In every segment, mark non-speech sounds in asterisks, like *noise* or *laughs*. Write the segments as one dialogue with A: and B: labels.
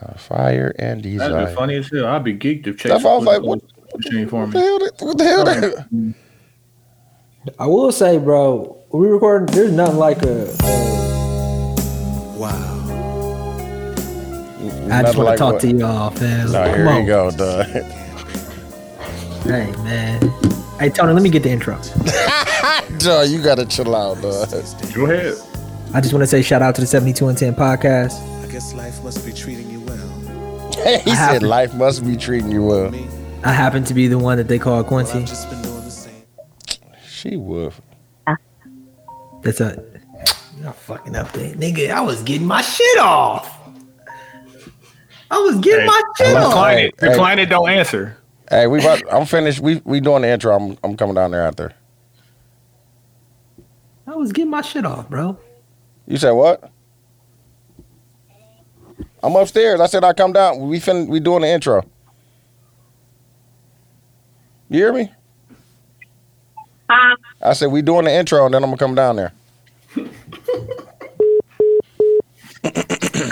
A: Uh, fire and
B: That'd
A: desire.
B: be funny as hell. I'd be geeked if Chase
A: That's why I was like, what-
B: machine for
A: What the hell? What the hell? that-
C: I will say, bro, when we recording, there's nothing like a. a
D: Wow.
C: I just want
A: like
C: to talk
A: what-
C: to y'all, fam.
A: No,
C: Come
A: here
C: on.
A: you go, dog.
C: Hey, man. Hey, Tony, let me get the intro. *laughs*
A: dog, you gotta chill out, dog.
B: Go ahead.
C: I just want to say shout out to the 72 and 10 podcast.
D: I guess life must be treating you well. *laughs*
A: he
C: I
A: said
C: to-
A: life must be treating you well.
C: I happen to be the one that they call Quincy.
D: I've just been doing the same.
A: She would.
C: That's a. You're fucking up there. Nigga, I was getting my shit off. I was getting
B: Hey,
C: my shit off.
B: Decline
A: Hey,
B: it. Decline it. Don't answer.
A: Hey, we about, I'm finished. We we doing the intro. I'm I'm coming down there after.
C: I was getting my shit off, bro.
A: You said what? I'm upstairs. I said I come down. We fin we doing the intro. You hear me? I said we doing the intro and then I'm gonna come down there.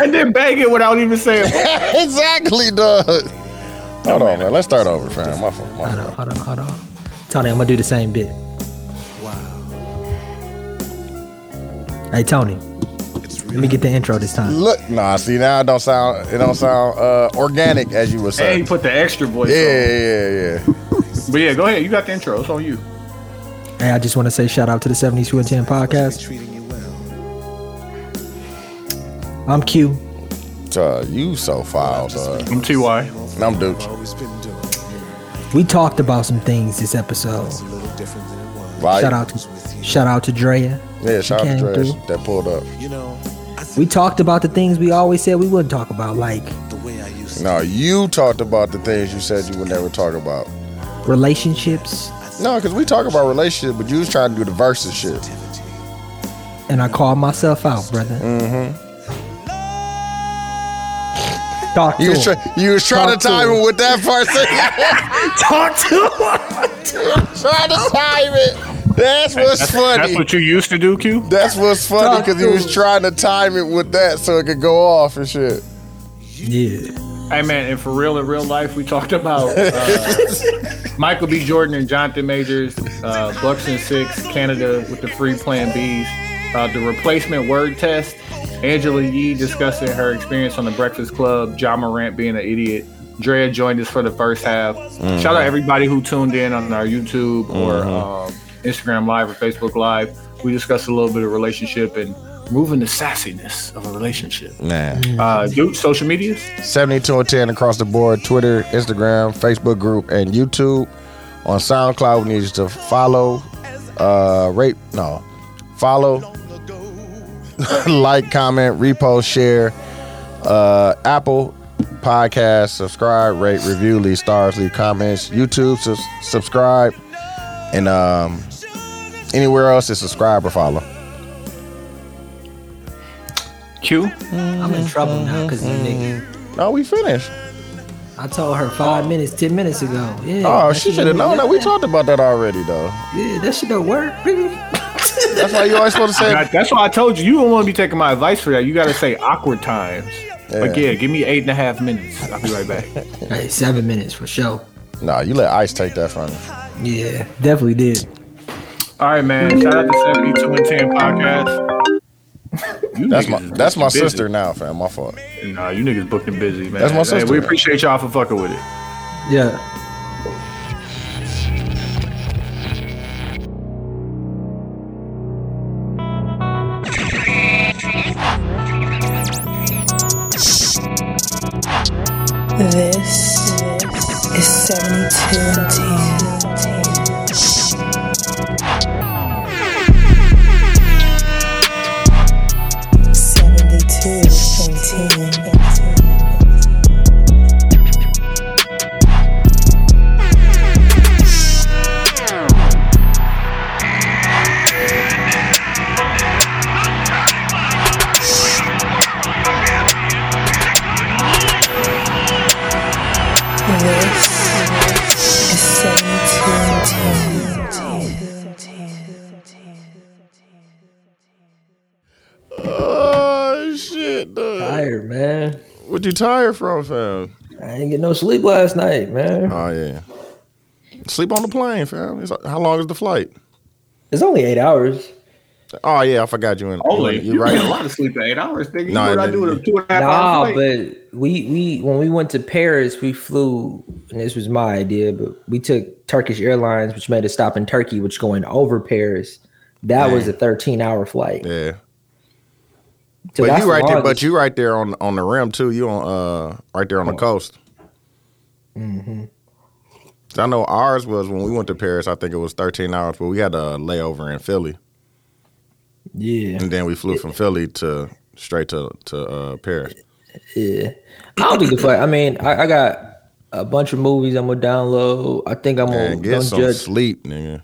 B: And then bang it without even saying. *laughs*
A: exactly, dog. Hold on, man. Let's start over, fam. My fault. My
C: Hold
A: fault.
C: on, hold on, hold on. Tony, I'm gonna do the same bit.
D: Wow.
C: Hey, Tony,
D: It's
C: let me get the intro this time.
A: Look, nah. See now, it don't sound it don't sound uh, organic as you would
B: Hey,
A: say.
B: he put the extra voice.
A: Yeah,
B: on.
A: yeah, yeah.
B: But yeah, go ahead. You got the intro. It's on you.
C: Hey, I just want to say shout out to the 72 and 10 podcast.
D: treating you well.
C: I'm Q.
A: Uh, you so foul, dog.
B: I'm Ty.
A: And I'm Dooch.
D: Always been doing
C: We talked about some things this episode.
D: a little different than it was.
A: Like,
C: Shout out to shout out to Drea.
A: Yeah, shout out
C: Came
A: to Dre
C: through.
A: that pulled up.
D: You know, I
C: We talked about the things we always said we wouldn't talk about, like
D: the way I used to.
A: No, you talked about the things you said you would never talk about.
C: relationships,
A: No, because we talk about relationships, but you was trying to do the versus shit.
C: and I called myself out, brother.
A: Mm-hmm.
C: Talk to
A: You was,
C: him.
A: try, you was trying
C: Talk
A: to
C: to
A: time
C: him.
A: it with that person. *laughs*
C: Talk to him. *laughs*
A: trying to time it. That's what's
B: That's,
A: funny.
B: that's what you used to do, Q.
A: That's what's funny because
C: to
A: he was trying to time it with that so it could go off and shit.
C: Yeah.
B: Hey man, and for real in real life, we talked about uh, *laughs* Michael B. Jordan and Jonathan Majors, uh, Bucks and Six, Canada with the free Plan Bs, uh, the replacement word test, Angela Yee discussing her experience on the Breakfast Club, Ja Morant being an idiot. Drea joined us for the first half. Shout out everybody who tuned in on our YouTube or um, Instagram Live or Facebook Live. We discussed a little bit of relationship and moving the sassiness of a relationship.
A: Man.
B: Uh, dude, social medias.
A: 72 and 10 across the board Twitter, Instagram, Facebook group, and YouTube. On SoundCloud, we need you to follow, uh, rate, no, follow, *laughs* like, comment, repost, share. Uh, Apple Podcast, subscribe, rate, review, leave stars, leave comments. YouTube, sus- subscribe. And um, anywhere else is subscribe or follow.
B: Q.
C: I'm in trouble now because you nigga.
A: No, we finished.
C: I told her five minutes, ten minutes ago. Yeah.
A: Oh,
C: that
A: she should have
C: don't
A: known that. We talked about that already, though.
C: Yeah, that shit don't work.
A: That's why you always supposed to say
B: That- That's why I told you. You don't want to be taking my advice for that. You got to say awkward times. Like,
A: Yeah.
B: yeah, give me eight and a half minutes. I'll be right back.
C: hey, seven minutes for sure.
A: Nah, you let Ice take that from you.
C: Yeah, definitely did.
B: All right, man. Shout out to 72 and 10 podcast. You
A: That's my that's my
B: busy.
A: sister now, fam. My fault.
B: Nah, you niggas booked and busy, man.
A: That's my
B: Hey,
A: sister.
B: we appreciate y'all for fucking with it.
C: Yeah.
A: You tired from, fam?
C: I ain't get no sleep last night, man.
A: Oh yeah. Sleep on the plane, fam. It's- how long is the flight?
C: It's only eight hours.
A: Oh yeah, I forgot you in.
B: Only
A: you
B: you
A: right.
B: get a lot of sleep in eight hours, nigga. You know what I do with a two and a half
C: Nah,
B: hour flight?
C: but we we when we went to Paris, we flew, and this was my idea, but we took Turkish Airlines, which made a stop in Turkey, which going over Paris. That was a 13 hour flight.
A: Yeah.
C: So
A: but you
C: the
A: right there. But you right there on on the rim too. You on uh right there on the coast.
C: Mm-hmm.
A: I know ours was when we went to Paris. I think it was 13 hours, but we had a layover in Philly,
C: yeah,
A: and then we flew from Philly to straight to to uh, Paris.
C: yeah. I don't think the flight. I mean, I, I got a bunch of movies I'm gonna download. I think I'm gonna
A: get some
C: judge.
A: sleep, nigga.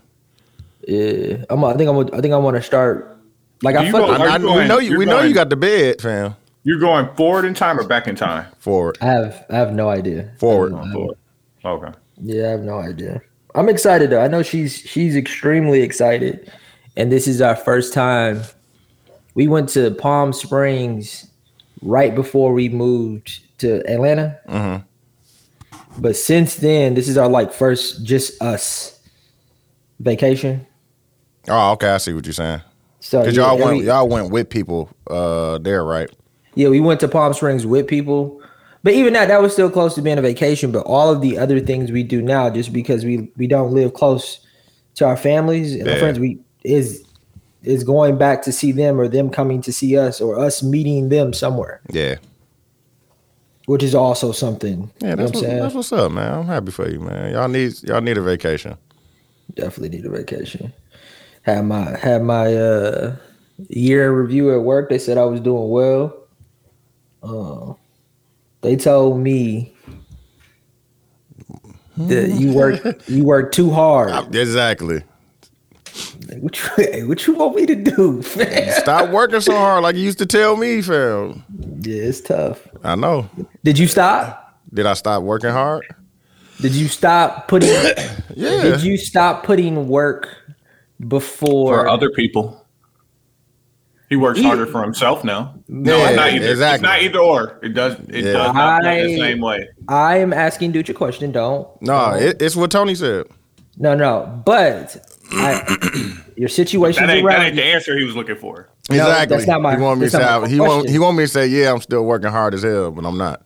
C: Yeah, I'm. I think I'm. gonna- I think I want to start. Like I
B: You
C: fuck.
B: go-
A: I, I-
B: you
A: we know you.
B: you're
A: We know you got the bed, fam.
B: You're going forward in time or back in time?
A: Forward,
C: I have. I have no idea.
A: forward.
C: I
B: Forward. Okay.
C: Yeah, I have no idea. I'm excited though. I know she's she's extremely excited, and this is our first time. We went to Palm Springs right before we moved to Atlanta.
A: Mhm.
C: But since then, this is our like first just us vacation.
A: Oh, okay. I see what you're saying.
C: So
A: Cause y'all went
C: every-
A: y'all went with people uh there, right?
C: Yeah, we went to Palm Springs with people. But even that, that was still close to being a vacation. But all of the other things we do now, just because we we don't live close to our families and our friends, we is is going back to see them or them coming to see us or us meeting them somewhere,
A: Yeah.
C: which is also something.
A: Yeah,
C: you know
A: that's,
C: what I'm
A: what,
C: saying?
A: that's what's up, man. I'm happy for you, man. Y'all need y'all need a vacation.
C: Definitely need a vacation. Had my had my uh year review at work. They said I was doing well. Uh, they told me that you work you work too hard. *laughs*
A: Exactly.
C: What you, hey, *laughs* what you want me to do, man?
A: Stop *laughs* working so hard like you used to tell me, fam.
C: Yeah, it's tough.
A: I know.
C: Did you stop?
A: Did I stop working hard?
C: Did you stop putting? *coughs*
A: Yeah.
C: Did you stop putting work before?
B: For other people. He works
C: He-
B: harder for himself now. No,
A: Yeah,
B: it's not either.
A: exactly.
B: It's not either or. It does. It
A: Yeah.
B: does not
C: I-
B: the same way.
C: I am asking Dude a question. Don't.
A: No,
C: don't.
A: it, it's what Tony said.
C: No, no, but I, *clears throat* your situation
B: That ain't, that ain't the answer he was looking for.
C: No,
A: exactly.
C: that's not my-
A: he want me to say
C: not
A: he want
C: question.
A: he want me to say yeah, I'm still working hard as hell, but I'm not.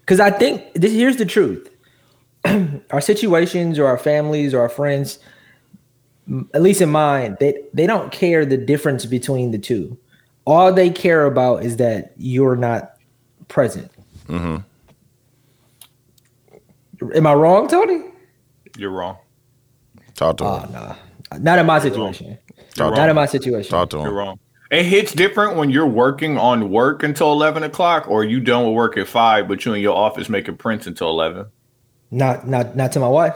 C: because I think this, here's the truth: *clears throat* our situations, or our families, or our friends, m- at least in mine, they they don't care the difference between the two. All they care about is that you're not present.
A: Mm-hmm.
C: Am I wrong, Tony?
B: You're wrong.
A: Talk to
C: Oh
A: him.
C: no, not in my situation.
A: Talk
C: Not
A: to
C: in my situation.
A: Talk to him.
B: You're wrong. It hits different when you're working on work until eleven o'clock, or you done with work at five, but you in your office making prints until eleven.
C: Not not not to my wife.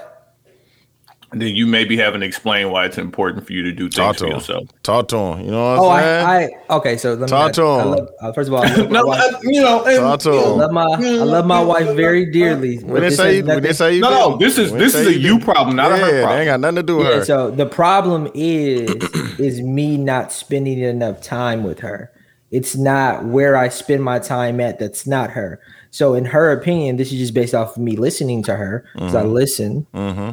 B: Then you maybe haven't explained why it's important for you to do
A: Talk
B: things
A: to
B: for
A: him.
B: yourself.
A: Talk to him. You know what
C: Oh,
A: I'm saying?
C: I, I okay. So let me
A: Talk to
C: I
A: him.
C: love- uh, first of all, I love *laughs* my
B: No,
C: wife.
B: you know, and-
A: Talk to
C: I love my I love my wife very dearly.
A: We
C: but
A: didn't say
C: has
A: you, we didn't say you.
B: No, no, this is
A: We
B: this is a you
A: didn't.
B: problem, not a
A: yeah,
B: her
A: They ain't got nothing to do with
C: Yeah,
A: her.
C: so the problem is is me not spending enough time with her. It's not where I spend my time at that's not her. So in her opinion, this is just based off of me listening to her because I
A: Mm-hmm.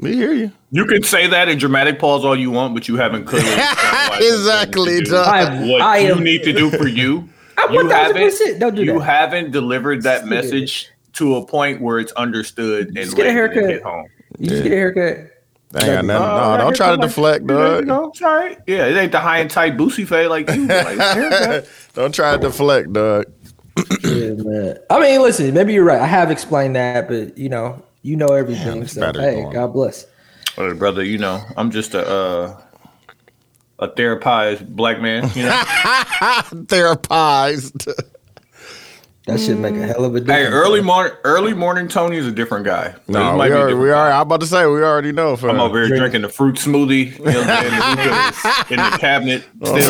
C: Listen.
A: We hear you.
B: You can say that in dramatic pause all you want, but you haven't clearly *laughs* explained why it's
A: Exactly,
B: important to do.
C: I,
B: What
C: I
B: you
C: am
B: need to do for you, *laughs*
C: I
B: you
C: 1000%
B: haven't
C: don't do
B: you
C: that.
B: haven't delivered that
C: Just
B: message to a point where it's understood and
C: Just get a
B: ready to
C: haircut.
B: hit home.
C: You just get a haircut.
A: They ain't got nothing.
B: Oh,
A: no, don't try to deflect,
B: There you
A: dog.
B: go. It's. Yeah, it ain't the high and tight boosie fade like you. Like, *laughs*
A: don't try to deflect, dog.
C: Yeah, man. I mean, listen, maybe you're right. I have explained that, but you know, you know everything.
A: it's
C: so hey,
A: going.
C: God bless.
B: Well, brother, you know, I'm just a uh, a therapized black man. You know, *laughs*
A: Therapized. *laughs*
C: That should make a mm. hell of a difference.
B: hey, early morning, early morning Tony is a different guy.
A: No,
B: might
A: we
B: be a
A: already,
B: different
A: we
B: guy.
A: I'm about to say we already know. Fam.
B: I'm over here
C: Drink.
B: drinking the fruit smoothie. You know what I'm saying? The hookah is in the cabinet oh.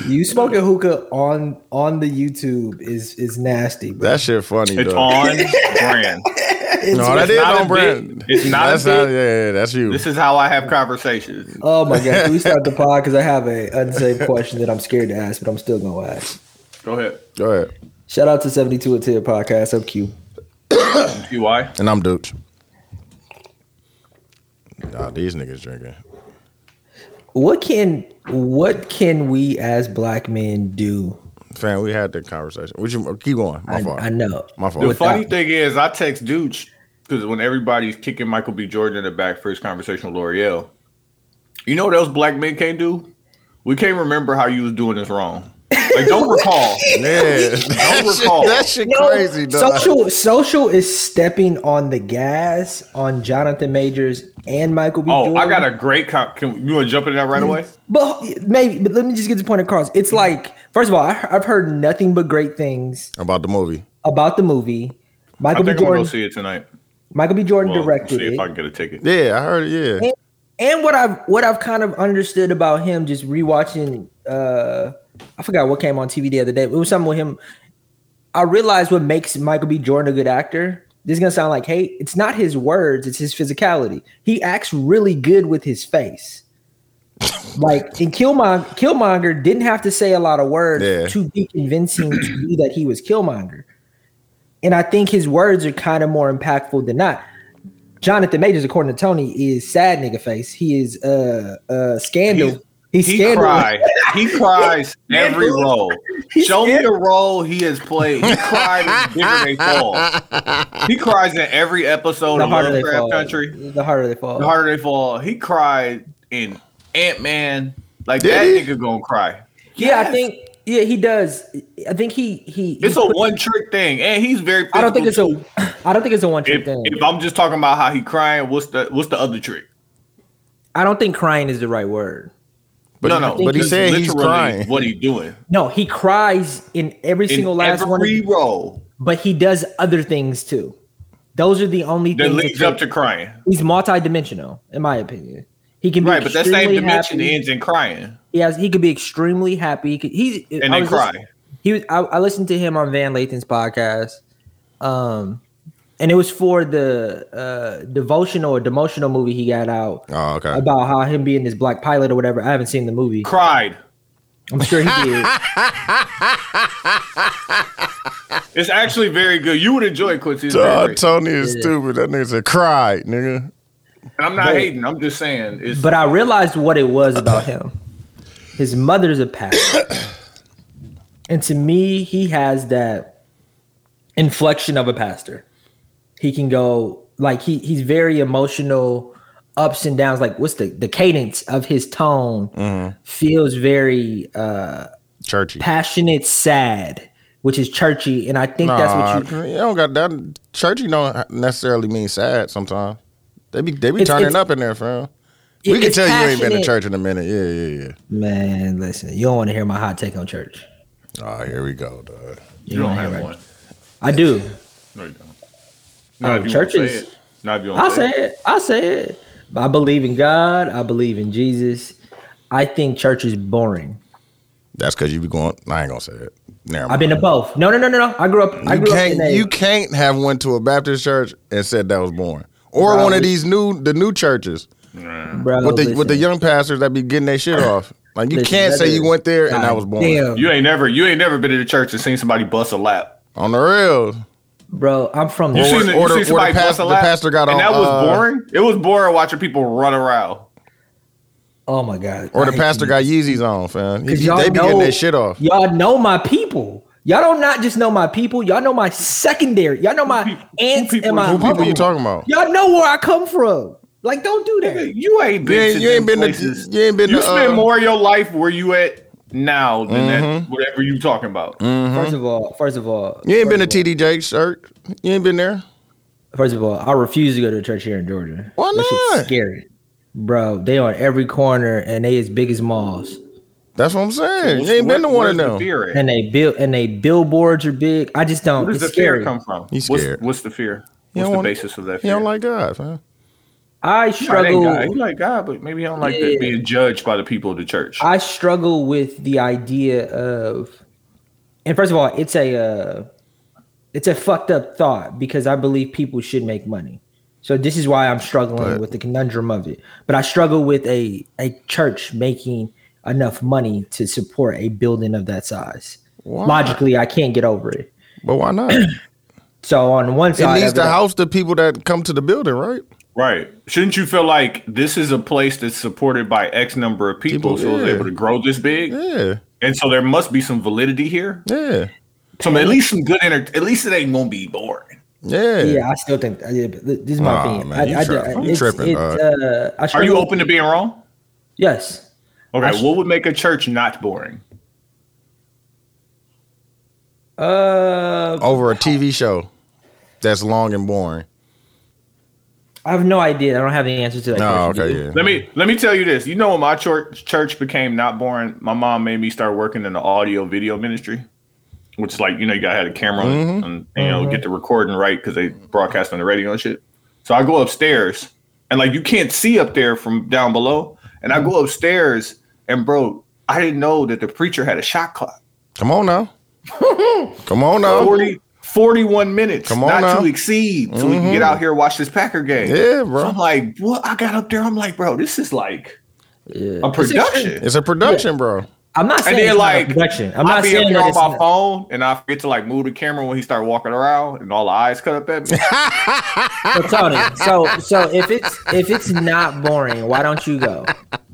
B: still.
C: You smoking hookah on on the YouTube is is nasty, bro.
A: That shit funny.
B: It's
A: dog.
B: on *laughs* brand.
A: No, that
B: it's
A: is
B: not
A: on brand.
B: bit. It's not a
A: That's
B: bit.
A: not. Yeah, yeah, that's you.
B: This is how I have conversations.
C: oh my god, can we start the pod? Because I have a unsafe question that I'm scared to ask, but I'm still gonna ask.
B: Go ahead.
A: Go ahead.
C: Shout out to 72 and 10 podcast. I'm Q.
B: See why? *coughs*
A: And I'm Dooch. Nah, these niggas drinking.
C: What can what can we as black men do?
A: Fam, we had that conversation. We should keep going. My
C: I,
A: fault.
C: I know.
A: My fault.
B: The
C: Without-
B: funny thing is, I text Dooch because when everybody's kicking Michael B. Jordan in the back for his conversation with L'Oreal, you know what else black men can't do? We can't remember how you was doing this wrong. Like, don't recall. *laughs*
A: Yeah,
B: Don't
A: that shit,
B: recall.
A: that shit
C: Yo,
A: crazy, dog.
C: social social is stepping on the gas on Jonathan Majors and Michael B.
B: Oh,
C: Jordan.
B: I got a great. cop. can, you want to jump into that right away?
C: But maybe, but let me just get the point across. It's like, first of all, I, I've heard nothing but great things
A: About the movie.
C: about the movie.
B: I
C: Michael B.
B: think I'm gonna go
C: Jordan.
B: see it tonight.
C: Michael B. Jordan
B: Well,
C: directed
B: see
C: it.
B: if I can get a ticket.
A: Yeah, I heard it. Yeah.
C: and what I've what I've kind of understood about him just rewatching uh I forgot what came on TV the other day. It was something with him. I realized what makes Michael B. Jordan a good actor. This is gonna sound like hate. It's not his words, it's his physicality. He acts really good with his face. *laughs* like in Killmonger, Killmonger didn't have to say a lot of words
A: Yeah.
C: to be convincing to you that he was Killmonger. And I think his words are kind of more impactful than not. Jonathan Majors, according to Tony, is sad nigga face. He is uh uh scandal. He's,
B: He
C: scandal.
B: cries. He cries *laughs* every role.
C: He's
B: Show me a role he has played. He cried in Bigger They Fall. He cries in every episode
C: The
B: of
C: harder they
B: Lovecraft
C: fall.
B: Country.
C: The harder they fall.
B: The harder they fall. He cried in Ant Man. Like
A: Did
B: that
A: he?
B: nigga gonna cry.
C: yeah, I think yeah he does. I think he he. he
B: It's a
C: put-
B: one trick thing, and he's very.
C: I don't think it's
B: physical,
C: a.
B: too. *laughs*
C: I don't think it's a one trick
B: If,
C: thing.
B: if I'm just talking about how he crying, what's the what's the other trick?
C: I don't think crying is the right word.
A: But,
B: no, no.
A: but he
B: it's
A: said he's crying.
B: What he doing?
C: No, he cries in every
B: In
C: single last one,
B: every
C: of,
B: role
C: but he does other things too. Those are the only
B: that
C: things.
B: leads
C: that
B: up to crying.
C: he's multidimensional, in my opinion. He can be
B: Right, but that same dimension
C: happy.
B: ends in crying.
C: He has. He could be extremely happy. He could. He
B: And
C: I
B: then cry.
C: listening- he was. I, I listened to him on Van Lathan's podcast, um, and it was for the uh, devotional or demotional movie he got out
A: Oh, okay.
C: about how him being this black pilot or whatever. I haven't seen the movie.
B: Cried.
C: I'm sure he did. *laughs*
B: It's actually very good. You would enjoy it, Quincy. It's very great.
A: Tony is
C: Yeah.
A: stupid. That nigga said cried, nigga.
B: And I'm not
C: But-
B: hating. I'm just saying. It's
C: but I realized what it was about him. His mother's a pastor, *clears throat* and to me, he has that inflection of a pastor. He can go like he he's very emotional, ups and downs. Like what's the the cadence of his tone feels very uh
A: Churchy.
C: passionate, sad, which is churchy, and I think that's what you.
A: Nah, you don't got that. Churchy don't necessarily mean sad. Sometimes they be they be
C: It's-
A: turning
C: it's-
A: up in there, fam.
C: it-
A: We can
C: it's
A: tell you ain't been to church in a minute. Yeah, yeah, yeah.
C: Man, listen, you don't want to hear my hot take on church.
A: Oh, here we go, dog.
B: you don't
C: wanna
B: have
C: hear
B: one.
C: it. I do.
B: No, you don't.
C: Oh,
B: Not if you
C: churches-
B: Not if
C: I'll
B: say
C: say it. I'll say it. I believe in God. I believe in Jesus. I think church is boring.
A: That's because you be going. I ain't gonna say it. Never
C: I've
A: mind.
C: been to both. No, no, no, no, no. I grew up. I
A: You
C: grew
A: can't.
C: in a.
A: You can't have went to a Baptist church and said that was boring, or
C: Bro,
A: one of these new the new churches
C: bro,
A: with the with the young pastors that be getting their shit off. Like you
C: Listen,
A: can't
C: that
A: say you went there and that was boring.
C: Damn,
B: You ain't never. You ain't never been to the church and seen somebody bust a lap.
A: On the real,
C: bro. I'm from.
B: You seen, the,
A: or
B: you
A: the-
B: seen
A: or the
B: somebody
A: pastor-
B: bust a
A: the pastor got
B: and
A: on,
B: that was
A: uh,
B: boring. It was boring watching people run around.
C: oh my god.
A: or
C: I
A: the pastor
C: you.
A: got Yeezys on, fam. He,
C: y'all
A: they be getting
C: know-
A: their shit off.
C: Y'all know my people. Y'all don't not just know my people. Y'all know my secondary. Y'all know my
B: people-
C: aunts
B: who people-
C: and my
A: Who people you talking about?
C: Y'all know where I come from. Like, don't do that.
B: You ain't been.
A: You ain't-
B: to
A: you ain't been to-
B: places.
A: you ain't been
B: You
A: to,
B: spend
A: uh,
B: more of your life where you at now than that. Mm-hmm. Whatever you talking about. Mm-hmm.
C: First of all, first of all,
A: You ain't been to
C: first of all-
A: TD Jakes church. You ain't been there.
C: First of all, I refuse to go to a church here in Georgia.
A: Why
C: That shit's
A: not?
C: scary, bro. They on every corner and they as big as malls.
A: That's what I'm saying.
B: What's-
A: you ain't been to one of
B: where's the fear?
C: And they build and they billboards are big. I just don't.
B: Where does
C: It's
B: the fear come from?
A: He's
B: what's,
A: scared.
B: What's the fear? What's the
A: want-
B: basis of that
A: Fear?
B: fear?
A: don't like God, fam.
C: I
B: He like
C: struggle.
B: God. He like God, but maybe he don't like the,
C: Yeah.
B: being judged by the people of the church.
C: I struggle with the idea of, and first of all, it's a uh, it's a fucked up thought because I believe people should make money. So this is why I'm struggling
A: But-
C: with the conundrum of it. But I struggle with a a church making enough money to support a building of that size.
A: Why?
C: logically I can't get over it.
A: But why not? *clears throat*
C: So on one side,
A: it
C: needs
A: to house the people that come to the building, right?
B: Right. Shouldn't you feel like this is a place that's supported by X number of people,
A: People,
B: so it's
A: yeah.
B: able to grow this big?
A: Yeah,
B: And so there must be some validity here.
A: yeah,
B: So at least some good enter at least it ain't gonna be boring.
A: yeah.
C: Yeah, I still think uh, yeah, this is my
A: Nah,
C: opinion.
A: man,
C: I, I,
A: tripping. You
C: it's-
A: tripping,
C: it's, uh, I
B: Are you open to being wrong?
C: Yes.
B: Okay,
C: sh-
B: what would make a church not boring?
C: Uh,
A: Over a TV show that's long and boring.
C: I have no idea. I don't have the answer to that.
A: No,
C: question.
A: okay, yeah.
B: Let me let me tell you this. You know when my church church became not boring, my mom made me start working in the audio video ministry. Which is like, you know, you gotta have a camera
A: Mm-hmm.
B: and you know, get the recording right because they broadcast on the radio and shit. So I go upstairs and like you can't see up there from down below. And I go upstairs and bro, I didn't know that the preacher had a shot clock.
A: Come on now. *laughs* Come on now.
B: 40, 41 minutes.
A: Come on
B: not
A: now. Mm-hmm.
B: to exceed. So we can get out here and watch this Packer game.
A: Yeah, bro.
B: So I'm like, what? I got up there. I'm like, bro, this is like
C: Yeah.
B: a production.
A: It's a production, bro.
C: I'm not saying
B: And then
C: it's not a
B: like
C: production. I'm
B: I
C: not
B: be
C: saying
B: up there
C: that
B: on my
C: not.
B: phone and I forget to like move the camera when he start walking around and all the eyes cut up at me.
C: So Tony, so so if it's if it's not boring, why don't you go?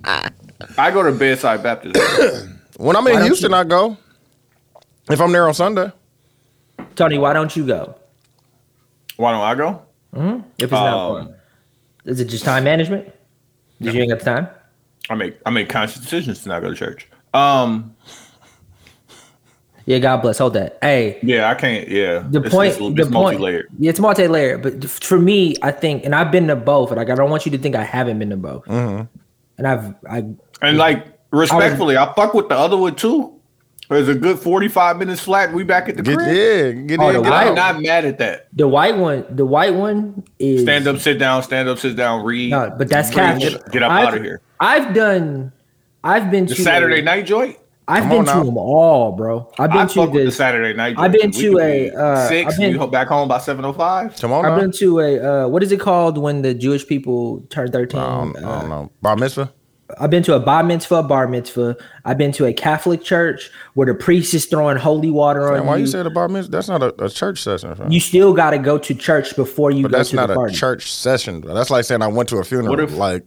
B: I go to bedside Baptist. *coughs*
A: When I'm in
C: don't
A: Houston,
C: you-
A: I go. If I'm there on Sunday.
C: Tony, why don't you go?
B: Why don't I go? Hmm.
C: If it's not
B: Um,
C: boring, is it just time management? Did you ain't got the time?
B: I make I make conscious decisions to not go to church. Um,
C: Yeah, God bless. Hold that. Hey,
B: yeah, I can't. Yeah,
C: the
B: It's-
C: point,
B: it's,
C: the
B: it's
C: point,
B: multi-layered.
C: yeah, it's multi-layered. But for me, I think, and I've been to both. Like, I don't want you to think I haven't been to both.
B: Mm-hmm.
C: And I've, I,
B: And like respectfully, I, fuck with the other one too. There's a good 45 minutes flat. We back at the
A: Get
B: crib.
A: yeah, get
C: Oh,
A: in,
C: the
A: get
C: white-
B: I'm not mad at that.
C: the white one, the white one is
B: Stand up, sit down, stand up, sit down, read.
C: No, but that's
B: Read, Get, get up
C: I've-
B: out of here.
C: I've done. I've been
B: The
C: to
B: Saturday night joint.
C: I've
A: Come
C: been to
A: now.
C: them all, bro. I've been
B: I
C: to
B: fuck with the. Saturday night.
C: I've been to a,
B: be
C: uh,
B: six.
C: I've been-
B: we back home by seven oh five.
A: Come on
C: I've
A: now.
C: been to a uh, what is it called when the Jewish people turn thirteen?
A: I don't, I
C: Uh,
A: don't know. Bar mitzvah?
C: I've been to a bar mitzvah, bar mitzvah. I've been to a Catholic church where the priest is throwing holy water
A: Man,
C: on
A: why
C: you.
A: you said a bar mitzvah? That's not a, a church session. fam.
C: you still got to go to church before you
A: but
C: go
A: that's
C: to
A: not a church session. bro. That's like saying I went to a funeral.
B: What if-
A: like,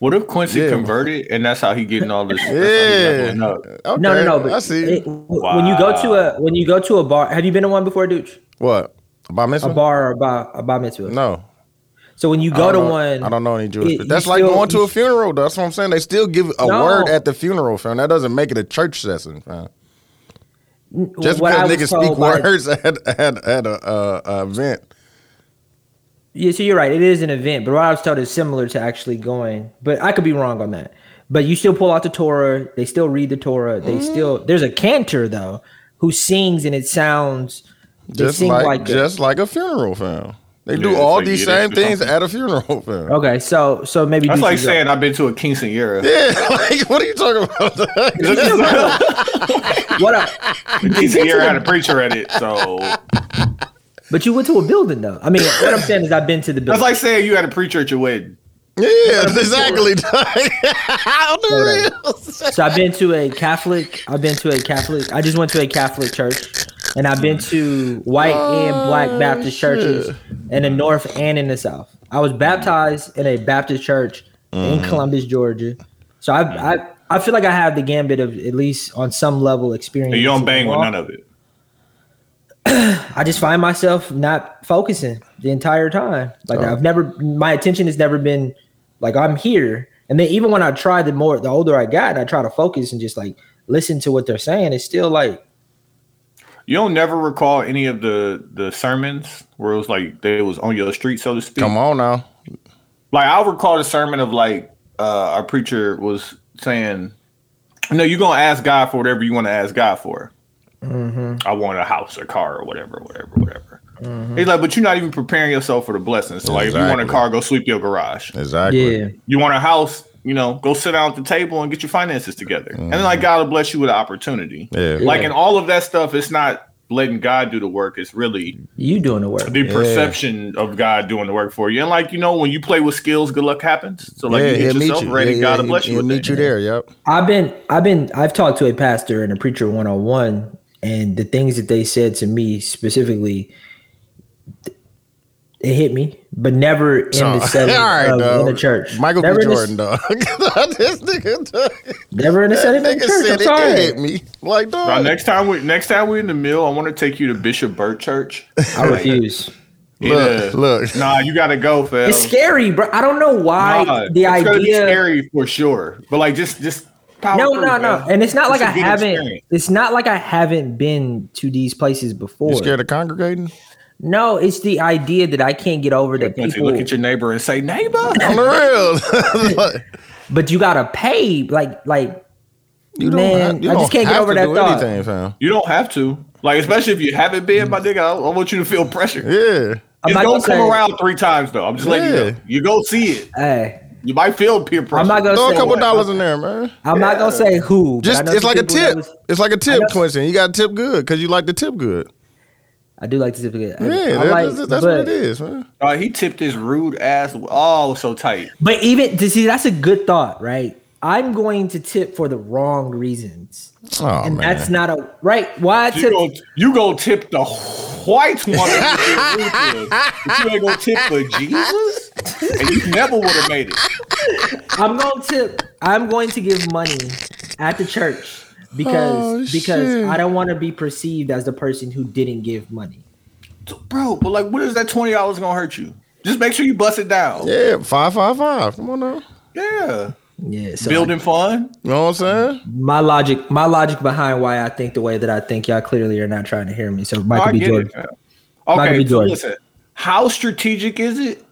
B: What if Quincy
A: Yeah.
B: converted and that's how he getting all this? that's how he
A: yeah.
B: up?
A: Okay,
C: No, no, no. But
A: I see.
C: it- when you go to a when you go to a bar, have you been to one before, Dooch?
A: what? A bar mitzvah?
C: A bar or a bar, a bar mitzvah?
A: No.
C: So when you go to
A: know-
C: one,
A: I don't know any Jewish.
C: it-
A: That's like
C: still-
A: going to a funeral. though. That's what I'm saying. They still give a
C: No.
A: word at the funeral, fam. That doesn't make it a church session, fam. Just
C: what
A: because niggas speak
C: told by-
A: words *laughs* at, at, at a, uh, a event.
C: Yeah, so you're right. It is an event, but what I was told is similar to actually going. But I could be wrong on that. But you still pull out the Torah. They still read the Torah. They still there's a cantor though who sings and it sounds.
A: Just like,
C: like, a-
A: just like a funeral, fam. They do
B: Yeah,
A: all
B: so
A: these
B: you
A: same
B: get
A: things
B: something.
A: at a funeral, *laughs* fam.
C: okay. So so maybe
B: That's
C: do
B: like
C: some-
B: saying I've been to a quinceanera.
A: Yeah, *laughs* like what are you talking about? *laughs*
C: what. I,
B: quinceanera had a preacher at it, so
C: but you went to a building though. I mean, what I'm saying is I've been to the building.
B: that's like saying you had a preacher at your wedding.
A: yeah, exactly. On the real.
C: So I've been to a Catholic. I've been to a Catholic. I just went to a Catholic church, and I've been to white and black oh, Baptist churches in the north and in the south. I was baptized in a Baptist church in mm. Columbus, Georgia. So I I I feel like I have the gambit of at least on some level experience.
B: And you don't bang with none of it. *clears throat*
C: I just find myself not focusing the entire time. Like
A: Oh.
C: I've never, my attention has never been like I'm here. And then even when I try, the more the older I got, and I try to focus and just like listen to what they're saying. It's still like
B: You don't never recall any of the the sermons where it was like they was on your street, so to speak.
A: Come on now.
B: Like I'll recall the sermon of like uh our preacher was saying, "No, you're gonna ask God for whatever you want to ask God for. I want a house, a car, or whatever, whatever, whatever." He's like, "But you're not even preparing yourself for the blessings. So like, if you want a car, go sweep your garage.
A: Exactly.
C: yeah,
B: You want a house." You know, go sit down at the table and get your finances together, and then like mm-hmm. God will bless you with an opportunity.
A: Yeah.
B: Like
C: Yeah.
B: in all of that stuff, it's not letting God do the work. It's really
C: you doing the work.
B: the perception of God doing the work for you. And like you know, when you play with skills, good luck happens. So like
A: yeah,
B: you
A: he'll
B: get yourself
A: you.
B: ready,
A: yeah,
B: God
A: yeah,
B: will bless
A: he'll,
B: you.
A: he'll
B: with
A: meet
B: that.
A: you there. Yep.
C: I've been, I've been, I've talked to a pastor and a preacher one on one, and the things that they said to me specifically, it hit me, but never in the setting *laughs*
A: all right,
C: of,
A: dog.
C: in the church.
A: Michael
C: never
A: B.
C: in the-
A: Jordan, dog. *laughs* this nigga, dog.
C: Never in the setting of the church.
A: said
C: I'm sorry.
A: hit me. Like,
B: Bro,
A: dog.
B: next time we next time we're in the mill, I want to take you to Bishop Burt Church.
C: I refuse. *laughs*
A: Look, look.
B: Nah, you gotta go, fam.
C: It's scary, bro. I don't know why
B: Nah,
C: the
B: it's gonna be
C: idea.
B: scary for sure. But like, just just power
C: No,
B: through,
C: no, no, and it's not like
B: It's
C: I
B: a good
C: haven't.
B: experience.
C: It's not like I haven't been to these places before.
A: You scared of congregating?
C: No, it's the idea that I can't get over that
B: Quincy,
C: people.
B: look at your neighbor and say, neighbor. *laughs*
A: On the real. *laughs*
C: but you gotta pay, like, like.
A: you
C: Man,
A: have- you
C: I just can't get over that thought.
A: Anything, fam.
B: You don't have to. Like, especially if you haven't been, my mm. nigga, I, I want you to feel pressure.
A: Yeah.
C: I'm
B: It's
C: not
B: gonna
C: gonna
B: come
C: say-
B: around three times though. I'm just letting you know. You go see it.
C: Hey,
B: You might feel peer pressure.
C: I'm not gonna
A: Throw a
C: say.
A: couple dollars in there, man.
C: I'm not gonna say who. but
A: Just
C: I know
A: it's like a tip. It's like a tip,
C: know-
A: Quincy. You got to tip good because you like the tip good.
C: I do like to tip it. I-
A: Yeah,
C: I
A: that-
C: like-
A: that's, that's
C: but,
A: what it is, man.
B: Uh, he tipped his rude ass. Oh, so tight.
C: But even to see, that's a good thought, right? I'm going to tip for the wrong reasons,
A: Oh
C: and
A: man,
C: that's not a right. Why
B: You
C: tip?
B: go, you go tip the white one, of the but you ain't gonna tip for Jesus, and you never would have made it.
C: I'm going to tip. I'm going to give money at the church because
A: Oh,
C: because
A: shit.
C: I don't want to be perceived as the person who didn't give money.
B: Bro, but like, what is that twenty dollars gonna hurt you? Just make sure you bust it down.
A: yeah, five five five. Come on now.
B: Yeah,
C: Yeah, so
B: building fun.
A: You know what I'm saying?
C: my logic my logic behind why I think the way that I think y'all clearly are not trying to hear me. So
B: Oh,
C: Michael
B: I
C: B.
B: get
C: Jordan.
B: it. man.
C: Michael
B: Okay,
C: B.
B: so
C: Jordan.
B: listen, how strategic is it?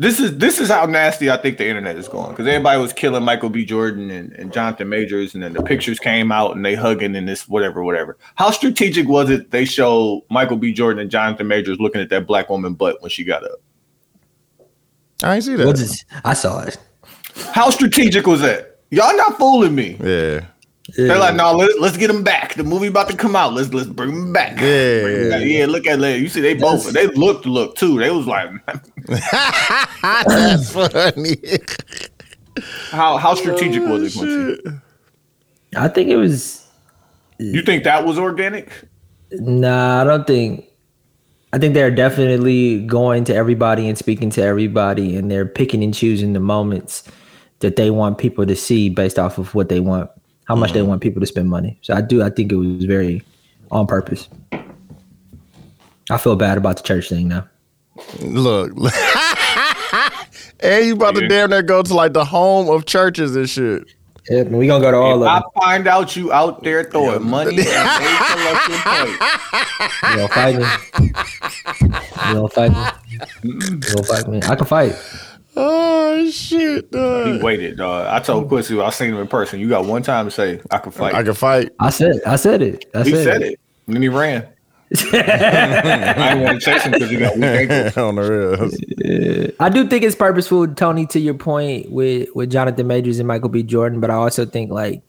B: This is this is how nasty I think the internet is going because everybody was killing Michael B. Jordan and, and Jonathan Majors, and then the pictures came out and they hugging and this whatever whatever. How strategic was it? They showed Michael B. Jordan and Jonathan Majors looking at that black woman butt when she got up.
A: I ain't see that.
C: What is- I saw it.
B: How strategic was that? Y'all not fooling me.
A: yeah,
B: They're like, no, let, let's get them back. The movie about to come out. Let's let's bring them back.
A: Yeah,
B: Bring 'em
A: yeah.
B: back. yeah. Look at that. You see, they both they looked look too. They was like, *laughs*
A: that's funny.
B: how how oh, strategic was it? Quincy?
C: I think it was
B: You think that was organic?
C: Nah, I don't think. I think they're definitely going to everybody and speaking to everybody, and they're picking and choosing the moments that they want people to see based off of what they want, how much they mm-hmm. want people to spend money. So I do. I think it was very on purpose. I feel bad about the church thing now.
A: Look, *laughs* and you about to damn near go to like the home of churches and shit.
C: Yeah, we gonna go to all
B: If I
C: of them.
B: I find out you out there throwing money at a collection
C: You gonna fight me? You gonna fight me? You gonna fight me? I can fight.
A: Oh shit,
B: he waited, dog. I told Quincy I seen him in person. You got one time to say I can fight.
A: I can fight.
C: I said. I said it. I
B: he
C: said,
B: said it, and then he ran. *laughs* I didn't want to chase him because he got weak ankles. *laughs*
A: on the real.
C: I do think it's purposeful, Tony. To your point with with Jonathan Majors and Michael B. Jordan, but I also think like,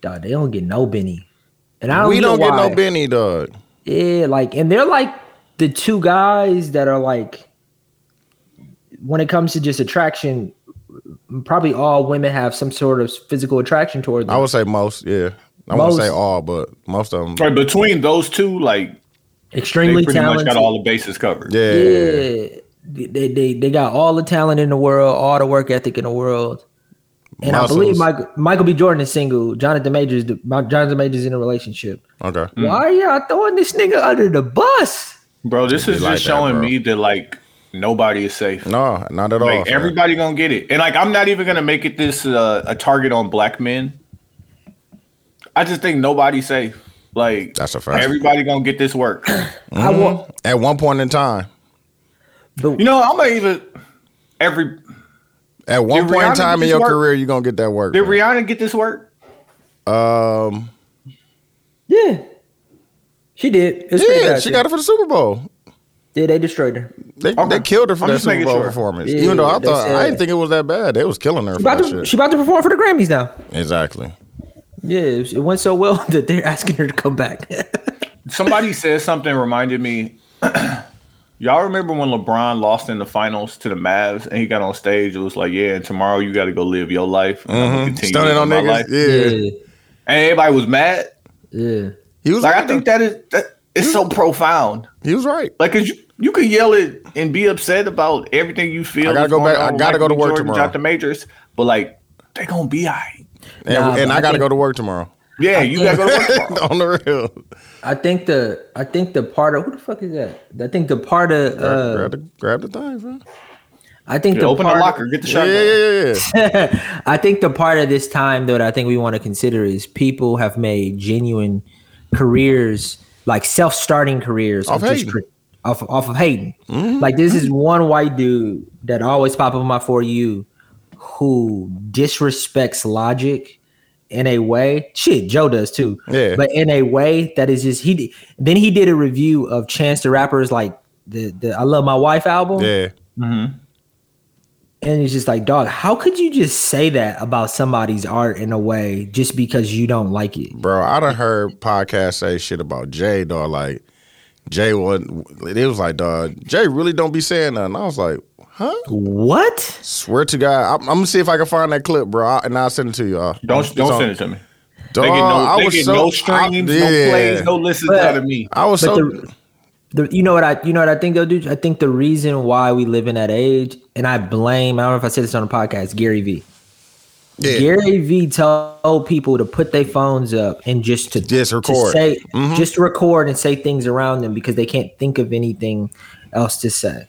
C: dog, they don't get no Benny, and I don't.
A: We don't get
C: why.
A: no Benny, dog.
C: Yeah, like, and they're like the two guys that are like, when it comes to just attraction, probably all women have some sort of physical attraction toward them.
A: I would say most, yeah. I won't say all, but most of them.
B: Right, between those two, like they
C: Extremely
B: pretty much
C: talented.
B: got all the bases covered.
A: Yeah.
C: yeah, they, they they got all the talent in the world, all the work ethic in the world. And I believe
A: Muscles.
C: Michael, Michael B. Jordan is single. Jonathan Majors, Jonathan Majors is in a relationship.
A: Okay.
B: Mm.
C: Why are y'all throwing this nigga under the bus?
B: Bro, this is
A: like
B: just
A: that,
B: showing
A: bro.
B: me that like nobody is safe.
A: No, not at all.
B: Like
A: fam.
B: everybody gonna get it, and like I'm not even gonna make it this uh, a target on black men. I just think nobody's safe. Like
A: That's a fact.
B: Everybody gonna get this work. *clears throat*
C: I want,
A: At one point in time.
C: but
B: You know, I'm gonna even every
A: At one
B: Did
A: point in time in your
B: work?
A: career, you're gonna get that work.
B: did
A: fam.
B: Rihanna get this work?
A: Um,
C: yeah, she did. It was pretty
A: yeah, she got it for the Super Bowl.
C: Yeah, they destroyed her.
A: They,
B: Okay.
A: they killed her for
B: I'm
A: that Super Bowl
B: sure.
A: performance.
C: Yeah,
A: Even though I
C: they
A: thought I didn't think it was that bad. They was killing her
C: She
A: for
C: about
A: that
C: to
A: shit.
C: she about to perform for the Grammys now.
A: exactly.
C: Yeah, it it went so well *laughs* that they're asking her to come back. *laughs*
B: Somebody said something reminded me. *clears throat* Y'all remember when LeBron lost in the finals to the Mavs and he got on stage? It was like, yeah, and tomorrow you got to go live your life. and I'm gonna mm-hmm. continue
A: Stunning on niggas.
B: life."
A: Yeah.
C: yeah.
B: And everybody was mad.
C: Yeah.
A: He was
B: Like
A: right.
B: I think that is that is so profound.
A: he was right.
B: Like, 'cause you you could yell it and be upset about everything you feel.
A: I gotta go back- I gotta go to work
B: Jordan,
A: tomorrow.
B: Jonathan Majors, but like they gonna be alright.
A: And,
C: Nah,
A: and I
C: I
A: got to
C: think-
A: go to work tomorrow.
B: Yeah, you gotta go to work *laughs* tomorrow.
A: On the real.
C: I think the I think the part of who the fuck is that? I think the part of
A: grab,
C: uh,
A: grab the grab the thing, bro.
C: I think
B: Yeah,
C: the
B: open the locker, get the
A: Yeah,
B: shotgun.
A: yeah, yeah, yeah. *laughs*
C: I think the part of this time that I think we want to consider is people have made genuine careers, like self-starting careers,
A: Off
C: of just off off of hating.
A: Mm-hmm.
C: Like this is one white dude that always pop up on my for you, who disrespects logic in a way. Shit, Joe does too.
A: Yeah.
C: but in a way that is just he. Then he did a review of Chance the Rapper's like the the I Love My Wife album.
A: yeah.
C: And it's just like, dog, how could you just say that about somebody's art in a way just because you don't like it?
A: Bro, I done heard podcasts say shit about Jay, dog. Like, Jay wasn't, it was like, dog, Jay really don't be saying nothing. I was like, huh?
C: What?
A: Swear to God. I'm, I'm gonna see if I can find that clip, bro, I- and I'll send it to y'all. Uh.
B: Don't
A: It's
B: don't
A: on-
B: send it to me.
A: Dog,
B: They get no,
A: I was
B: get
A: so,
B: no streams,
A: I,
B: no
A: yeah.
B: plays, no listens
C: But-
B: out of me.
A: I was
C: But
A: so,
C: the, the, you know what I, you know what I think though, dude. I think the reason why we live in that age, and I blame, I don't know if I said this on the podcast, Gary V.
A: yeah.
C: Gary V told people to put their phones up and just to
A: Just
C: to
A: record.
C: say,
A: Mhm.
C: just record and say things around them because they can't think of anything else to say.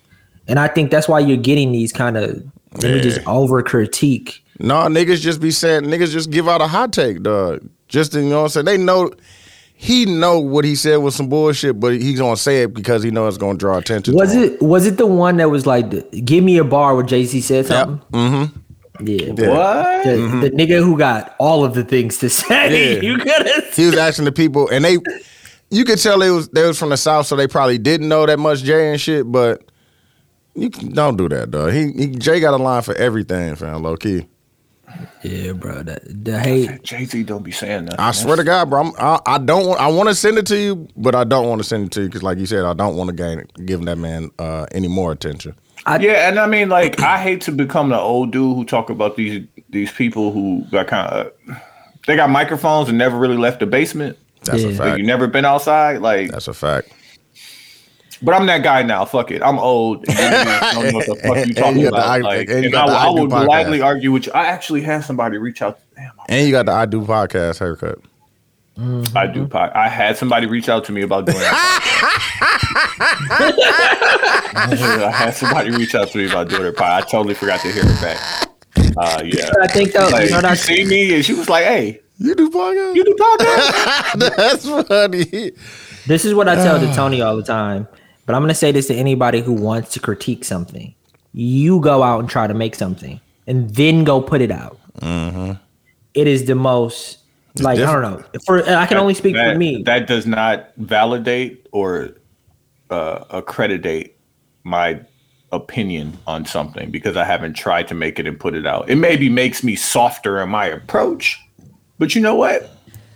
C: And I think that's why you're getting these kind of let me just over critique.
A: No, niggas just be saying niggas just give out a hot take, dog. Just you know what I'm saying? They know he know what he said was some bullshit, but he's gonna say it because he knows it's gonna draw attention.
C: Was
A: to him.
C: it was it the one that was like, "Give me a bar" where Jay Z said
A: Yep. Mm-hmm.
C: Yeah,
A: Yeah.
B: What?
C: The, the nigga who got all of the things to *laughs* say.
A: Yeah.
C: You could have.
A: He was asking the people, and they, you could tell they was they was from the south, so they probably didn't know that much Jay and shit. But you can, don't do that, dog. He, he Jay got a line for everything, fam. Low key.
C: Yeah, bro. The, the hate.
B: Jay Z don't be saying that.
A: I swear to God, bro. I'm, I, I don't want. I want to send it to you, but I don't want to send it to you because, like you said, I don't want to gain give that man uh, any more attention.
B: Yeah, and I mean, like, I hate to become the old dude who talk about these these people who got kind of they got microphones and never really left the basement.
A: That's a
C: Yeah.
B: Like,
A: fact.
B: you never been outside, like.
A: That's a fact.
B: But I'm that guy now. Fuck it. I'm old. And I don't know what the fuck you *laughs* talking
A: you got the
B: about.
A: I-
B: like,
A: and
B: and I, I
A: I
B: would
A: podcast.
B: gladly argue with you. I actually had somebody reach out. To damn,
A: And you got the I Do podcast haircut.
B: I do. pod- I had somebody reach out to me about doing that. *laughs* I had somebody reach out to me about doing their pod. I totally forgot to hear it back. Uh, yeah. *laughs*
C: I think though,
B: Like,
C: you know
B: you
C: that
B: see me, and she was like, "Hey,
A: You do podcast?
B: you do podcast?"
A: That's funny.
C: this is what I tell to *sighs* Tony all the time. But I'm gonna say this to anybody who wants to critique something. You go out and try to make something, and then go put it out. It is the most like I don't know. For I can only speak
B: that,
C: for me.
B: That does not validate or uh, accreditate my opinion on something because I haven't tried to make it and put it out. It maybe makes me softer in my approach, but you know what?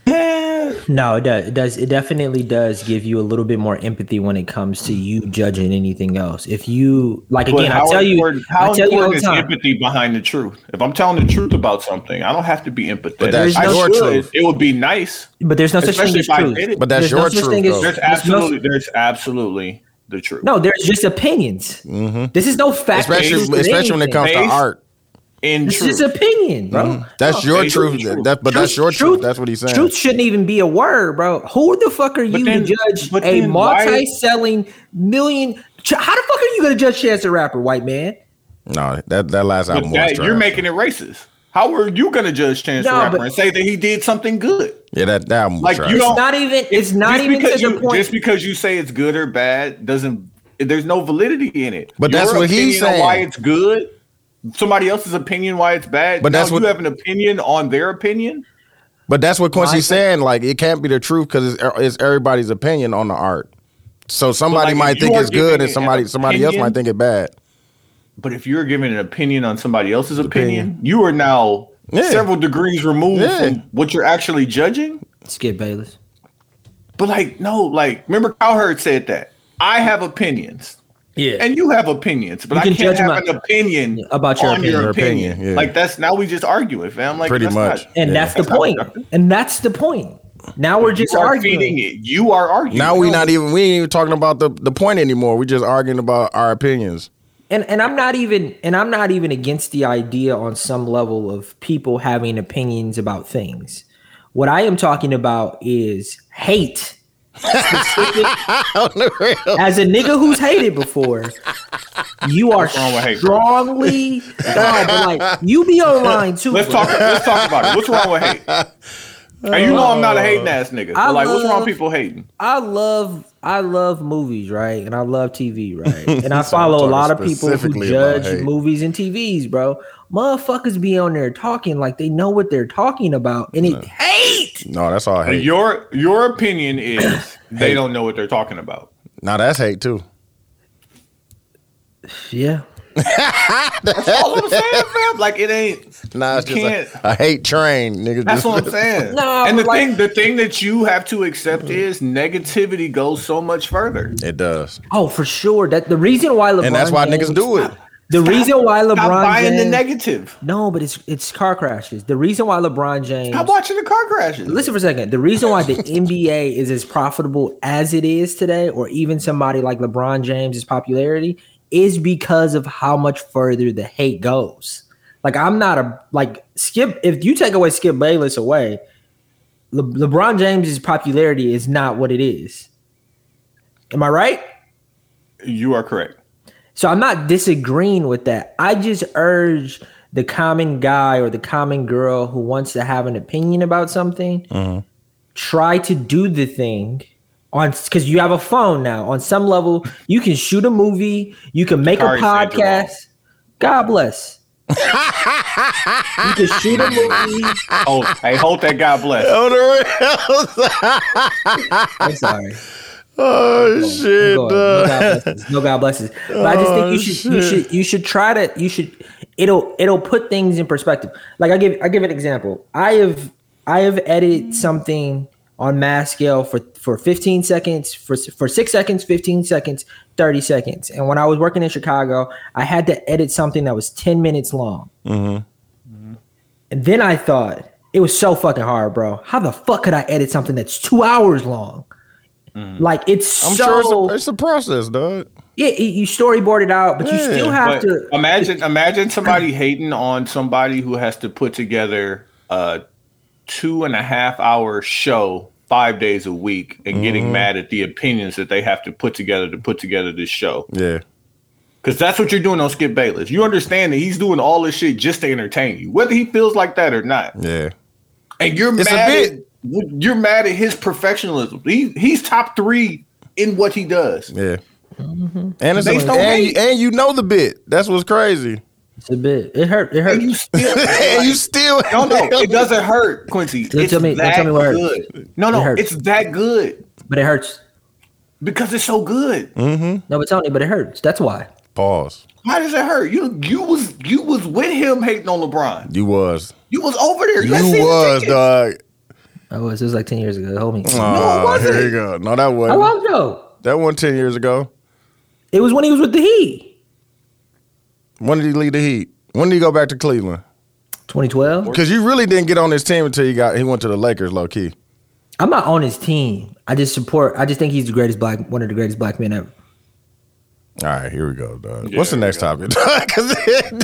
B: *laughs*
C: No, it does. It does. It definitely does give you a little bit more empathy when it comes to you judging anything else. If you like,
B: but
C: again, I tell you,
B: how
C: I tell you all
B: important
C: the
B: is
C: time.
B: empathy behind the truth? If I'm telling the truth about something, I don't have to be empathetic.
A: that's
B: I
C: your
B: should.
A: truth.
B: It would be nice.
C: But there's no such thing as
B: if
C: truth.
A: But that's
C: There's
A: your
C: such
A: truth,
C: thing as-
B: There's
C: There's no-
B: absolutely, there's absolutely the truth.
C: No, there's just opinions. This is no fact.
A: Mm-hmm. Especially, especially when it
C: anything.
A: comes to art.
B: In
C: It's
B: truth.
C: just opinion, bro. Mm-hmm.
A: That's
B: No,
A: your truth.
B: truth.
A: That, but that's your truth. That's what he's saying.
C: Truth shouldn't even be a word, bro. Who the fuck are you
B: then-
C: to judge a multi-selling million? How the fuck are you gonna judge Chance the Rapper, white man?
A: No, that that last
B: But
A: album was
B: that, you're making it racist. How are you going to judge Chance the Rapper
C: but-
B: and say that he did something good?
A: yeah, that, that album
B: Like, you don't-
C: It's not even. It's not even to
B: because
C: the
B: you,
C: point.
B: Just because you say it's good or bad doesn't. There's no validity in it.
A: But that's what he's
B: saying. Why it's good. Somebody else's opinion why it's bad.
A: But
B: Now
A: that's what-
B: you have an opinion on their opinion.
A: But that's what Quincy's saying. Like, it can't be the truth because it's, it's everybody's opinion on the art. So somebody
B: like,
A: might think it's good,
B: giving
A: and
B: an
A: somebody somebody else might think it bad.
B: But if you're giving an opinion on somebody else's opinion,
A: Opinion.
B: you are now
A: Yeah.
B: several degrees removed
A: Yeah.
B: from what you're actually judging.
C: Skip Bayless.
B: But like, no, like, remember Cowherd said that I have opinions.
C: Yeah.
B: and you have opinions, but
C: You
B: I
C: can
B: can't
C: judge
B: have
C: my-
B: an opinion
C: about your opinion.
B: your
A: Your
B: opinion.
A: opinion, yeah.
B: Like that's now we just arguing, fam. Like
A: Pretty
B: that's
A: much.
B: not-
C: and
A: Yeah.
C: that's the
B: That's not
C: point. And that's the point. Now we're just
B: You are
C: arguing.
B: feeding it. You are arguing.
A: Now
B: we're
A: not even we ain't even talking about the the point anymore. We're just arguing about our opinions.
C: and and I'm not even and I'm not even against the idea on some level of people having opinions about things. What I am talking about is hate. Specific- *laughs* as a nigga who's hated before, you are
B: wrong with hate, bro?
C: strongly *laughs* no, but like you be online too.
B: Let's
C: bro.
B: talk. Let's talk about it. What's wrong with hate? And you know I'm not a uh, hating ass nigga.
C: I
B: But like, what's wrong with people hating?
C: I love I love movies, right? And I love TV, right? *laughs* And I follow a lot of people who judge movies and TVs, bro. Motherfuckers be on there talking like they know what they're talking about, and it hate.
A: No, that's all hate.
B: Your your opinion is *coughs* they don't know what they're talking about.
A: Now that's hate too.
C: Yeah,
B: That's all I'm saying, fam. Like it ain't.
A: Nah, it's
B: You
A: just a, a hate train, nigga.
B: That's what I'm *laughs* saying.
C: Nah,
B: and the
C: like-
B: thing, the thing that you have to accept is negativity goes so much further.
A: It does,
C: oh for sure. That the reason why LeBron
A: and that's why
C: James,
A: niggas do it.
C: The reason why
B: Stop
C: LeBron
B: buying
C: James,
B: the negative.
C: no, but it's it's car crashes. The reason why LeBron James
B: Stop watching the car crashes.
C: Listen for a second. The reason why the NBA is as profitable as it is today, or even somebody like LeBron James's popularity, is because of how much further the hate goes. Like I'm not a like Skip. If you take away Skip Bayless away, Le- LeBron James's popularity is not what it is. Am I right?
B: You are correct.
C: So I'm not disagreeing with that. I just urge the common guy or the common girl who wants to have an opinion about something, mm-hmm. try to do the thing on because you have a phone now. On some level, you can shoot a movie, you can make
B: Sorry,
C: a podcast. God bless. you can shoot a *laughs* movie.
B: Oh, hey, hold that. God bless. *laughs*
A: On the real.
C: I'm sorry. *laughs*
A: oh shit,
C: No. God blesses. No God blesses. But I just think
A: Oh,
C: you should you should you should try to you should it'll it'll put things in perspective. Like I give I give an example. I have I have edited something on mass scale for for 15 seconds for for 6 seconds, 15 seconds, 30 seconds. And when I was working in Chicago, I had to edit something that was 10 minutes long. Mm-hmm. Mm-hmm. And then I thought it was so fucking hard, bro. How the fuck could I edit something that's 2 hours long? Mm-hmm. Like it's
A: I'm
C: so
A: sure it's a, it's a process, dog.
C: yeah, you storyboard it out, but you still have
B: But
C: to.
B: imagine, imagine somebody hating on somebody who has to put together a two and a half hour show five days a week and getting mm-hmm. mad at the opinions that they have to put together to put together this show.
A: Yeah,
B: Because that's what you're doing on Skip Bayless. You understand that he's doing all this shit just to entertain you, whether he feels like that or not.
A: yeah.
B: And you're
A: It's a
B: mad
A: bit.
B: at you're mad at his professionalism. He he's top three in what he does.
A: Yeah. Mm-hmm. And it's
B: Based
A: a, and, and you know the bit. That's what's crazy.
C: It's a bit. It hurt. It hurt.
B: And you still *laughs*
A: and you still
B: No, no, it doesn't hurt, Quincy.
C: Don't
B: it's
C: tell me- don't
B: that
C: tell me what hurts.
B: good. No,
C: It
B: no,
C: hurts.
B: it's that good
C: but it hurts.
B: because it's so good. Mm-hmm.
C: No, but Tony, but it hurts. That's why.
A: Pause.
B: Why does it hurt? You you was you was with him hating on LeBron.
A: You was.
B: You was over there.
A: You
B: had season
A: was, dog.
C: I was. It was like ten years ago. Hold me.
A: Aw,
B: wasn't.
A: Here you go. No, that
C: How
A: wasn't.
C: long ago?
A: That wasn't 10 years ago.
C: It was when he was with the Heat.
A: When did he leave the Heat? When did he go back to Cleveland?
C: 2012.
A: Because you really didn't get on his team until he got he went to the Lakers, low key.
C: I'm not on his team. I just support. I just think he's the greatest black, one of the greatest black men ever.
A: All right, here we go, dog.
B: Yeah,
A: What's the next topic? *laughs* Because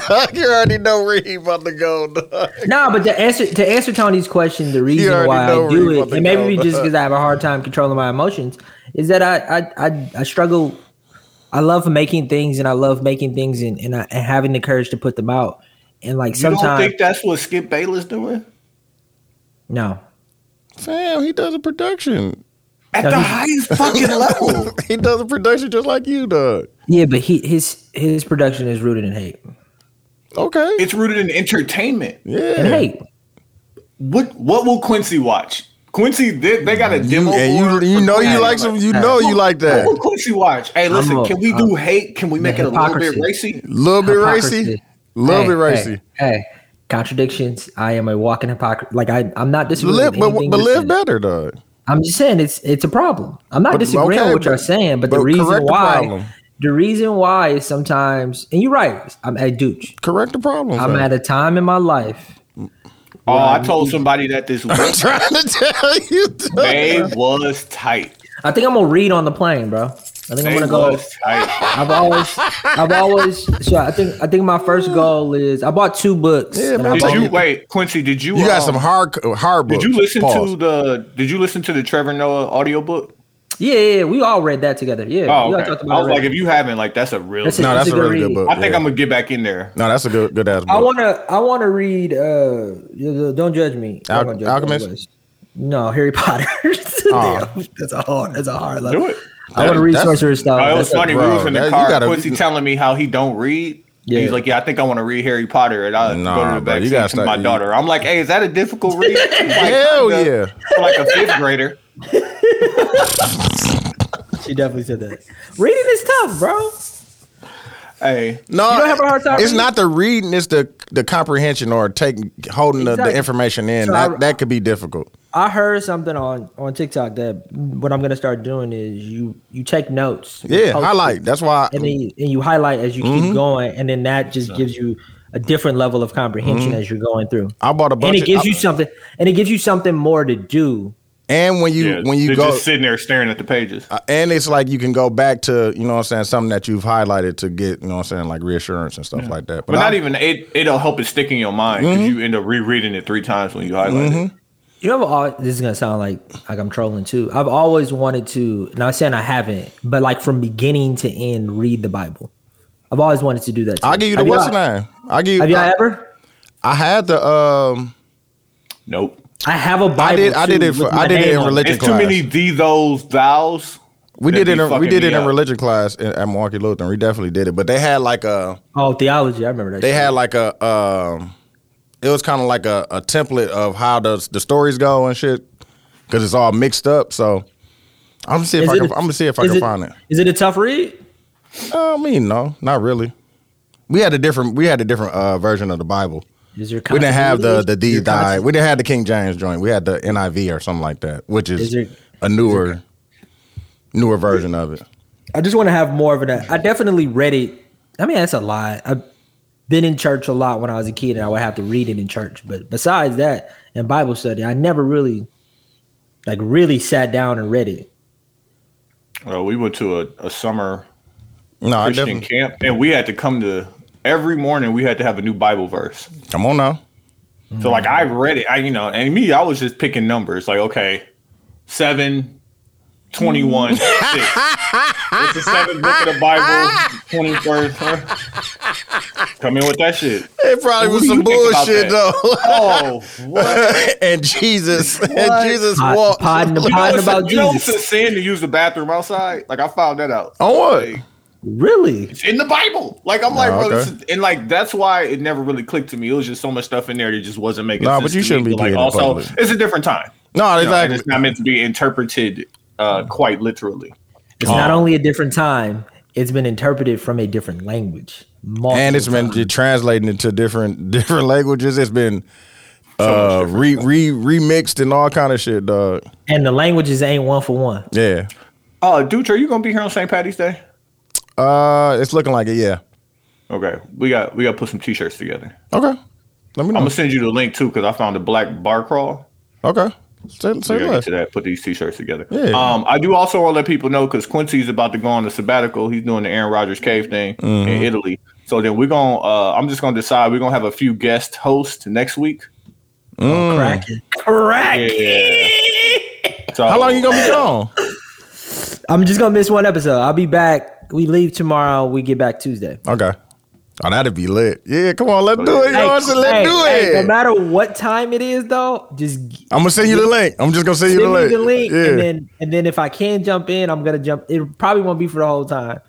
A: dog, you already know where he about to go, dog.
C: No, but to answer to answer Tony's question, the reason why I do it, and maybe
A: go.
C: just because I have a hard time controlling my emotions, is that I I I, I struggle. I love making things, and I love making things, and and, I, and having the courage to put them out. And like
B: You don't
C: sometimes,
B: think that's what Skip Bayless doing
C: no,
A: Fam, he does a production.
B: at
C: No,
B: the highest fucking *laughs* level?
A: he does a production just like you, dog.
C: yeah, but he his his production is rooted in hate
A: Okay.
B: It's rooted in entertainment.
C: and
A: yeah.
C: hate.
B: What what will Quincy watch? Quincy, they, they got a
A: You,
B: demo.
A: and
B: board
A: you, you know you like some. You know you like that.
B: will Quincy watch? Hey, listen,
C: a-
B: can we uh, do hate? Can we make it a little bit
C: hypocrisy.
B: racy?
A: Little bit racy.
C: Hypocrisy.
A: Little
C: Hey,
A: bit racy.
C: Hey, hey, contradictions. I am a walking hypocrite. Like I, I'm not disagreeing.
A: Live,
C: with
A: but, but live
C: saying.
A: better, dog.
C: I'm just saying it's it's a problem. I'm not
A: But-
C: disagreeing
A: okay,
C: with what you're saying, but,
A: but
C: the reason
A: correct the
C: why, the reason why is sometimes, and you're right. I'm at Dooch.
A: Correct the problem.
C: I'm
A: fam.
C: at a time in my life
B: Oh, I told somebody that this *laughs*
A: I'm trying to tell you. dog.
B: They was tight.
C: I think I'm gonna read on the plane, bro. I think I'm gonna go.
B: tight.
C: I've always, I've always. So I think, I think my first goal is I bought two books.
A: Yeah, man.
B: Did you wait, Quincy? Did you?
A: You got
B: um,
A: some hard hard
B: Did you listen
A: Pause.
B: to the? Did you listen to the Trevor Noah audiobook?
C: Yeah, yeah, we all read that together. Yeah,
B: Oh,
C: we all
B: okay.
C: talked
B: I
C: about
B: was like, if you haven't, like, that's a real.
C: That's a-
A: No, that's
C: it's
A: a
C: a good
A: really good
C: read.
A: book.
B: I think
A: yeah.
B: I'm gonna get back in there.
A: No, that's a good good ass book.
C: I wanna, I wanna read. uh Don't judge me. I'm
A: Al-
C: gonna judge
A: Alchemist?
C: anyways. No, Harry Potter.
A: Oh. *laughs*
C: Damn, that's a hard. That's a hard.
B: Do it.
C: I want to read
A: That's-
C: Sorcerer's Stone.
B: Oh, it was
C: That's a-
B: funny. we was in
A: that-
B: the
A: you
B: car.
A: gotta-
B: Quincy telling me how he don't read.
C: Yeah.
B: He's like, yeah, I think I want to read Harry Potter, and I
A: Nah,
B: go to the
A: bro,
B: back
A: you
B: seat
A: gotta start-
B: my
A: you-
B: daughter. I'm like, hey, is that a difficult read? *laughs* Like,
A: Hell yeah.
B: For like a fifth grader.
C: She definitely said that. Reading is tough, bro.
B: Hey,
A: No,
C: You don't have a hard time
A: It's
C: reading?
A: not the reading; it's the the comprehension or taking holding the, the information in.
C: So
A: that
C: I-
A: that could be difficult.
C: I heard something on on TikTok that what I'm gonna start doing is you you take notes.
A: Yeah,
C: post
A: highlight. That's why.
C: and then you, and you highlight as you keep mm-hmm. going, and then that just gives you a different level of comprehension mm-hmm. as you're going through.
A: I bought a bunch.
C: And it gives
A: of,
C: you something, and it gives you something more to do.
A: And when you
B: yeah,
A: when you go,
B: just sitting there staring at the pages.
A: uh, and it's like you can go back to you know what I'm saying something that you've highlighted to get you know what I'm saying like reassurance and stuff like that.
B: But not
A: I-
B: even it. It'll help it stick in your mind because
A: Mm-hmm.
B: you end up rereading it three times when you highlight it.
C: You know, I've al- this is gonna sound like like I'm trolling too. I've always wanted to, not saying I haven't, but like from beginning to end, read the Bible. I've always wanted to do that. Too.
A: I'll give you the
C: Have
A: what's
C: y'all-
A: the name? I'll give you.
C: Have y'all ever?
A: I had the um.
B: Nope.
C: I have a Bible.
A: I did. I did it. For, I did it in
C: on it.
A: religion
B: It's too many thee, those, thous.
A: we did it. In, we did it in
B: up.
A: religion class in, at Milwaukee Lutheran. We definitely did it. But they had like a.
C: Oh, theology. I remember that.
A: They
C: shit.
A: had like a. Um, it was kind of like a, a template of how the the stories go and shit, because it's all mixed up. So I'm gonna see if
C: Is
A: I can.
C: a-
A: I'm gonna see if I
C: is
A: can find it.
C: Is it a tough read?
A: Uh, I mean, no, not really. We had a different. We had a different uh, version of the Bible.
C: Is your
A: We didn't have the the D
C: Your
A: die. We didn't have the King James joint. We had the NIV or something like that, which is,
C: Is there-
A: a newer newer version of it.
C: I just want to have more of it. I definitely read it. I mean, that's a lot. I've been in church a lot when I was a kid, and I would have to read it in church. But besides that, in Bible study, I never really, like, really sat down and read it.
B: Well, we went to a, a summer
A: No,
B: Christian camp, and we had to come to every morning. We had to have a new Bible verse.
A: come on now.
B: So like I read it, I you know, and me, I was just picking numbers. Like okay, seven, 21, *laughs* six. It's the seventh book of the Bible, twenty first. Come in with that shit.
A: It probably
B: What
A: was some
B: you think about
A: bullshit though.
B: Oh, what? *laughs*
A: and Jesus, and Jesus
C: Pod-
A: walked.
C: podding,
B: You know,
C: podding
B: it's,
C: about
B: you know it's a
C: Jesus.
B: sin to use the bathroom outside. Like I found that out.
A: Oh, what?
B: Like,
C: Really?
B: it's in the Bible. Like I'm like,
A: Oh,
B: bro,
A: okay.
B: this and like that's why it never really clicked to me. It was just so much stuff in there that just wasn't making
A: Nah,
B: sense.
A: but you
B: to
A: shouldn't
B: me.
A: be
B: But, like
A: doing it
B: also,
A: public.
B: it's a different time.
A: No,
B: You know, it's not meant to be interpreted uh, quite literally.
C: It's not only a different time; it's been interpreted from a different language.
A: and it's been
C: multiple
A: translated into different *laughs* different languages. It's been uh re re remixed and all kind of shit, dog.
C: and the languages ain't one for one.
A: Yeah.
B: Uh, Dutra, are you gonna be here on St. Patty's Day?
A: Uh, it's looking like it. Yeah.
B: Okay, we got we got to put some t-shirts together.
A: Okay. Let me
B: I'm gonna send you the link too because I found a black bar crawl.
A: Okay. Say,
B: We
A: say
B: gotta get
A: less.
B: to that. Put these t-shirts together.
A: Yeah.
B: Um, I do also want to let people know because Quincy's about to go on a sabbatical. He's doing the Aaron Rodgers cave thing
A: Mm-hmm.
B: in Italy. So then we're gonna. Uh, I'm just gonna decide. We're gonna have a few guest hosts next week.
A: Mm.
C: Cracking, cracking.
B: Yeah. So
A: How long you gonna be gone?
C: I'm just gonna miss one episode. I'll be back. We leave tomorrow. We get back Tuesday.
A: Okay. Oh, that'd be lit. Yeah, come on, let's do it. You know what I'm saying? Let's do
C: hey, no matter what time it is, though, just
A: I'm gonna send you the link. I'm just gonna send you
C: send
A: the link.
C: the link,
A: Yeah.
C: and then and then if I can jump in, I'm gonna jump. It probably won't be for the whole time,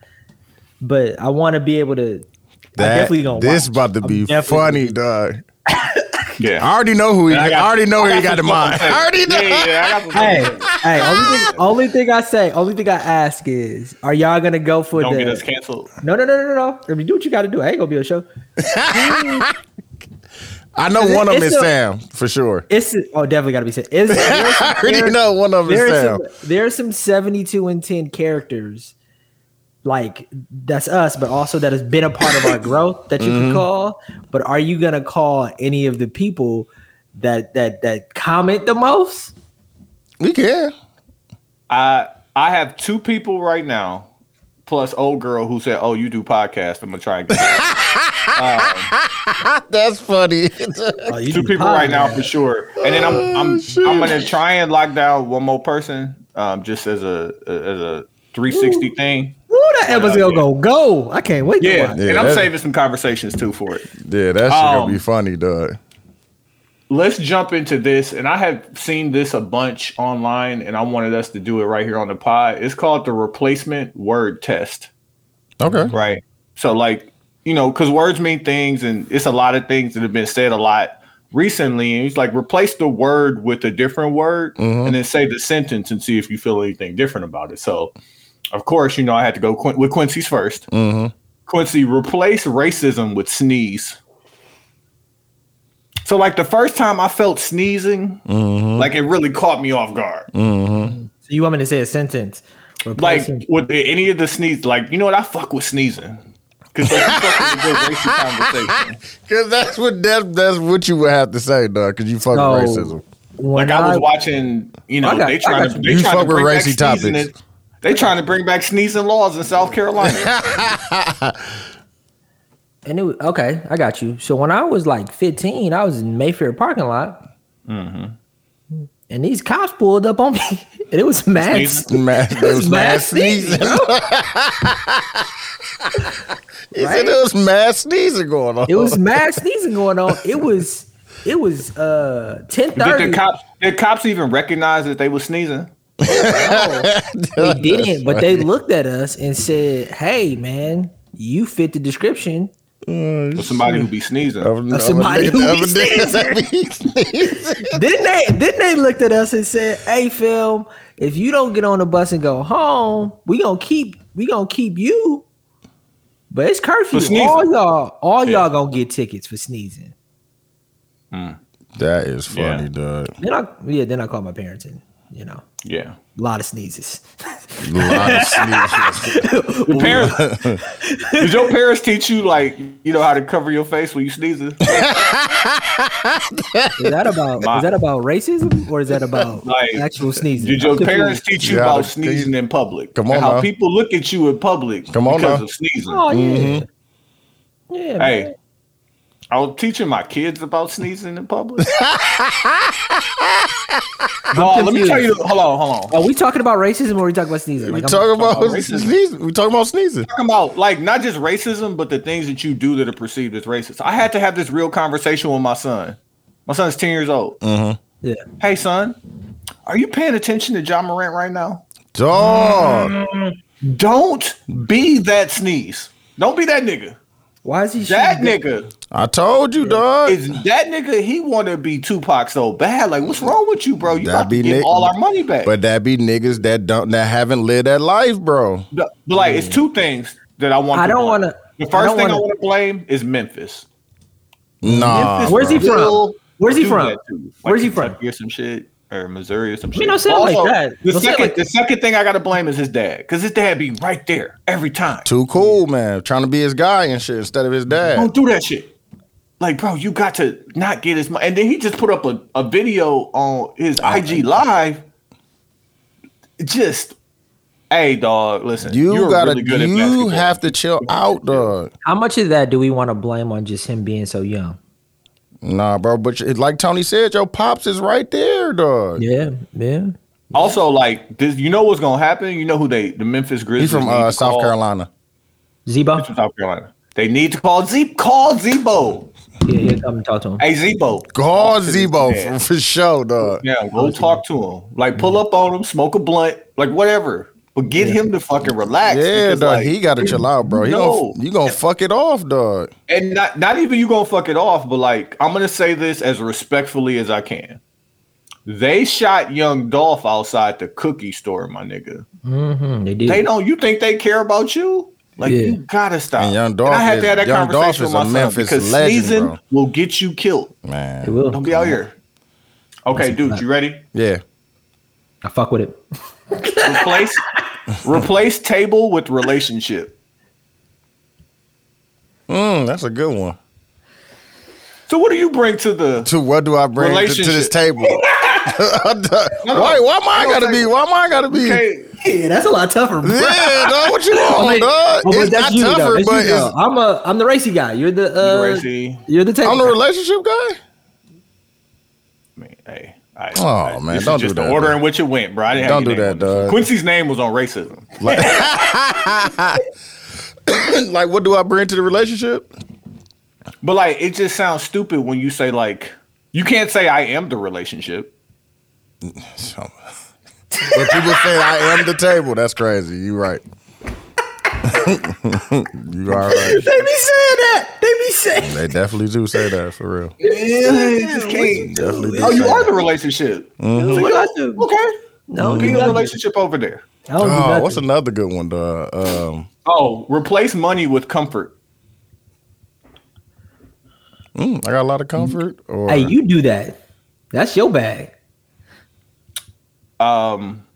C: but I want to be able to. I
A: That-
C: definitely gonna.
A: this
C: watch.
A: about to be funny, dog. *coughs*
B: yeah.
A: I already know who he. I,
B: got-
A: already know
B: I
A: who he
B: got
A: got in mind. I already know.
B: Yeah, yeah, I
C: Hey,
B: stuff to say.
C: hey! Only thing, only thing I say, only thing I ask is, are y'all gonna go for
B: Don't
C: the?
B: get us canceled.
C: no, no, no, no, no, no. If you do what you got to do, I ain't gonna be on show. *laughs*
A: I know
C: Is it-
A: one of them is
C: a-
A: Sam for sure.
C: It's oh, definitely got to be said. It's, *laughs*
A: I already
C: there-
A: know one of them is Sam.
C: some, there's some 72 and 10 characters like that's us, but also that has been a part of our *laughs* growth that you
A: Mm-hmm.
C: can call. But are you gonna call any of the people that that that comment the most?
A: We can.
B: I I have two people right now, plus old girl who said, "Oh, you do podcast." I'm gonna try and get *laughs*
A: That's funny.
C: Oh, you
B: two
C: do
B: people right now for sure. And then I'm I'm I'm gonna try and lock down one more person, um, just as a as a 360 thing.
C: Ooh, that episode go go. I can't wait. to
B: Yeah,
C: watch.
A: Yeah,
B: and I'm saving some conversations too for it.
A: yeah, that's shit gonna
B: Um,
A: be funny, dog.
B: let's jump into this and i have seen this a bunch online and i wanted us to do it right here on the pod it's called the replacement word test
A: Okay.
B: right so like you know because words mean things and it's a lot of things that have been said a lot recently and it's like replace the word with a different word and then say the sentence and see if you feel anything different about it so of course you know i had to go Quin- with quincy's 1st
A: Mm-hmm.
B: quincy replace racism with sneeze so like the first time I felt sneezing,
A: Mm-hmm.
B: like it really caught me off guard.
C: So you want me to say a sentence?
B: Like with any of the sneeze, like you know what? I fuck with sneezing because like, you fuck with a good racist *laughs* conversation.
A: Cause that's what that, that's what you would have to say, dog. Cause you fuck
C: No.
A: with racism.
B: Like I was watching, you know,
C: got-
B: they
C: I
B: trying to
C: you.
B: they
A: You
B: trying
A: fuck
B: to
A: with
B: bring
A: racy
B: sneezing.
A: topics.
B: In- They trying to bring back sneezing laws in South Carolina. *laughs*
C: And it was, okay, I got you. So when I was like 15, I was in Mayfair parking lot,
B: Mm-hmm.
C: and these cops pulled up on me, *laughs* and it was mad.
B: Sneezing?
A: Man, there was
C: mad
A: mad sneezing.
C: sneezing, *laughs*
A: he said there was mad sneezing going on.
C: It was mad sneezing going on. It was it was uh 10
B: Did the cops did cops even recognize that they were sneezing? *laughs*
C: They didn't, but they looked at us and said, "Hey, man, you fit the description."
B: Uh, or somebody who be sneezing?
A: Of- of
C: somebody who be
A: a nigga that be sneezing.
C: Then they then they looked at us and said, "Hey, Phil, if you don't get on the bus and go home, we gonna keep we gonna keep you." But it's curfew. All y'all, all
B: Yeah.
C: y'all gonna get tickets for sneezing. Hmm.
A: That is funny,
B: Yeah.
A: dog.
C: Then I yeah, then I called my parents and you know,
B: Yeah.
C: a lot of sneezes.
A: A lot of sneezes. *laughs*
B: Your parents did your parents teach you like you know how to cover your face when you sneezing? *laughs*
C: Is that about
B: My-
C: is that about racism or is that about
B: Like,
C: actual sneezing?
B: Did your parents teach you
A: Yeah,
B: about sneezing in public?
A: Come on
B: how
A: now.
B: people look at you in public
A: Come on
B: because
A: now.
B: of sneezing.
C: Oh yeah,
A: Mm-hmm.
C: yeah.
B: Hey,
C: man.
B: I was teaching my kids about sneezing in public. *laughs* no, let me tell you. Hold on, hold on.
C: Are we talking about racism or are we talking about sneezing?
A: We
C: Like, I'm-
A: talking about
B: about
A: sneezing. We talking about sneezing.
B: Talking about like not just racism, but the things that you do that are perceived as racist. I had to have this real conversation with my son. My son's ten years old. Mm-hmm.
C: yeah.
B: Hey, son, are you paying attention to Ja Morant right now?
A: Dog.
B: Don't be that sneeze. Don't be that nigga.
C: Why is he sneezing?
B: That
C: shooting-
B: nigga
A: I told you, dog.
B: is that nigga. He want to be Tupac so bad. Like, what's wrong with you, bro? You
A: That
B: got to
A: be
B: get
A: Nick-
B: all our money back.
A: But that be niggas that don't that haven't lived that life, bro.
B: But, but, like, it's two things that I want.
C: I
B: to
C: don't wanna-
B: The first
C: don't
B: thing I
C: wanna-
B: want to blame is Memphis.
A: Nah.
B: Memphis
C: Where's he from? Where's he from?
B: that to you. Like
C: Where's he from?
B: Kentucky Or some shit, or Missouri or some shit.
C: mean, don't say like that.
B: The
C: Don't
B: second,
C: like-
B: the second thing I got to blame is his dad, because his dad be right there every time.
A: Too cool, man. Trying to be his guy and shit instead of his dad.
B: Don't do that shit. Like, bro, you got to not get his money. And then he just put up a, a video on his IG live. Just, hey, dog, listen.
A: You
B: you're
A: gotta.
B: really good
A: you have to chill out, dog.
C: How much of that do we want to blame on just him being so young?
A: Nah, bro. But like Tony said, your pops is right there, dog.
C: Yeah, yeah.
B: Also, like, this, you know what's gonna happen? You know who they, the Memphis Grizzlies.
A: He's from uh, South
B: call?
A: Carolina.
C: Z-Bo,
B: From South Carolina. They need to call Z. Call Z-Bo.
C: Yeah, he'll come and talk to him.
B: Hey, Z-Bo.
A: Call
B: Talk Z-Bo
A: for, for sure, dog.
B: Yeah, go talk to him. Like, pull up on him, smoke a blunt, like whatever. But get him to fucking relax.
A: Yeah,
B: because,
A: dog.
B: like,
A: he got to chill out, bro. He
B: No.
A: gonna, you gonna fuck it off, dog.
B: and not not even you gonna fuck it off, but like I'm gonna say this as respectfully as I can. They shot young Dolph outside the cookie store, my nigga.
C: Mm-hmm, they did.
B: They don't. You think they care about you? Like
C: Yeah.
B: you gotta stop.
A: And Young Dolph
B: I had
A: is-
B: to have that
A: Young Dolph
B: conversation
A: is
B: with
A: a
B: my son
A: Memphis
B: because
A: legend,
B: sneezing
A: bro.
B: will get you killed.
C: Man, It
A: Man.
C: will.
B: Don't be out here. Okay, dude, you ready?
A: Yeah.
C: I fuck with it.
B: Replace *laughs* replace table with relationship.
A: Mm, that's a good one.
B: So what do you bring to the?
A: To what do I bring to, to this table? *laughs* *laughs* why? Why am I gotta be? Why am I gotta be?
B: Okay,
C: Yeah, that's a lot tougher. Bro.
A: Yeah, dog. What you *laughs* want,
C: Wait,
A: dog?
C: but
A: it's
C: that's
A: not
C: you,
A: tougher,
C: That's
A: but
C: you,
A: it's,
C: I'm a I'm the racy guy. You're the uh,
B: Racy.
C: you're the table
A: I'm the
C: guy.
A: relationship guy.
B: I mean, hey. I,
A: Oh,
B: I-
A: man, don't do
B: just
A: that,
B: the order
A: dog.
B: in which it went, bro. I didn't
A: Don't
B: have
A: do that,
B: on
A: dog.
B: Quincy's name was on racism. *laughs* *laughs*
A: like, what do I bring to the relationship?
B: But like, it just sounds stupid when you say like, you can't say I am the relationship.
A: So, but people say I am the table. That's crazy. You right. *laughs* you are right.
C: They be saying that. They be saying.
A: They definitely do say that for real.
B: Definitely
A: Definitely. Do
B: Oh, you are
A: that.
B: the relationship.
C: What I do?
B: Okay.
C: No,
B: Be
C: do
B: the
C: nothing.
B: relationship over there.
C: I don't do
A: Oh, what's another good one, dog? Um,
B: Oh, replace money with comfort.
A: mm, I got a lot of comfort. Or
C: Hey, you do that. That's your bag.
B: Um,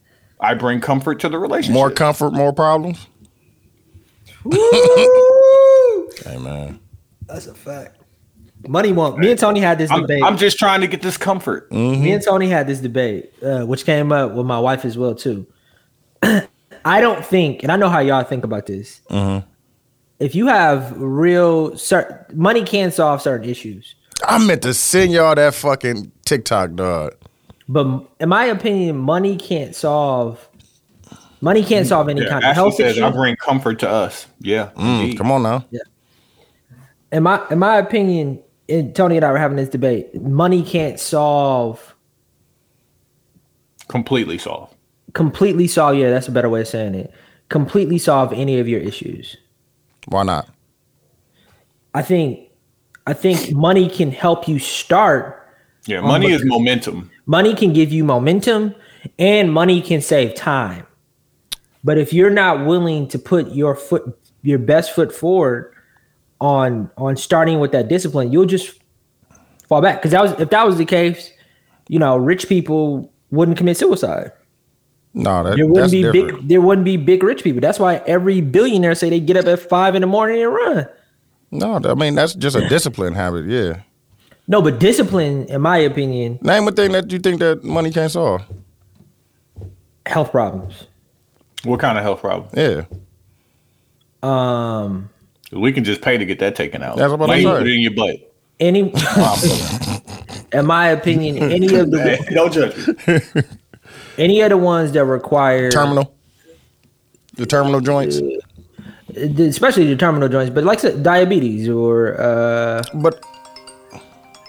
B: I bring comfort to the relationship.
A: more comfort, more problems. *laughs* Hey man,
C: That's a fact. Money won't. Me and Tony had this
B: I'm,
C: debate.
B: I'm just trying to get this comfort.
C: Me and Tony had this debate, uh, which came up with my wife as well too. *clears throat* I don't think, and I know how y'all think about this. If you have real, cer- money can solve certain issues,
A: I meant to send y'all that fucking TikTok, dog.
C: But in my opinion, money can't solve. Money can't solve any
B: Yeah,
C: kind of
B: Ashley
C: health
B: says
C: issue.
B: I bring comfort to us. Yeah,
A: Mm, come on now. Yeah.
C: in my in my opinion, and Tony and I were having this debate. Money can't solve
B: completely solve
C: completely solve. Yeah, that's a better way of saying it. Completely solve any of your issues.
A: Why not?
C: I think I think money can help you start.
B: Yeah, money
C: but-
B: is momentum.
C: Money can give you momentum and money can save time. But if you're not willing to put your foot your best foot forward on on starting with that discipline, you'll just fall back. Cuz that was if that was the case, you know, rich people wouldn't commit suicide.
A: No, that,
C: There wouldn't
A: that's
C: be
A: different.
C: big there wouldn't be big rich people. That's why every billionaire say they get up at 5 in the morning and run.
A: No, I mean that's just a discipline habit. Yeah.
C: No, but discipline in my opinion,
A: Name a thing that you think that money can't solve.
C: health problems.
B: What kind of health problem?
A: Yeah.
C: Um
B: We can just pay to get that taken out.
A: That's what I'm
B: you
A: saying.
B: put it in your butt.
C: any *laughs* *laughs* in my opinion any of the
B: Hey, don't judge me.
C: any of the ones that require
A: Terminal. The terminal joints.
C: the- especially the terminal joints but like said, diabetes or uh
A: But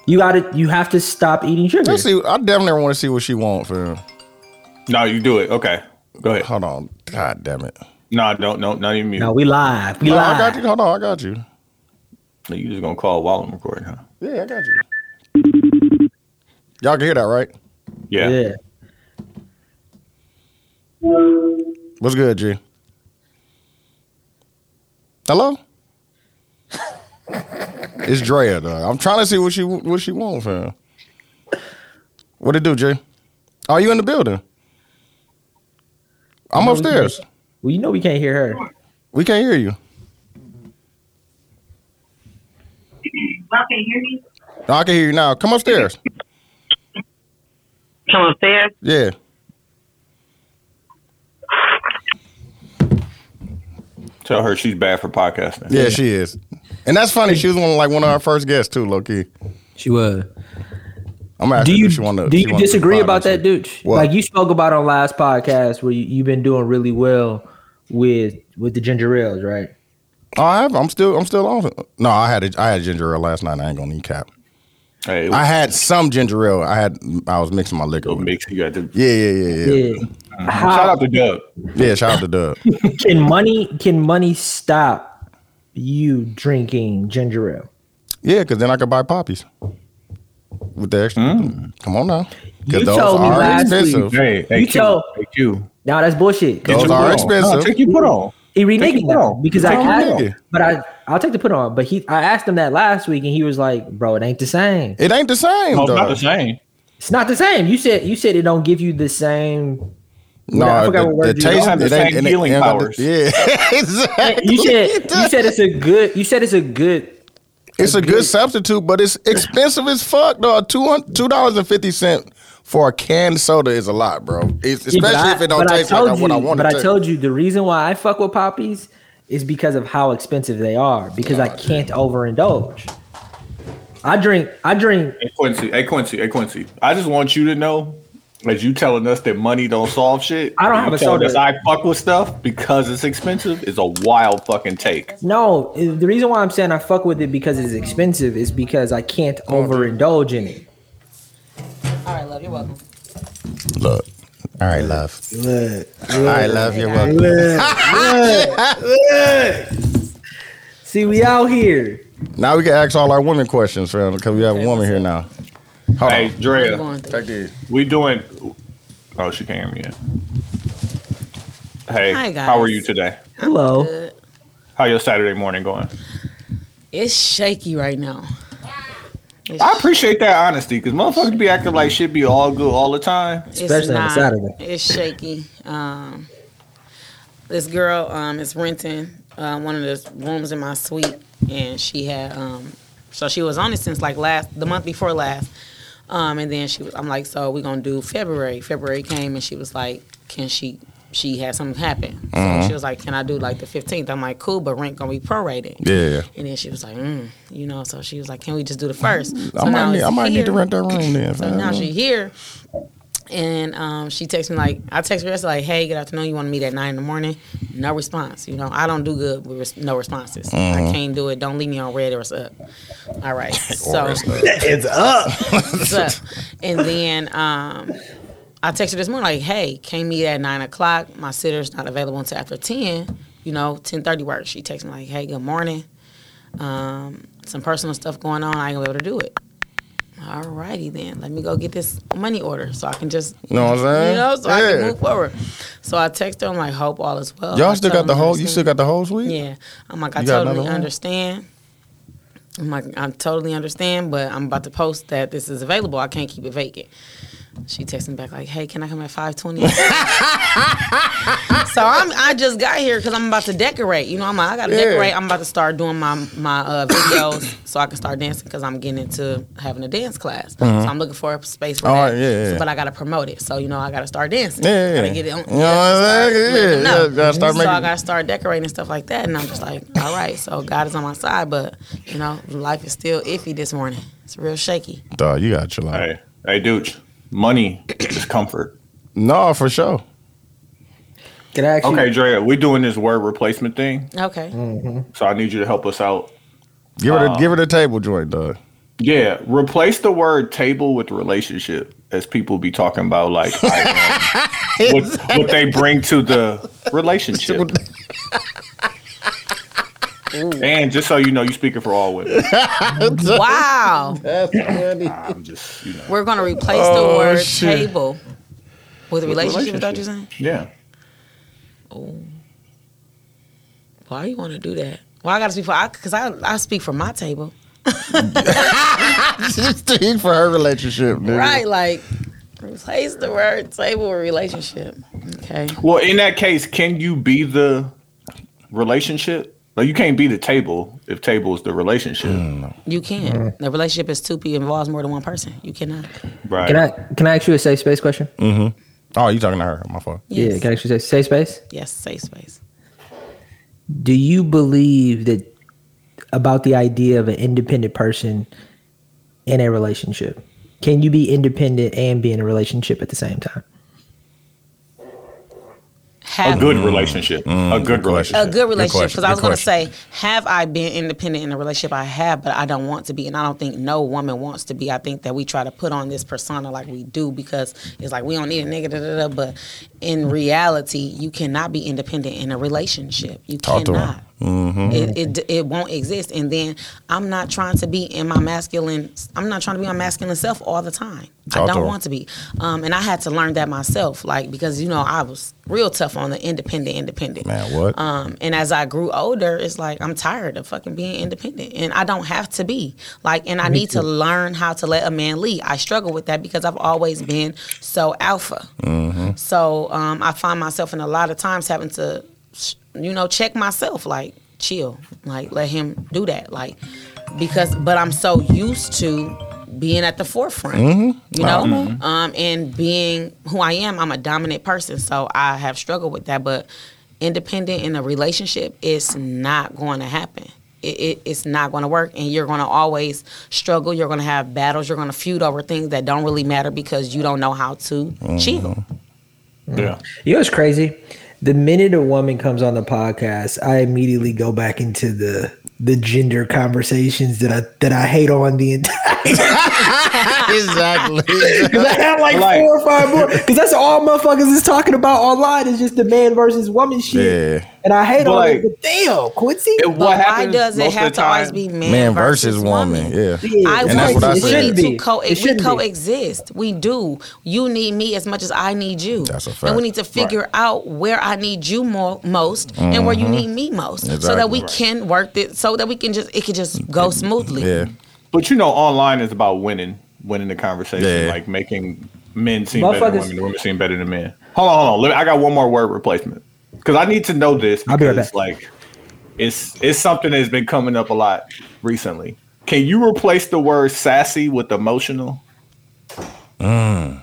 C: you got to you have to stop eating sugar
A: let's see. I definitely want to see what she wants for.
B: No, you do it. Okay, go ahead.
A: Hold on. God damn it.
B: No, I don't. No, not even you.
C: no we live we
A: No, I got you. Hold on. I got you.
B: You just gonna call while I'm recording, huh?
A: Yeah, I got you. Y'all can hear that, right?
B: Yeah.
C: yeah
A: What's good, G? Hello? It's Drea, though. I'm trying to see what she what she wants, fam. What it do, Jay? Are you in the building? I'm
C: No, we
A: upstairs.
C: well you know we can't hear her
A: We can't hear you.
E: Y'all can hear me?
A: No, I can hear you now. Come upstairs.
E: Come upstairs.
A: Yeah.
B: Tell her she's bad for podcasting.
A: Yeah, she is. And that's funny. She was one of, like one of our first guests too, low key.
C: she was
A: I'm gonna
C: do you
A: if she wanna,
C: do you disagree about that
A: week.
C: dude like you spoke about on last podcast where you, you've been doing really well with with the ginger ales right
A: Oh, I have. I'm still. I'm still on. No, I had. A, I had ginger ale last night. I ain't gonna need cap.
B: Hey,
A: I had some ginger ale. I had. I was mixing my liquor.
B: little
A: With it.
B: mix. You got to
A: Yeah, yeah, yeah, yeah.
C: yeah Mm-hmm.
B: shout out to Doug.
A: Yeah, shout out to Doug. *laughs*
C: can money can money stop you drinking ginger ale
A: Yeah, because then I could buy Poppis with the extra. Mm. Come on now,
C: You
A: those
C: told me
A: are
C: last week-
B: Hey, hey,
C: You
B: Q.
C: told-
B: Hey, Q.
C: now that's bullshit
A: Those
B: Take
A: are expensive.
B: No, take your put on.
C: he
B: Take
C: reneged
B: your on.
C: because
B: Take
C: I
B: your
C: asked
B: put on.
C: him, but I I'll take the put on. But he I asked him that last week and he was like, "Bro, it ain't the same.
A: It ain't the same.
B: No, it's not the same.
C: It's not the same." You said you said it don't give you the same.
A: No,
C: I forgot
A: the,
C: what word
A: the
C: you
A: taste.
B: don't have the
A: it ain't,
B: same
A: ain't-
B: healing
A: ain't
B: powers. *laughs*
A: Yeah, exactly.
C: You said you said it's a good. You said it's a good
A: It's a good substitute, but it's expensive as fuck, dog. Two two dollars and fifty cent for a canned soda is a lot, bro. It's, especially
C: but I-
A: if it don't taste like
C: you,
A: what I want
C: But
A: it
C: I
A: to.
C: told you the reason why I fuck with Poppis is because of how expensive they are. Because I can't overindulge. I drink. I drink.
B: Hey Quincy, hey Quincy, hey Quincy. I just want you to know, as you telling us that money don't solve shit.
C: I don't have a
B: telling
C: soda.
B: us I fuck with stuff because it's expensive is a wild fucking take.
C: No, the reason why I'm saying I fuck with it because it's expensive is because I can't overindulge in it.
F: All right, love. You're welcome.
A: Look. All right, love. All right, love. You're welcome.
C: See, we out here.
A: Now we can ask all our women questions, fam, because we have a woman here now. Hold
B: Hey,
A: on.
B: Drea,
F: Going through.
A: Take these.
B: we doing. Oh, she can't hear me yet. Hey,
F: Hi, guys.
B: how are you today?
C: Hello.
F: Good.
B: How your Saturday morning going?
F: It's shaky right now. It's,
B: I appreciate that honesty because motherfuckers be acting like shit be all good all the time.
F: it's
C: Especially on a Saturday.
F: It's shaky. Um, this girl um, is renting uh, one of the rooms in my suite, and she had um, so she was on it since like last the month before last. Um, and then she was, I'm like, so we're gonna do February. February came and she was like, can she? She had something happen. So she was like, can I do like the 15th? I'm like, cool, but rent gonna be prorated.
A: Yeah.
F: And then she was like, mm, you know, so she was like, can we just do the first? So
A: I might, need, I might need to rent that room then.
F: So now she here, and um, she texts me like, I text her yesterday like, hey, good afternoon. You want to meet at nine in the morning? No response. You know, I don't do good with res- no responses.
A: Mm-hmm.
F: I can't do it. Don't leave me on red or it's up. All right. *laughs* so
C: It's up.
F: it's up. *laughs* And then um, I texted her this morning like, hey, can meet at nine o'clock. My sitter's not available until after ten. You know, ten thirty works. She texts me like, hey, good morning. Um, some personal stuff going on. I ain't gonna be able to do it. All righty then. Let me go get this money order so I can just
A: You know what I'm *laughs* saying?
F: you know, so I can move forward. So I text her. I'm like, hope all is well.
A: Y'all
F: I
A: still got the whole. You still got the whole suite?
F: Yeah. I'm like, I
A: You
F: totally understand. I'm like, I totally understand, but I'm about to post that this is available. I can't keep it vacant. She texted me back like, "Hey, can I come at 5:20?" *laughs* so I'm, I just got here because I'm about to decorate. You know, I'm like, I gotta
A: Yeah.
F: decorate. I'm about to start doing my my uh, videos so I can start dancing because I'm getting into having a dance class. So I'm looking for a space for
A: Mm-hmm.
F: That.
A: right, yeah, yeah.
F: So, but I gotta promote it. So you know, I gotta start dancing.
A: Yeah, yeah,
F: Gotta get it on.
A: You know what I'm saying? Yeah,
F: know.
A: yeah, gotta start
F: so I gotta start decorating and stuff like that. And I'm just like, all right, so God is on my side, but you know, life is still iffy this morning. It's real shaky.
A: Dog, you got your life.
B: Hey, hey, dude, money is comfort.
A: No, for sure.
C: Can I actually?
B: Okay, Drea, we're doing this word replacement thing,
F: Okay.
B: so I need you to help us out.
A: Give her the
B: Uh,
A: give her the table joint, dog.
B: Yeah, replace the word table with relationship, as people be talking about, like I, um, *laughs* what, what they bring to the *laughs* relationship. And just so you know, you speaking for all women. *laughs*
F: Wow.
B: I'm just, you know,
F: We're gonna replace
A: Oh,
F: the word
A: shit.
F: table with a relationship. Is that what you're saying?
B: yeah. Oh.
F: Why you want to do that? Well, I gotta speak for because I, I speak for my table, *laughs*
A: Speak for her relationship, nigga.
F: right? Like replace the word table with relationship. Okay.
B: Well, in that case, can you be the relationship? Like, you can't be the table if table is the relationship,
F: You can. The relationship is two people involves more than one person. You cannot.
B: right?
C: Can I? Can I ask you a safe space question? Mm-hmm.
A: Oh, you talking to her? My fault.
F: Yes.
C: Yeah. Can I actually say safe space?
F: yes. Safe space.
C: Do you believe that about the idea of an independent person in a relationship? Can you be independent and be in a relationship at the same time?
B: A
F: Have mm,
B: good relationship. a good relationship.
F: a good relationship because I was going to say, have I been independent in the relationship? I have, but I don't want to be, and I don't think no woman wants to be. I think that we try to put on this persona like we do because it's like we don't need a nigga, da, da, da, but in reality, you cannot be independent in a relationship. You
A: Talk to
F: cannot. It, it it won't exist. And then I'm not trying to be in my masculine. I'm not trying to be my masculine self all the time.
A: Talk
F: I don't want to be. Um, and I had to learn that myself, like because you know I was real tough on the independent, independent.
A: Man, what?
F: Um, and as I grew older, it's like I'm tired of fucking being independent, and I don't have to be like. And I need to learn how to let a man lead. I struggle with that because I've always been so alpha. So um, I find myself in a lot of times having to, you know, check myself. Like chill, like let him do that. Like because but I'm so used to being at the forefront.
A: Mm-hmm.
F: You know, um, and being who I am, I'm a dominant person, so I have struggled with that. But independent in a relationship, it's not going to happen. It, it, it's not going to work, and you're going to always struggle. You're going to have battles. You're going to feud over things that don't really matter because you don't know how to
A: Mm-hmm.
F: chill.
B: Yeah.
C: You know what's crazy? The minute a woman comes on the podcast, I immediately go back into the the gender conversations that I that I hate on the entire. *laughs*
A: exactly.
C: Because I have like,
B: Like-
C: four or five more. Because that's all motherfuckers is talking about online is just the man versus woman shit.
A: Yeah.
C: And I hate
B: But
C: on
B: like-
C: it. But damn, Quincy.
B: It-
F: But
B: what
F: why
B: happens
F: does it have to always be man,
A: Man versus woman. Yeah.
C: Yeah,
F: I
A: And that's what I
F: we
A: said.
F: need to
C: shouldn't
F: co-
C: be. It
F: we
C: shouldn't be.
F: coexist. We do. You need me as much as I need you.
A: That's a fact.
F: And we need to figure out where I need you more most and where you need me most, so that
A: Mm-hmm. Exactly.
F: we can work it. So that we can just it can just go smoothly.
A: Yeah.
B: But you know, online is about winning, winning the conversation,
A: Yeah.
B: like making men seem better than women, and women seem better than men. Hold on, hold on. Let me, I got one more word replacement because I need to know this
C: I'll be right
B: because,
C: back.
B: like, it's it's something that's been coming up a lot recently. Can you replace the word sassy with emotional? Mm.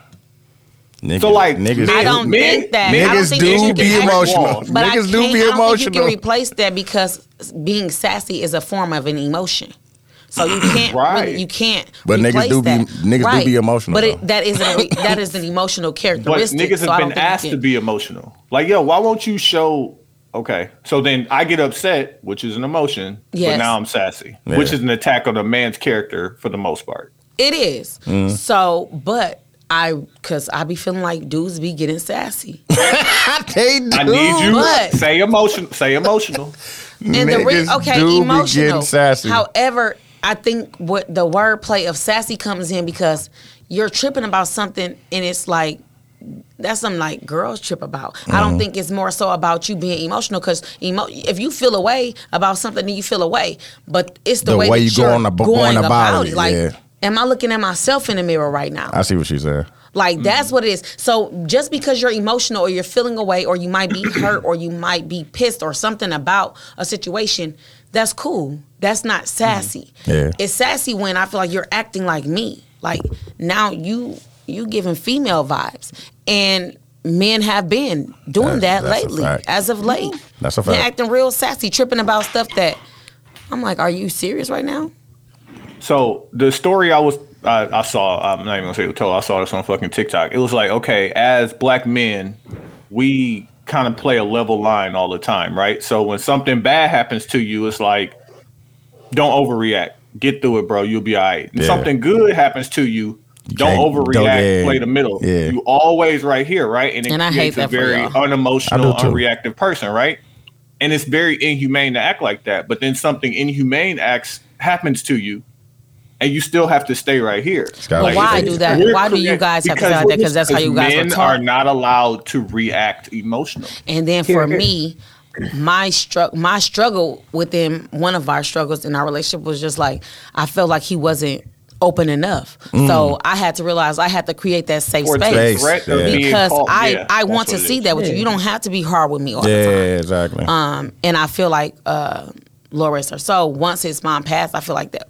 A: Niggas,
B: So, like,
A: niggas,
F: I don't
B: Men-
F: think that. I don't
A: niggas
F: think
A: do be emotional.
F: But I
A: Niggas
F: can't,
A: do be
F: I don't think you can replace that because being sassy is a form of an emotion. So you *clears throat* can't,
B: Right.
F: really- you can't.
A: But niggas
F: replace
A: do be-
F: that.
A: niggas do be emotional,
F: But it, that is a, *laughs* that is an emotional
B: But
F: characteristic.
B: niggas
F: so I
B: have
F: don't
B: been asked to be emotional. Like, yo, why won't you show? Okay, so then I get upset, which is an emotion. But now I'm sassy,
A: Yeah.
B: which is an attack on a man's character for the most part.
F: It is.
A: Mm.
F: So, but I, cause I be feeling like dudes be getting sassy. *laughs*
A: they do.
B: I need you
F: But-
B: say emotional. Say emotional.
F: And the re-
A: Niggas
F: okay,
A: do be
F: emotional.
A: getting sassy.
F: However, I think what the wordplay of sassy comes in because you're tripping about something and it's like that's something like girls trip about. I
A: Mm-hmm.
F: don't think it's more so about you being emotional because emo- if you feel away about something, then you feel away. But it's the,
A: The
F: way,
A: way
F: that
A: you
F: you're
A: going ab- going about it,
F: Like,
A: yeah.
F: am I looking at myself in the mirror right now?
A: I see what she's saying.
F: Like that's what it is. So just because you're emotional or you're feeling away or you might be hurt or you might be pissed or something about a situation, that's cool. That's not sassy. Mm-hmm.
A: Yeah.
F: It's sassy when I feel like you're acting like me. Like now you you giving female vibes. And men have been doing
A: That's-
F: that
A: that's
F: lately as of late. Mm-hmm.
A: That's a
F: They're acting real sassy, tripping about stuff that I'm like, are you serious right now?
B: So the story I was I, I saw, I'm not even gonna say it was told. I saw this on fucking TikTok. It was like, okay, as black men, we kind of play a level line all the time, right? So when something bad happens to you, it's like, don't overreact. Get through it, bro. You'll be all right. And
A: Yeah.
B: something good happens to you. Don't
A: can't-
B: overreact.
A: don't- yeah.
B: play the middle.
A: Yeah.
B: You always right here, right? And it
F: And I hate
B: creates
F: that
B: a very unemotional,
A: I do too.
B: unreactive person, right? And it's very inhumane to act like that. But then something inhumane acts happens to you, and you still have to stay right here.
A: gotta
F: why
A: safe.
F: do that?
B: We're
F: Why do you guys have to
B: because
F: say that? Because that's how you guys were
B: men
F: taught.
B: are not allowed to react emotionally.
F: And then for
C: here.
F: me, my struggle, my struggle within one of our struggles in our relationship was just like I felt like he wasn't open enough. So I had to realize I had to create that safe
B: Or it's
F: space.
B: threat
A: Yeah.
F: Because
B: caught.
F: I,
B: Yeah,
F: I want to see
B: is.
F: that with you.
C: Yeah.
F: You don't have to be hard with me all
A: Yeah,
F: the time.
A: Yeah, exactly.
F: Um, and I feel like uh, Loris or so once his mom passed, I feel like that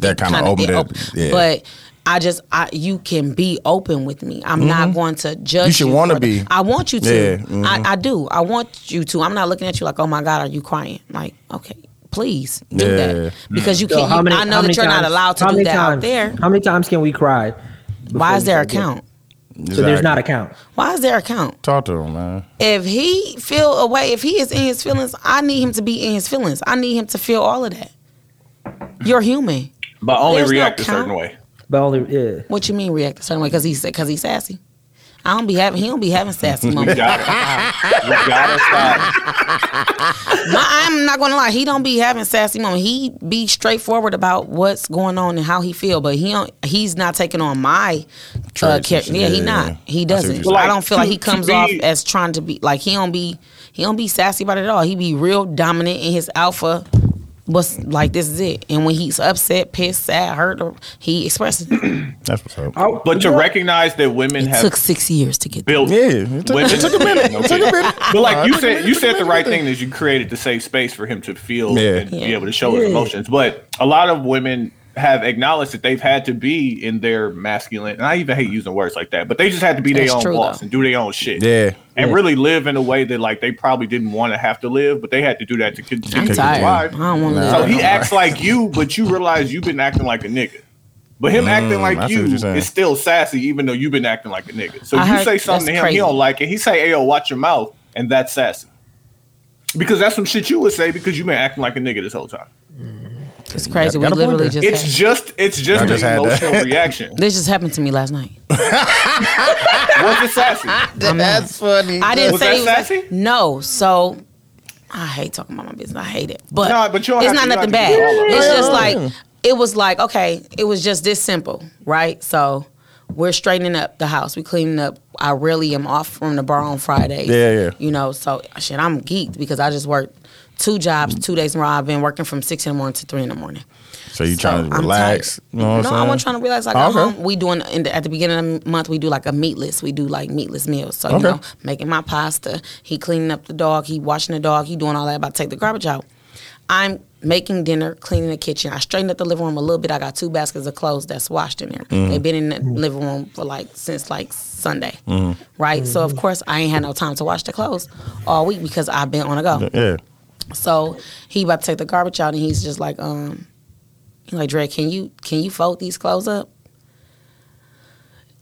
A: that kind of opened
F: did
A: it.
F: open.
A: Yeah.
F: But I just I you can be open with me. I'm not going to judge
A: Mm-hmm. You should wanna be.
F: I want you to.
A: Yeah, mhm.
F: I, I do. I want you to. I'm not looking at you like, oh my God, are you crying? Like, okay, please do
A: Yeah.
F: that because you
C: So
F: can't.
C: how
F: you-
C: many-
F: I know that you're not allowed to do
C: many
F: that out there.
C: How many times can we cry?
F: Why is there a
C: start getting-
F: count?
C: So there's not a count.
F: Why is there a count?
A: Talk to him, man.
F: If he feel away, if he is in his feelings, I need him to be in his feelings. I need him to feel all of that. You're human.
B: But only
F: There's no
B: react a
F: count.
B: certain way.
C: But only yeah.
F: What you mean react a certain way? Because he's because he's sassy. I don't be having. He don't be having sassy *laughs*
B: We
F: moments.
B: gotta, we gotta stop. *laughs*
F: My, I'm not gonna lie, he don't be having sassy moments. He be straightforward about what's going on and how he feel, but he don't. He's not taking on my uh,
A: Traits
F: char-
A: and shit.
F: Yeah, he not. He doesn't.
A: what
B: you're
F: I don't feel like he
B: To- to
F: comes
B: be-
F: off as trying to be like he don't be. He don't be sassy about it at all. He be real dominant in his alpha what's like this is it. And when he's upset, pissed, sad, hurt, or he expresses it. *clears throat*
A: That's what's up.
C: I-
B: But to
C: you
B: recognize that women
F: It
B: have
F: took six years to get there.
B: built
A: Yeah, it took-
B: women.
A: it took a minute. It took a minute.
B: But like you said, you said the right thing is you created the safe space for him to feel
A: Yeah.
B: and be able to show his emotions. But a lot of women have acknowledged that they've had to be in their masculine. And I even hate using words like that, but they just had to be their own
F: true,
B: boss
F: though.
B: and do their own shit.
A: Yeah.
B: And
C: Yeah.
B: really live in a way that like they probably didn't want to have to live, but they had to do that to continue to
F: tired. I
B: survive.
F: don't want to
A: Nah.
F: live.
B: So
F: that
B: he
F: no
B: acts like you, but you realize you've been acting like a nigga. But him acting
A: Mm, I
B: like you
A: what you're saying.
B: is still sassy, even though you've been acting like a nigga. So
F: I
B: you
F: heard-
B: say something to
F: that's
B: him, he don't like it. He say, "Hey, yo, watch your mouth," and that's sassy. Because that's some shit you would say because you've been acting like a nigga this whole time.
F: It's crazy. We
A: Got a point
F: literally just.
B: It's
F: had-
B: just, it's just
A: I
B: an
A: just
B: emotional reaction. *laughs*
F: this just happened to me last night. *laughs*
B: What's it sassy?
A: That's funny.
F: I didn't
B: Was
F: say
B: that
F: it was
B: sassy?
F: no. So I hate talking about my business. I hate it. But,
B: No, but you
F: it's not nothing
B: don't
F: bad.
B: do all of it.
F: It's just like it was like okay, it was just this simple, right? So we're straightening up the house. We cleaning up. I really am off from the bar on Fridays.
A: Yeah, yeah.
F: You know, so shit, I'm geeked because I just worked two jobs, two days in a row. I've been working from six in the morning to three in the morning.
A: So you trying to
F: I'm
A: relax? You know I'm
F: no. I wasn't trying to relax. Like
A: Oh, okay.
F: home. We doing in the, at the beginning of the month. We do like a meatless. We do like meatless meals. So you know, making my pasta. He cleaning up the dog. He washing the dog. He doing all that. About to take the garbage out. I'm making dinner, cleaning the kitchen. I straightened up the living room a little bit. I got two baskets of clothes that's washed in there.
A: Mm-hmm.
F: They've been in the living room for like since like Sunday,
A: Mm-hmm.
F: right? So of course I ain't had no time to wash the clothes all week because I've been on a go.
A: Yeah.
F: So he about to take the garbage out, and he's just like, um, he's like, Dre, can you can you fold these clothes up?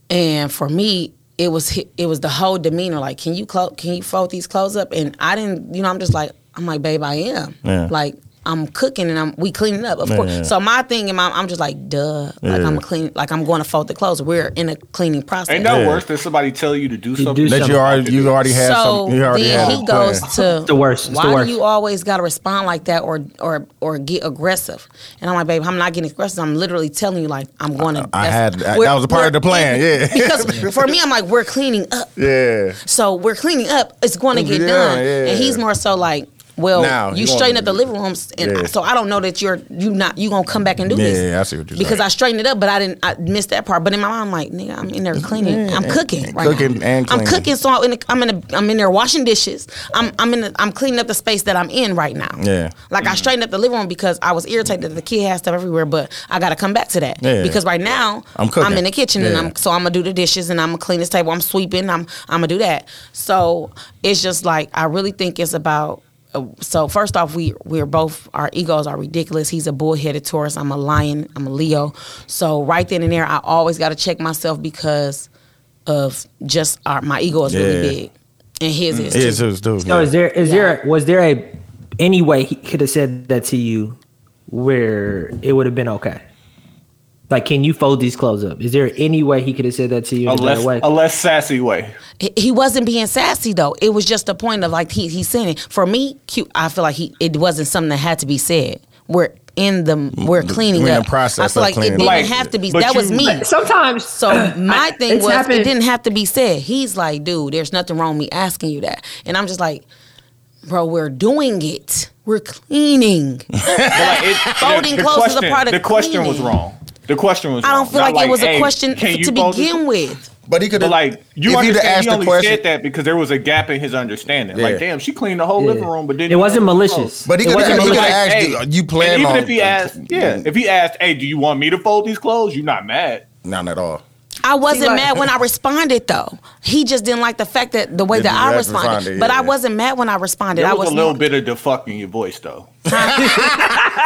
F: And for me, it was it was the whole demeanor, like, can you clo- can you fold these clothes up? And I didn't, you know, I'm just like, I'm like, babe, I am.
A: Yeah.
F: Like I'm cooking and I'm we cleaning up, of
A: Yeah,
F: course.
A: yeah.
F: So my thing, and my, I'm just like, duh, like I'm clean, like I'm going to fold the clothes. We're in a cleaning process.
B: Ain't no
A: Yeah.
B: worse than somebody tell you to do
C: do
B: something
A: That you already you already had
F: so
A: some. You already
F: then
A: had
F: he goes
A: plan.
F: to
C: the worst. It's
F: Why
C: the worst.
F: do you always got to respond like that or or or get aggressive? And I'm like, babe, I'm not getting aggressive. I'm literally telling you like I'm going to.
A: I
F: that's-
A: had- that- that was a part of the plan, *laughs* yeah.
F: because *laughs* for me, I'm like, we're cleaning up.
A: Yeah.
F: So we're cleaning up. It's going to get
A: Yeah,
F: done.
A: yeah.
F: And he's more so like. Well,
A: Now,
F: you
A: you
F: straighten up the living rooms, and
A: Yeah.
F: I, so I don't know that you're you not you gonna come back and do this.
A: Yeah, I see what you're
F: Because
A: saying.
F: I straightened it up, but I didn't. I missed that part. But in my mind, I'm like, nigga, I'm in there cleaning. I'm cooking. Right
A: Cooking
F: now.
A: and
F: I'm cooking, so I'm in. The, I'm in. The, I'm in there washing dishes. I'm. I'm in. The, I'm cleaning up the space that I'm in right now.
A: Yeah.
F: Like I straightened up the living room because I was irritated that the kid has stuff everywhere. But I got to come back to that.
A: Yeah.
F: Because right now
A: I'm cooking.
F: I'm in the kitchen and I'm so I'm gonna do the dishes and I'm gonna clean this table. I'm sweeping. I'm. I'm gonna do that. So it's just like I really think it's about. Uh, So first off, we we're both our egos are ridiculous. He's a bullheaded Taurus. I'm a lion. I'm a Leo. So right then and there, I always got to check myself because of just our my ego is
A: Yeah.
F: really big, and his is
A: Yeah,
F: too.
A: so it's.
C: So is there is there was there a any way he could have said that to you where it would have been okay? Like, can you fold these clothes up? Is there any way he could have said that to you
B: a
C: in a better
B: less,
C: way?
B: a less sassy way.
F: He- he wasn't being sassy though. It was just a point of like he he's saying it. For me, cute. I feel like he it wasn't something that had to be said. We're in the we're cleaning
A: we're in
F: up.
A: the process
F: I feel
A: of
F: like it didn't.
B: Like,
F: have to be.
B: but
F: That was me.
C: Sometimes.
F: So my thing was
C: happened-
F: it didn't have to be said. He's like, dude, there's nothing wrong with me asking you that, and I'm just like, bro, we're doing it. We're cleaning. *laughs*
B: Like it,
F: Folding
B: the, the
F: clothes is a
B: question,
F: part of
B: the question was wrong. The question was.
F: I don't feel
B: Not
F: like, it was a question
B: can
F: to
B: fold this-
F: begin with.
A: But he could have
B: like you
A: if
B: understand,
A: asked
B: he
A: the
B: only
A: question.
B: said that because there was a gap in his understanding.
A: Yeah.
B: Like, damn, she cleaned the whole
C: Yeah.
B: living room, but didn't.
C: It wasn't malicious.
A: But he could
C: wasn't
A: have
C: malicious.
A: asked,
B: Hey,
A: you
B: and
A: plan
B: even
A: on?
B: if he asked, yeah, if he asked, hey, do you want me to fold these clothes? You're not mad.
A: None at all.
F: I wasn't
C: like-
F: mad when I responded though. He just didn't like the fact that the way
A: That
F: that I
A: had
F: responded.
A: responded,
F: But I wasn't mad when I responded.
B: There
F: I
B: was,
F: was
B: a little
F: more-
B: bit of the fuck in your voice though. *laughs* *laughs*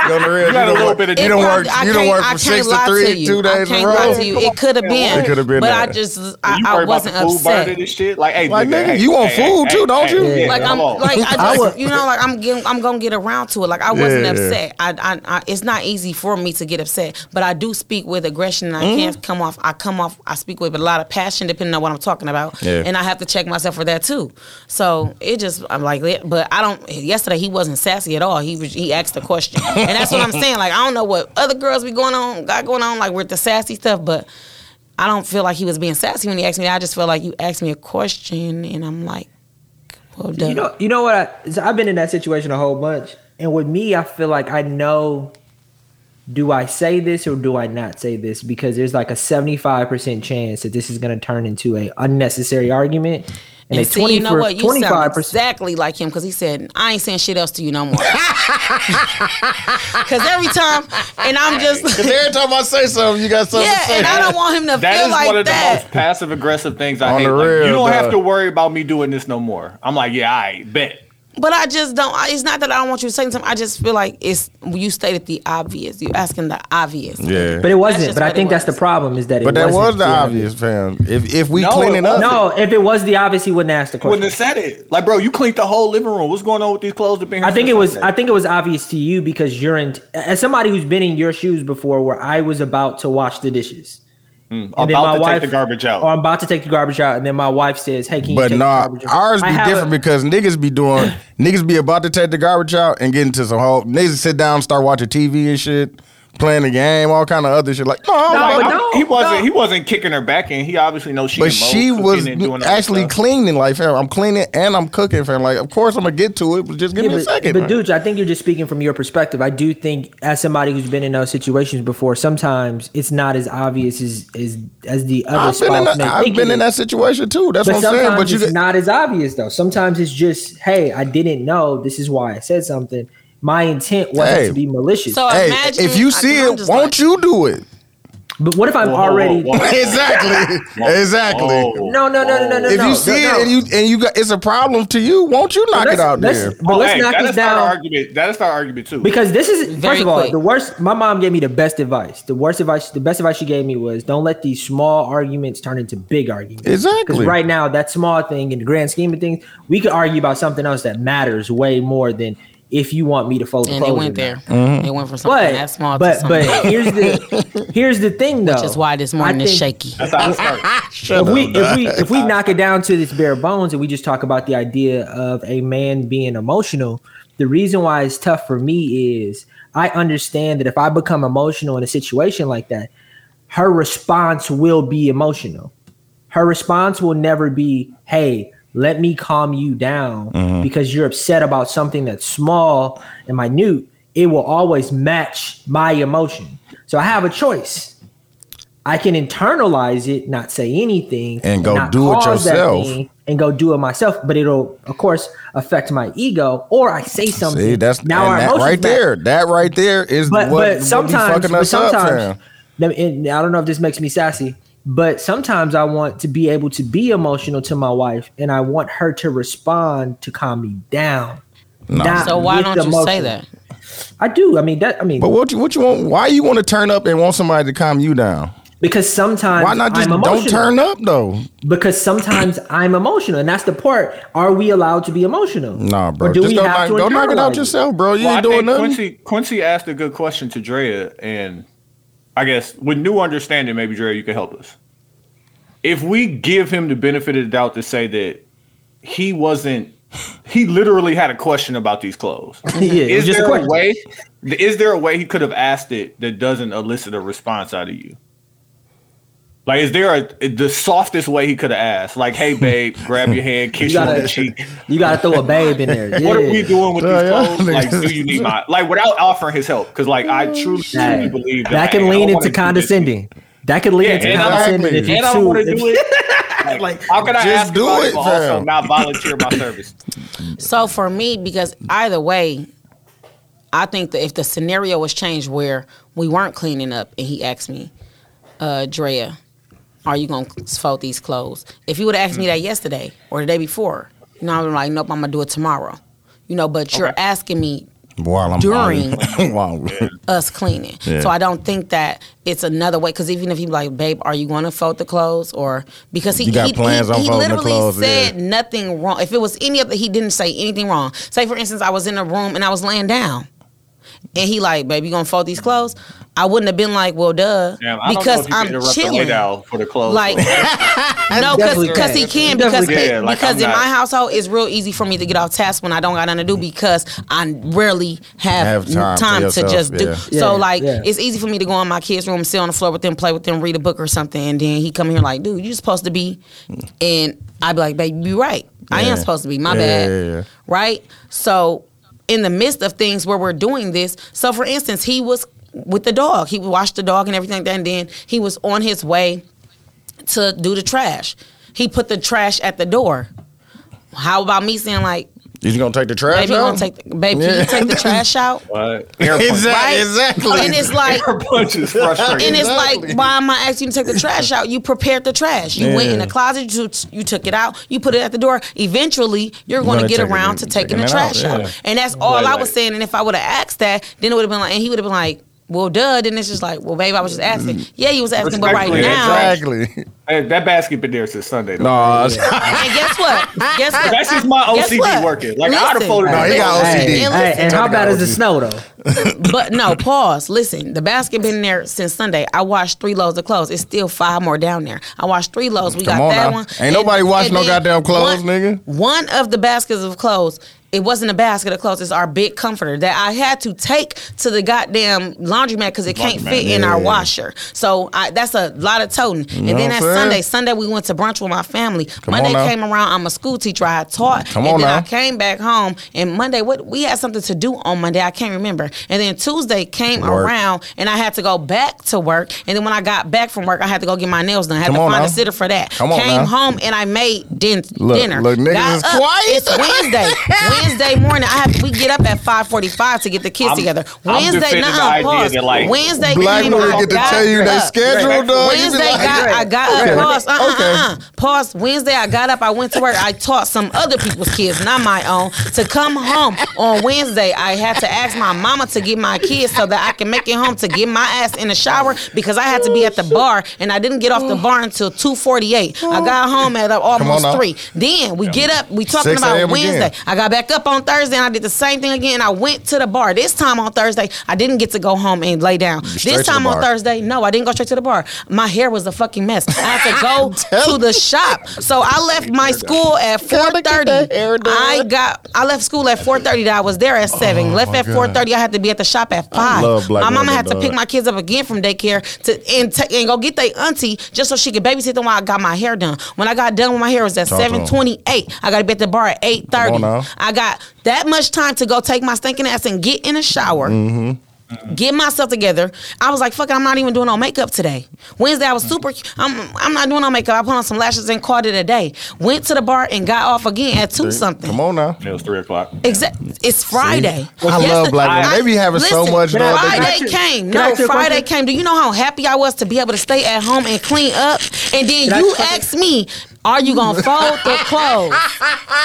A: You, on the real, you,
B: got a
A: don't
B: little
A: work,
B: bit of
A: you don't work.
F: I
A: You don't work from six to three,
F: you.
A: two days
F: I
A: in a
F: can't lie
A: row.
F: to you. It could have been.
A: It could have been
F: But
A: that.
F: I just I,
B: worry
F: I wasn't
B: about the food
F: upset.
B: burning and shit. Like, hey,
A: Like,
B: nigga,
A: nigga,
B: hey,
A: you want
B: hey,
A: food
B: hey,
A: too, don't
B: hey,
A: you?
B: hey,
F: Like I'm like I *laughs*
C: I
F: just
C: would-
F: you know like I'm getting I'm gonna get around to it. Like I wasn't
A: Yeah.
F: upset. I, I, I it's not easy for me to get upset, but I do speak with aggression. and I
A: Mm-hmm.
F: can't come off. I come off. I speak with a lot of passion, depending on what I'm talking about.
A: Yeah.
F: And I have to check myself for that too. So it just I'm like, but I don't. Yesterday he wasn't sassy at all. He was he asked a question, *laughs* and that's what I'm saying. Like I don't know what other girls be going on got going on like with the sassy stuff, but. I don't feel like he was being sassy when he asked me. I just feel like you asked me a question, and I'm like, well, duh.
C: You know, you know what? I, so I've been in that situation a whole bunch, And with me, I feel like I know do I say this or do I not say this? Because there's like a 75% chance that this is going to turn into a unnecessary argument. And,
F: And
C: a
F: see, you know
C: for-
F: what? You sound exactly like him because he said, "I ain't saying shit else to you no more." *laughs* Because every time, and I'm just
A: Because every time I say something, you got something
F: yeah,
A: to say.
F: and I don't want him to
B: That
F: feel
B: is
F: like
B: one of the most passive aggressive things I
A: On
B: hate.
A: the
B: Like,
A: real,
B: you don't have to worry about me doing this no more. I'm like, yeah, I bet.
F: But I just don't. I- It's not that I don't want you to say something. I just feel like it's you stated the obvious. You asking the obvious.
A: yeah.
C: But it wasn't. But I
F: what it
C: think that's the problem is that it
A: But that was
C: wasn't
A: the obvious, fam. If if we
B: No,
A: clean
B: it
A: it up,
C: No, if it was the obvious, he wouldn't ask the
B: question. wouldn't have said it. Like, bro, you cleaned the whole living room. What's going on with these clothes that been here
C: I think it was.
B: Sunday?
C: I think it was obvious to you because you're in. As somebody who's been in your shoes before, where I was about to wash the dishes,
B: I'm
C: and then
B: about
C: my
B: to
C: wife,
B: take the garbage out.
C: or I'm about to take the garbage out, and then my wife says, "Hey, can you
A: But
C: take
A: nah,
C: the garbage out?"
A: But nah,
C: ours be
A: different
C: a-
A: because niggas be doing *laughs* niggas be about to take the garbage out and get into some whole niggas sit down, start watching TV and shit, playing the game, all kind of other shit. Like, no,
C: No,
A: like,
C: but no.
B: he wasn't.
C: no.
B: He wasn't kicking her back in. He obviously knows she.
A: but she was
B: doing other
A: actually cleaning. Like, fam, I'm cleaning and I'm cooking, fam. Like, of course I'm gonna get to it, but just give
C: Yeah,
A: me a second.
C: but
A: man.
C: dude, I think you're just speaking from your perspective. I do think, as somebody who's been in those situations before, sometimes it's not as obvious as as, as the other
A: I've been, in
C: spouse
A: that,
C: may
A: I've been in that situation too. That's
C: But
A: what I'm saying. But you
C: it's
A: get-
C: not as obvious though. Sometimes it's just, hey, I didn't know. This is why I said something. My intent wasn't
A: Hey.
C: to be malicious.
F: So
A: hey,
F: imagine
A: if you see
F: I'm
A: it, won't
F: like-
A: you do it?
C: but what if I'm
B: Whoa, whoa,
C: already?
B: whoa, whoa. *laughs*
A: exactly, exactly.
C: No, no, no, no, no, no.
A: if
C: no,
A: you see
C: no,
A: it and you and you got it's a problem to you, won't you knock it out there?
C: But
B: Oh,
C: let's
B: hey,
C: knock
B: that'll
C: this
B: start
C: down.
B: Argument. That'll start argument too.
C: Because this is
F: Very
C: first of all
F: quick.
C: the worst. My mom gave me the best advice. The worst advice, the best advice she gave me was don't let these small arguments turn into big arguments.
A: Exactly.
C: Because right now, that small thing in the grand scheme of things, we could argue about something else that matters way more than if you want me to fold the
F: And
C: clothes.
F: it went there.
A: Mm-hmm.
F: It went from something
C: But
F: that small
C: but
F: to something.
C: but here's the *laughs* here's the thing though.
F: which is why this morning
C: I
F: is shaky.
B: that's how it *laughs* starts.
C: If we if we if we knock it down to this bare bones and we just talk about the idea of a man being emotional, the reason why it's tough for me is I understand that if I become emotional in a situation like that, her response will be emotional. Her response will never be, "Hey, let me calm you down mm-hmm. because you're upset about something that's small and minute." It will always match my emotion. So I have a choice. I can internalize it, not say anything,
A: And go do it yourself.
C: and go do it myself. But it'll, of course, affect my ego. Or I say something.
A: See, that's
C: now our
A: that right
C: match.
A: there. That right there is
C: But
A: what,
C: but
A: what
C: sometimes,
A: be fucking
C: but sometimes, I don't know if this makes me sassy, but sometimes I want to be able to be emotional to my wife, and I want her to respond to calm me down. not
F: so why don't you
C: emotion.
F: say that?
C: I do. I mean that. I mean,
A: But what you what you want? Why you want to turn up and want somebody to calm you down?
C: because sometimes
A: Why not just
C: I'm
A: don't turn up though?
C: Because sometimes *clears throat* I'm emotional, and that's the part. Are we allowed to be emotional?
A: Nah, bro.
C: Or do
A: just
C: we
A: go,
C: have
A: knock,
C: to
A: go knock it out yourself, bro. You
B: Well, I
A: ain't doing nothing.
B: Quincy Quincy asked a good question to Drea, and I guess with new understanding, maybe Drea, you can help us. If we give him the benefit of the doubt to say that he wasn't, he literally had a question about these clothes. *laughs*
C: yeah,
B: is
C: a
B: there a,
C: question.
B: way? Is there a way he could have asked it that doesn't elicit a response out of you? Like, is there a the softest way he could have asked? Like, hey, *laughs* babe, grab your hand, kiss
C: You
B: you, on
C: gotta,
B: the cheek.
C: you gotta throw a babe in there. *laughs*
B: What are we doing with
A: Yeah,
B: these
A: yeah.
B: clothes? *laughs* Like, do you need my like without offering his help? Because like I truly, truly believe that,
C: that can
B: I
C: lean into
B: wanna do this.
C: condescending. That could lean
B: Yeah,
C: into
B: and I-
C: condescending if you
B: And I don't want to do it. like, how can I
A: Just
B: ask
A: do
B: about
A: it,
B: it, but also not volunteer my service?
F: So for me, because either way, I think that if the scenario was changed where we weren't cleaning up and he asked me, uh, Drea, are you gonna fold these clothes? If he would have asked me that mm-hmm. yesterday or the day before, you know, I'm like, nope, I'm gonna do it tomorrow. You know, but you're asking me
A: While I'm
F: During- *laughs*
A: while, *laughs*
F: us cleaning.
A: Yeah.
F: So I don't think that it's another way. Because even if he like, babe, are you going to fold the clothes? Or because he he, he, he
A: the
F: literally
A: clothes,
F: said
A: yeah.
F: nothing wrong. If it was any of other, he didn't say anything wrong. Say for instance, I was in a room and I was laying down, and he like, babe, you gonna fold these clothes? I wouldn't have been like, well, duh,
B: Damn,
F: because
B: don't know if you
F: I'm
B: can interrupt the lay
F: chilling.
B: down for the clothes.
F: Like *laughs* no, because he can because.
B: Yeah, like,
F: because
B: I'm
F: in
B: not-
F: my household it's real easy for me to get off task when I don't got nothing to do because I rarely have,
A: Have time
F: time,
A: to
F: to,
A: yourself,
F: just do.
A: yeah.
C: Yeah,
F: so like
C: yeah.
F: it's easy for me to go in my kids' room, sit on the floor with them, play with them, read a book or something, and then he come here like, dude, you supposed to be, hmm. and I'd be like, babe, you right, I am supposed to be. My
A: Yeah,
F: bad,
A: yeah, yeah.
F: right? So in the midst of things where we're doing this. So, for instance, he was with the dog. He washed the dog and everything. And then he was on his way to do the trash. He put the trash at the door. How about me saying like,
A: You just gonna take the trash
F: baby, you
A: out?
F: gonna take, the, baby,
A: Yeah.
F: you take the trash *laughs* out?
B: What?
A: Exactly.
F: Right?
A: Exactly.
F: And it's like,
B: Air *laughs* punch is frustrating.
F: and it's like, why am I asking you to take the trash out? You prepared the trash. You went in
A: Yeah.
F: the closet. You, you took it out. You put it at the door. Eventually, you're going to
A: gonna
F: get
A: take it-
F: around to taking
A: taking
F: the trash
A: out,
F: out.
A: yeah.
F: And that's all
B: Right,
F: I
B: right.
F: was saying. And if I would have asked that, then it would have been like, and he would have been like, well, duh. Then it's just like, well, babe, I was just asking. Mm. Yeah, you was asking, but right now,
A: exactly.
B: Hey, that basket been there since Sunday. Though.
A: No,
F: and guess what? Guess what?
B: That's just my
F: Guess
B: OCD
F: what?
B: working. Like I'd have
F: Listen.
B: folded
A: No,
B: that
A: he got
B: back.
A: OCD.
C: Hey,
F: And
C: hey,
F: listen-
C: and how bad is the
A: OCD.
C: snow though? *laughs*
F: But no, pause. Listen, the basket been there since Sunday. I washed three loads of clothes. It's still five more down there. I washed three loads. We
A: Come
F: got
A: on
F: that
A: now.
F: one.
A: Ain't nobody washing no
F: then
A: goddamn clothes,
F: one-
A: nigga.
F: One of the baskets of clothes. It wasn't a basket of clothes. It's our big comforter that I had to take to the goddamn laundromat because it can't fit in our
A: yeah.
F: washer. So I, that's a lot of toting. and then that
A: saying?
F: Sunday, Sunday we went to brunch with my family. Monday came around. I'm a school teacher. I taught.
A: Come
F: and
A: on
F: then I came back home. And Monday, what we had something to do on Monday. I can't remember. And then Tuesday came
A: Work.
F: around, and I had to go back to work. And then when I got back from work, I had to go get my nails done. I had
A: Come
F: to find
A: now.
F: a sitter for that.
A: Come
F: came
A: now.
F: home and I made din-
A: Look,
F: dinner.
A: look, niggas
F: Got
A: is
F: up.
A: quiet.
F: It's Wednesday. *laughs* Wednesday morning. I have we get up at five forty five to get the kids
B: I'm-
F: together.
B: I'm
F: Wednesday,
B: defending the idea
F: pause.
B: that, like,
F: Wednesday,
A: Black women
F: I
A: get to
F: got
A: tell you their
F: up.
A: schedule,
B: Right.
A: dog.
F: Wednesday
A: like,
F: got I got
A: Okay.
F: up. Pause. Uh,
A: Okay.
F: uh, uh, Pause. Wednesday I got up. I went to work. I taught some other people's kids, not my own, to come home on Wednesday. I had to ask my mama to get my kids so that I can make it home to get my ass in the shower because I had to be at the bar and I didn't get off the bar until two forty eight. I got home at almost three. Then we get up. We talking about
A: a.m. again.
F: Wednesday. I got back up on Thursday and I did the same thing again. I went to the bar. This time on Thursday, I didn't get to go home and lay down.
A: straight
F: This time on. Thursday, no, I didn't go straight to the bar. My hair was a fucking mess. I had to go *laughs* to the shop. So I left my school at four
A: Gotta get
F: thirty.
A: that hair done.
F: I got I left school at four thirty. that I was there at seven. Oh left
A: Oh my
F: at four thirty. I had to be at the shop at five. my mama had to pick my kids up again from daycare to and, ta- and go get their auntie just so she could babysit them while I got my hair done. When I got done with my hair, it was at
A: Talk to 'em.
F: seven twenty eight. I got to be at the bar at eight
A: Come
F: thirty.
A: on now.
F: I got that much time to go take my stinking ass and get in a shower.
A: Mm-hmm.
F: Get myself together. I was like, "Fuck it, I'm not even doing no makeup today." Wednesday, I was super. I'm, I'm not doing no makeup. I put on some lashes and called it a day. Went to the bar and got off again at two something.
A: Come on now.
B: It was three o'clock.
F: Exact. It's Friday.
A: I love black women. They be having so much,
F: Listen,
A: dog. They
F: Friday
C: got-
F: came.
C: Can
F: No,
C: ask you a
F: Friday came. Do you know how happy I was to be able to stay at home and clean up? And then
C: Can
F: you
C: ask
F: asked me, "Are you gonna fold the *laughs* clothes?"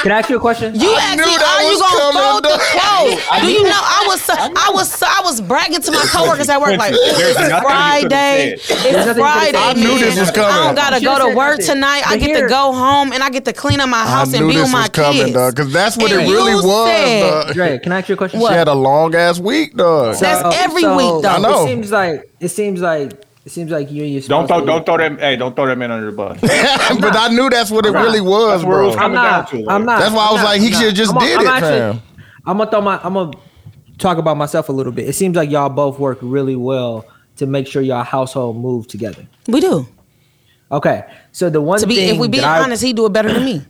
C: Can I ask you a question?
F: You
A: I
F: asked me, "Are you gonna fold the
A: dog. *laughs*
F: clothes?" Do you know I was so, I was so, I was bragging to my coworkers at work like, "It's
B: nothing you could've
F: Friday. It's
C: nothing you could've
F: Friday.
C: I
A: knew this was coming.
F: I don't gotta go to work tonight. I get to go home and I get to clean up my house and
A: knew
F: be with my
A: was coming,
F: kids."
A: Because that's what
F: And
A: it really
F: you
A: was,
F: said-
A: dog.
C: Dre, can I ask you a question?
F: What?
A: She had a long ass week, dog.
F: That's every week, though.
A: I know.
C: It seems like it seems like it seems like you and your
B: Don't throw,
C: spouse-
B: don't throw that. Hey, don't throw that man under the bus. *laughs*
A: but I knew that's what it really was,
B: That's where it was
A: bro.
C: I'm
B: coming down
C: not.
B: to, like.
C: I'm not.
A: That's why I
C: I'm
A: was
C: not,
A: like, he should've just
C: I'm
A: did
C: I'm
A: it,
C: actually- I'm gonna throw my. I'm gonna talk about myself a little bit. It seems like y'all both work really well to make sure y'all household move together.
F: We do.
C: Okay, so the one
F: To be,
C: thing
F: if we be
C: that I-
F: honest, he do it better than me.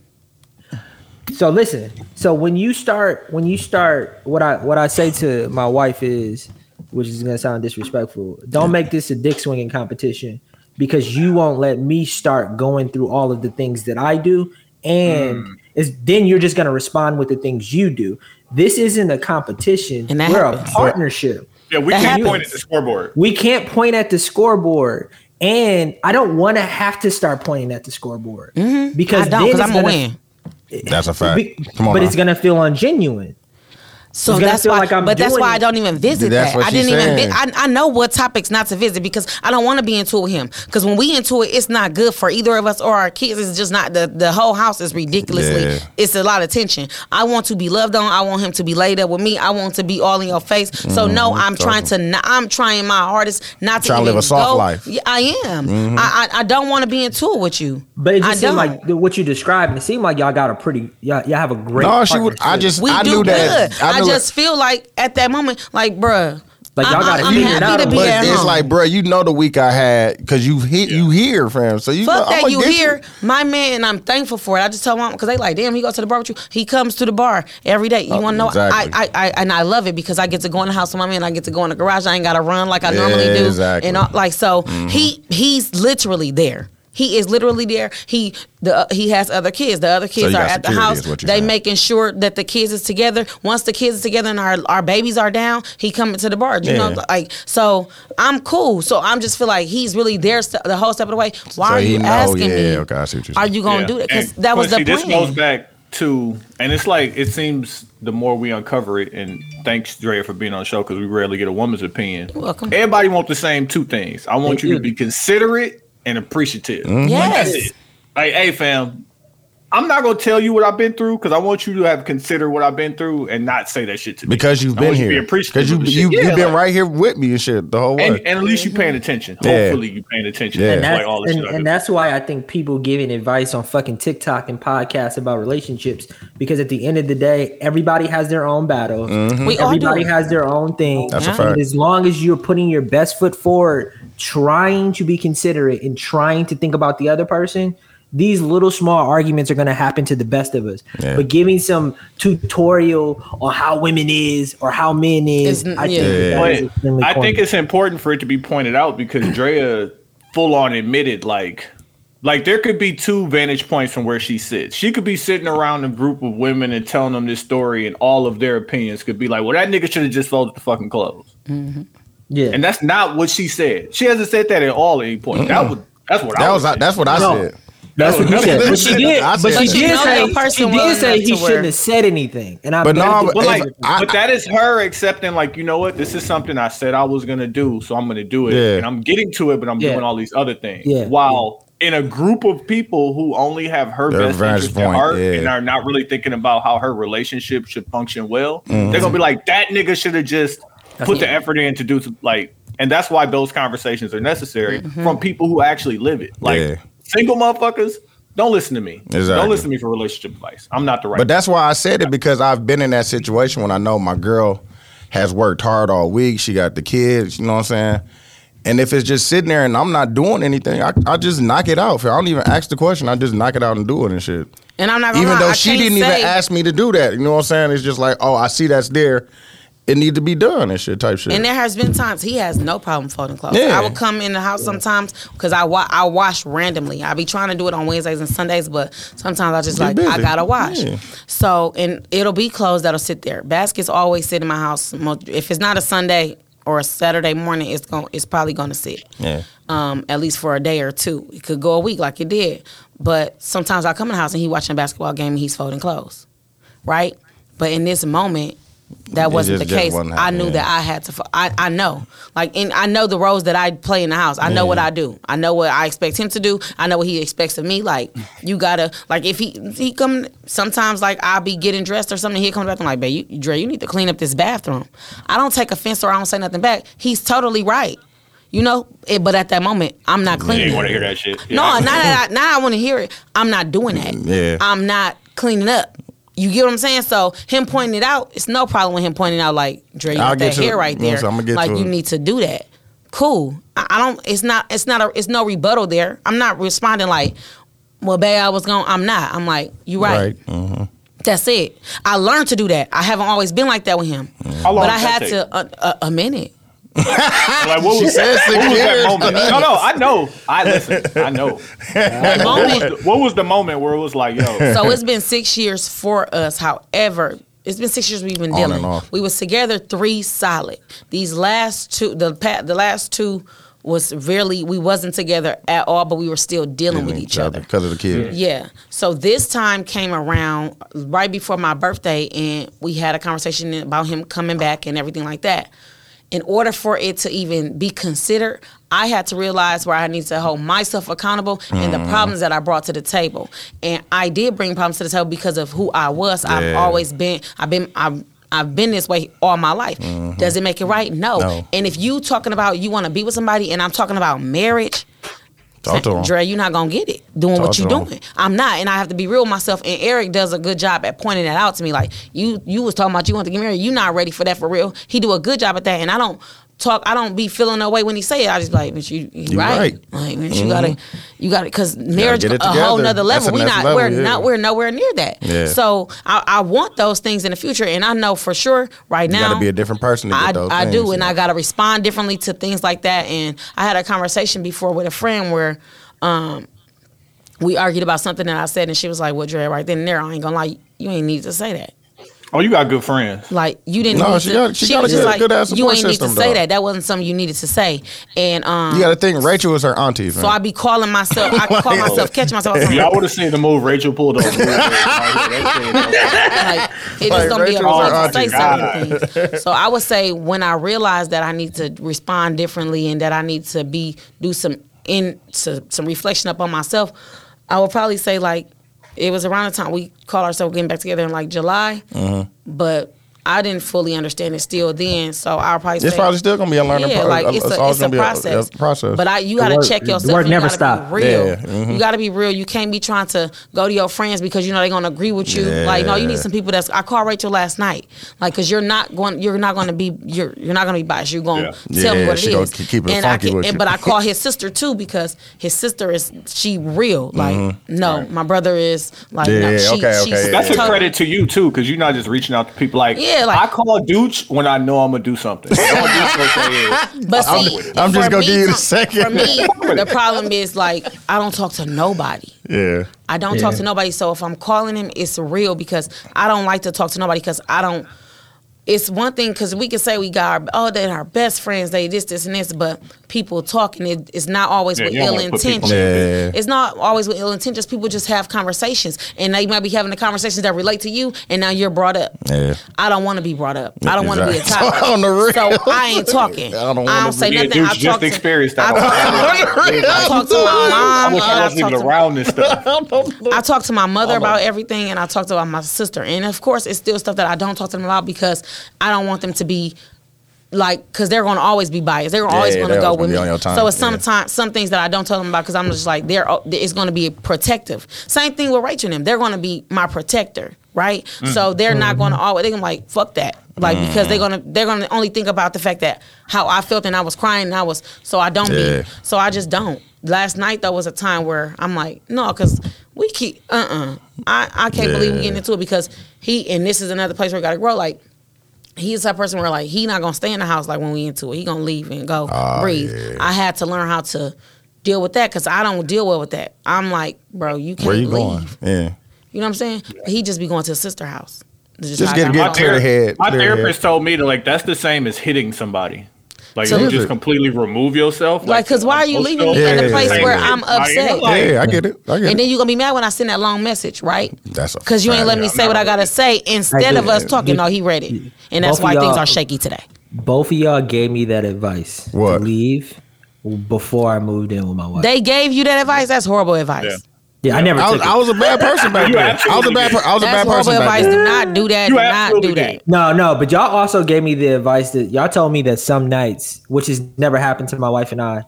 C: So listen. So when you start, when you start, what I what I say to my wife is, which is gonna sound disrespectful. Don't make this a dick swinging competition because you won't let me start going through all of the things that I do, and
F: Mm.
C: it's then you're just gonna respond with the things you do. This isn't a competition.
F: And
C: We're
F: happens.
C: a partnership.
B: Yeah, we
F: That
B: can't point at the scoreboard.
C: We can't point at the scoreboard. And I don't want to have to start pointing at the scoreboard because
F: Mm-hmm. I don't,
C: then it's
F: I'm gonna
C: gonna-
F: win.
A: That's a fact.
C: be-
A: Come on
C: but
A: now.
C: it's gonna feel ungenuine.
F: So that's why,
C: like I'm
F: but that's
C: doing
F: why I don't even visit
A: That's
F: that.
A: what
F: I didn't even. Vi- I, I know what topics not to visit because I don't want to be into him. Because when we into it, it's not good for either of us or our kids. It's just not the the whole house is ridiculously.
A: Yeah.
F: It's a lot of tension. I want to be loved on. I want him to be laid up with me. I want to be all in your face. So no, I'm trying to. Not, I'm trying my hardest not to
A: Mm-hmm. Trying to live a soft
F: go-
A: life. Mm-hmm.
F: Yeah, I am. I, I I don't want to be into it with you.
C: But it just seemed like what you described. It seemed like y'all got a pretty. Y'all, y'all have a great.
A: No, she would. I
C: partnership.
A: just.
F: We
A: I
F: do
A: knew
F: good.
A: that.
F: I,
A: knew
F: just feel like at that moment, like, bruh,
C: Like y'all
F: I'm-
C: got to
F: I'm
C: figure it
F: happy
C: out.
F: to
C: on
F: be
C: what-
A: But it's
F: home.
A: like, bro, you know the week I had because you he, you hear, fam. So you
F: Fuck
A: know, I'ma
F: that you
A: get
F: hear my man, and I'm thankful for it. I just tell mom because they like, damn, he goes to the bar with you. He comes to the bar every day. You
A: Oh,
F: want to know?
A: exactly.
F: I, I, I, and I love it because I get to go in the house with my man. I get to go in the garage. I ain't got to run like I
A: Yeah,
F: normally do.
A: exactly.
F: And all, like so,
A: Mm-hmm.
F: he he's literally there. He is literally there. He the uh, he has other kids. The other kids
A: you
F: are at the house.
A: is what you're
F: They
A: saying.
F: making sure that the kids is together. Once the kids is together and our our babies are down, he coming to the bar. You know, like so. I'm cool. So I'm just feel like he's really there st- the whole step of the way. Why
A: So
F: are you
A: know,
F: asking
A: yeah,
F: me?
A: okay, I see what you're saying.
F: Are you gonna
B: Yeah.
F: do that? Because that was the
B: Quincy,
F: plan.
B: This goes back to, and it's like it seems the more we uncover it, and thanks Drea for being on the show because we rarely get a woman's opinion.
F: You're welcome.
B: Everybody want the same two things. I want
C: They
B: you to
C: do.
B: be considerate and appreciative.
A: Mm-hmm.
B: Like, that's
F: Yes.
B: it. Like, hey, fam, I'm not gonna tell you what I've been through because I want you to have considered what I've been through and not say that shit to me.
A: because you've
B: I
A: been
B: want you
A: here.
B: be appreciative
A: Because you
B: of the
A: you
B: shit.
A: you've been
B: like-
A: right here with me and shit the whole way.
B: and, and at least you're paying attention.
A: Yeah.
B: Hopefully you're paying attention.
A: Yeah.
B: to
C: and
B: like
C: that's,
B: all
C: and, and that's why I think people giving advice on fucking TikTok and podcasts about relationships because at the end of the day, everybody has their own battles.
F: We all do
C: Everybody has their own thing.
A: That's a fact.
C: And as long as you're putting your best foot forward, trying to be considerate and trying to think about the other person, these little small arguments are going to happen to the best of us.
A: Yeah.
C: But giving some tutorial on how women is or how men is,
F: Isn't-
C: I think
F: yeah.
C: that that is
B: I think it's important for it to be pointed out because Drea full on admitted like like there could be two vantage points from where she sits. She could be sitting around a group of women and telling them this story and all of their opinions could be like, well, that nigga should have just folded the fucking clothes. Mm-hmm.
C: Yeah.
B: And that's not what she said. She hasn't said that at all at any point. That was that's what I
A: that
B: was
A: was that's what I
C: No.
A: said.
C: That's what you said. But she did. But she did say she did say he shouldn't have said anything. And I
A: But no,
B: But
A: If
B: like,
A: I-
B: but that is her accepting, like, you know what, this is something I said I was gonna do, so I'm gonna do it,
A: Yeah.
B: and I'm getting to it, but I'm
C: Yeah.
B: doing all these other things.
C: Yeah.
B: While in a group of people who only have her
A: Their
B: best
A: vantage
B: interest at heart
A: yeah.
B: and are not really thinking about how her relationship should function well,
A: Mm-hmm.
B: they're gonna be like, that nigga should have just put the effort in to do some, like, and that's why those conversations are necessary mm-hmm. from people who actually live it. Like
A: Yeah.
B: single motherfuckers. Don't listen to me.
A: Exactly.
B: Don't listen to me for relationship advice. I'm not the right.
A: But that's why I said it because I've been in that situation when I know my girl has worked hard all week. She got the kids, you know what I'm saying? And if it's just sitting there and I'm not doing anything, I, I just knock it out. I don't even ask the question. I just knock it out and do it and shit.
F: And I'm not gonna
A: Even
F: lie,
A: though
F: I
A: she didn't
F: say,
A: even ask me to do that. You know what I'm saying? It's just like, oh, I see that's there. It need to be done and shit type shit.
F: And there has been times he has no problem folding clothes.
A: Yeah.
F: I would come in the house sometimes because I wa- I wash randomly. I be trying to do it on Wednesdays and Sundays, but sometimes I just like
A: busy.
F: I gotta wash.
A: Yeah.
F: So and it'll be clothes that'll sit there. Baskets always sit in my house. If it's not a Sunday or a Saturday morning, it's going it's probably gonna sit.
A: yeah.
F: Um, at least for a day or two. It could go a week like it did. But sometimes I come in the house and he watching a basketball game and he's folding clothes. Right? But in this moment, that wasn't
A: just-
F: the case.
A: wasn't
F: I knew
A: happening,
F: that I had to. I I know, like, and I know the roles that I play in the house. I know what mm-hmm. I do. I know what I expect him to do. I know what he expects of me. Like, you gotta, like, if he he come, sometimes like I'll be getting dressed or something. He comes back and like, babe, you, Dre, you need to clean up this bathroom. I don't take offense or I don't say nothing back. He's totally right. You know, it, but at that moment, I'm not
B: you
F: cleaning.
B: ain't
F: it.
B: want to hear that shit.
F: No,
B: Yeah.
F: not that I, *laughs* now I want to hear it. I'm not doing that.
A: Yeah.
F: I'm not cleaning up. You get what I'm saying? So him pointing it out, it's no problem with him pointing out like Dre, you
A: I'll
F: got that hair
A: it.
F: right
A: You know I'm
F: there.
A: saying? I'ma get
F: like
A: to
F: you
A: it.
F: need to do that. Cool. I, I don't. It's not. It's not a. It's no rebuttal there. I'm not responding like, well, babe, I was going. I'm not. I'm like, you right.
A: Right. hmm
F: That's it. I learned to do that. I haven't always been like that with him,
B: How long
F: but I had
B: take?
F: to a, a, a minute.
B: Like what was,
A: said
B: what was that moment? No, no, I know. I listen. I know.
F: The *laughs*
B: What
F: moment
B: was, the, what was the moment where it was like, yo,
F: so it's been six years for us. However, it's been six years we've been dealing. We was together three solid. These last two, the pa- the last two was really we wasn't together at all, but we were still dealing with each other.
A: because of the kids.
F: Yeah. So this time came around right before my birthday, and we had a conversation about him coming back and everything like that. In order for it to even be considered, I had to realize where I need to hold myself accountable and the
A: Mm-hmm.
F: problems that I brought to the table. And I did bring problems to the table because of who I was. I've always been. I've been. I've. I've been this way all my life. Does it make it right? No.
A: Mm-hmm. No.
F: And if you talking about you want to be with somebody, and I'm talking about marriage,
A: Talk to him.
F: Dre, you're not gonna get it doing
A: Talk
F: what you
A: to 'em.
F: doing. I'm not, and I have to be real with myself. And Eric does a good job at pointing that out to me. Like you, you was talking about you want to get married. You're not ready for that for real. He do a good job at that, and I don't talk. I don't be feeling no way when he say it. I just be like, bitch, you, you
A: You
F: right.
A: right.
F: Like, bitch, you gotta, you gotta, because marriage
A: it
F: a whole nother level. We not,
A: level,
F: we're
A: yeah.
F: not, we're nowhere near that.
A: Yeah.
F: So I, I want those things in the future, and I know for sure right
A: You
F: now
A: gotta be a different person
F: I, I do,
A: things,
F: and. I got to respond differently to things like that. And I had a conversation before with a friend where um, we argued about something that I said, and she was like, "Well, Dre, right then and there, I ain't gonna lie, you ain't need to say that.
B: Oh, you got good friends.
F: Like you didn't.
A: No,
F: need
A: she
F: to,
A: got- she got a
F: was
A: good-
F: just like,
A: good-ass
F: you
A: support
F: ain't need
A: system,
F: to say
A: dog.
F: that. That wasn't something you needed to say. And um,
A: You got to think Rachel was her auntie. Though.
F: So I be calling myself. I *laughs* call myself, catch myself. I
B: Y'all
F: like,
B: would have seen the move Rachel pulled off. *laughs*
F: like it
A: Like,
F: just don't be
A: Rachel
F: able to
A: her
F: say
A: auntie.
F: certain things. So I would say when I realized that I need to respond differently and that I need to be do some in to, some reflection up on myself, I would probably say like it was around the time we called ourselves getting back together in like July,
A: Mm-hmm.
F: but. I didn't fully understand it still then, so I'll probably
A: It's
F: say
A: probably still gonna be a learning
F: yeah,
A: pro-
F: like it's a, it's a
A: gonna be
F: process.
A: process.
F: But I, you got to
C: work-
F: check
C: the
F: yourself.
C: work
F: you
C: never
F: gotta
C: stop.
F: Be real.
A: Yeah, mhm.
F: You got to be real. You can't be trying to go to your friends because you know they're gonna agree with you. Like, no, you need some people that's. I called Rachel last night, like, cause you're not going. You're not going to be. You're you're not going to be biased. You're going to
B: Yeah.
F: tell me
A: Yeah,
F: what it
A: she gonna
F: is.
A: keep it
F: and I
A: funky
F: can,
A: with
F: and,
A: you.
F: but I *laughs* call his sister too because his sister is she real. Like, no, my brother is like. no,
A: Mm-hmm. Yeah,
F: she,
A: okay,
F: she's
A: okay,
B: That's a credit to you too, because you're not just reaching out to people like,
F: Yeah, like-
B: I call Dooch when I know I'm gonna do something. *laughs* I'm gonna do something. yeah.
F: But
B: I'm
F: see.
A: I'm just gonna
F: me
A: give you the second.
F: For me, *laughs* the problem is like I don't talk to nobody.
A: yeah.
F: I don't talk to nobody. So if I'm calling him, it's real because I don't like to talk to nobody because I don't. It's one thing because we can say we got our, oh they're our best friends they this this and this but people talking it, it's not always
B: Yeah,
F: with ill
B: wanna put
F: intention.
A: Yeah.
F: It's not always with ill intentions. People just have conversations and they might be having the conversations that relate to you and now you're brought up.
A: Yeah.
F: I don't want to be brought up. I don't want to be a
A: Exactly.
F: topic. *laughs*
A: On the real.
F: So I ain't talking. *laughs*
A: I don't
F: I
A: wanna
F: don't say
A: be-
B: Yeah,
F: nothing.
B: Dooch
F: I
B: just
F: talk to,
B: experienced that.
F: I talk to, *laughs* I talk to my mom.
B: I
F: I
B: wasn't
F: talk
B: even
F: to-
B: around this stuff.
F: I talk to my mother about everything, and I talk to about my sister, and of course, it's still stuff that I don't talk to them about because I don't want them to be like, because they're going to always be biased. They're always going to go with me.
A: on your time,
F: So it's
A: yeah.
F: sometimes some things that I don't tell them about because I'm just like they're. It's going to be protective. Same thing with Rachel and them. They're going to be my protector, right?
A: Mm.
F: So they're not going to
A: Mm-hmm.
F: always. They're gonna be like fuck that. Like because they're gonna they're gonna only think about the fact that how I felt and I was crying and I was so I don't
A: Yeah.
F: be so I just don't. Last night though was a time where I'm like no because we keep uh uh I I can't believe we
A: Yeah.
F: getting into it because he and this is another place where we gotta grow like he's that person where like he not gonna stay in the house like when we into it he gonna leave and go
A: Oh,
F: breathe.
A: yeah.
F: I had to learn how to deal with that because I don't deal well with that. I'm like bro you can't
A: Where you
F: leave.
A: going? Yeah.
F: You know what I'm saying? He just be going to his sister house. This is
A: Just get-
F: got
A: get
F: my
A: clear the head.
B: My
A: clear
B: therapist
A: head.
B: told me that like that's the same as hitting somebody. Like
F: So-
B: you just
A: it?
B: completely remove yourself.
F: Like, cause why are you leaving me
A: Yeah,
F: in a place
A: yeah,
F: where
A: yeah.
F: I'm upset?
A: Yeah, I get it. I get
F: And
A: it.
F: then you're gonna be mad when I send that long message, right?
A: That's
F: Because you ain't
A: fact.
F: let me say
B: not
F: what I gotta say instead of us talking. No, he read it, and that's why things are shaky today.
C: Both of y'all gave me that advice
A: What?
C: to leave before I moved in with my wife.
F: They gave you that advice. That's horrible advice.
C: Yeah, I never
A: I
C: took
A: was,
C: it.
A: I was a bad person back then. I was a bad. Per- I was a
F: That's
A: bad
F: horrible
A: person back
F: advice.
A: then.
F: Do not do that.
B: You
F: do not do that.
B: did.
C: No, no, but y'all also gave me the advice that y'all told me that some nights, which has never happened to my wife and I,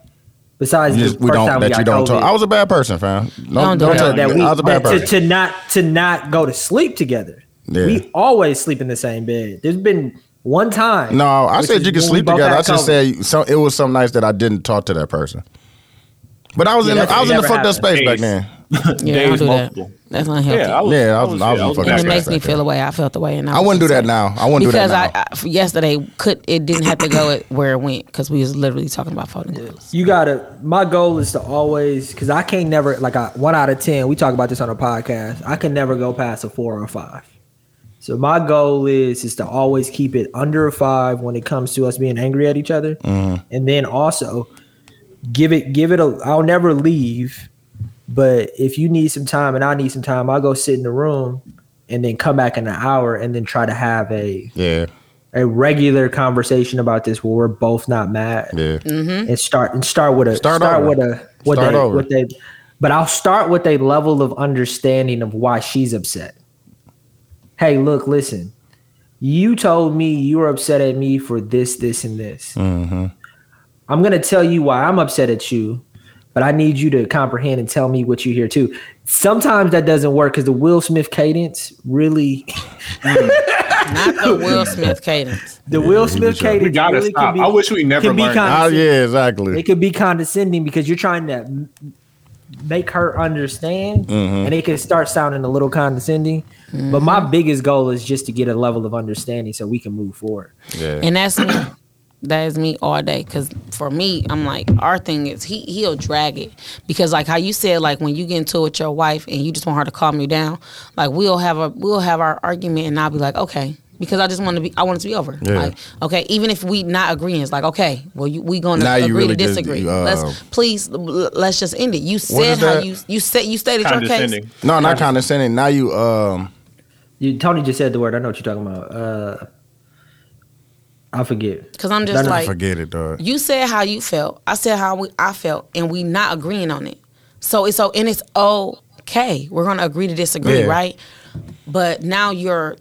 C: besides
A: You
C: the
A: just, we
C: first
A: don't
C: time we
A: that you
C: got
A: don't
C: COVID,
A: talk. I was a bad person, fam.
F: Don't do
A: don't
F: that.
A: tell
C: that
A: me.
C: we
A: I was a bad
C: that to, to not to not go to sleep together.
A: Yeah.
C: We always sleep in the same bed. There's been one time.
A: No, I said you can sleep together. I just
C: COVID.
A: said some, it was some nights that I didn't talk to that person. But I was
C: Yeah,
A: in the,
C: that's
A: I was in the fucked up
C: happened.
A: space back then. *laughs*
F: Yeah, don't
B: Days
F: do that. That's unhealthy.
B: Yeah, I was,
A: Yeah, I was- I was
B: yeah,
A: in fucking
F: and
A: back
F: it makes me feel the way I felt the way, and I,
A: I wouldn't do that now. I wouldn't do that
F: because. I, I for yesterday could it didn't have to go where it went because we was literally talking about folding clothes.
C: You gotta. My goal is to always, because I can't never like I, one out of ten. We talk about this on a podcast. I can never go past a four or a five. So my goal is is to always keep it under a five when it comes to us being angry at each other,
A: Mm-hmm.
C: and then also give it give it a. I'll never leave, but if you need some time and I need some time, I'll go sit in the room and then come back in an hour and then try to have a
A: Yeah,
C: a regular conversation about this where we're both not mad
A: yeah.
C: and start and start with a
A: Start
C: start, with a what
A: Start
C: they
A: over.
C: what they but I'll start with a level of understanding of why she's upset. Hey, look, listen. You told me you were upset at me for this, this, and this.
A: Mm-hmm.
C: I'm gonna tell you why I'm upset at you, but I need you to comprehend and tell me what you hear too. Sometimes that doesn't work because the Will Smith cadence really, *laughs*
F: Not the Will Smith cadence.
C: the Will Smith cadence
B: We gotta
C: really
B: stop.
C: can be.
B: I wish we never
C: can be
B: learned.
A: Oh yeah, exactly.
C: it could be condescending because you're trying to make her understand
A: Mm-hmm.
C: and it can start sounding a little condescending but my biggest goal is just to get a level of understanding so we can move forward
A: Yeah.
F: And that's me. That is me all day. Cause for me, I'm like, our thing is he he'll drag it. Because like how you said, like when you get into it with your wife and you just want her to calm you down, like we'll have a we'll have our argument and I'll be like, okay. Because I just want to be I want it to be over.
A: Yeah.
F: Like, okay, even if we not agreeing, it's like, okay, well you we gonna
A: Now you
F: agree
A: really
F: to
A: just,
F: disagree.
A: uh,
F: let's please let's just end it. You said how you you said you stated your case.
A: No, not condescending. Now you um
C: you tony just said the word i know what you're talking about uh i forget
F: Cause I'm just
C: no,
F: like
A: forget it, dog.
F: You said how you felt. I said how we, I felt, and we not agreeing on it. So it's so and it's okay. We're gonna agree to disagree,
A: Yeah.
F: right? But now you're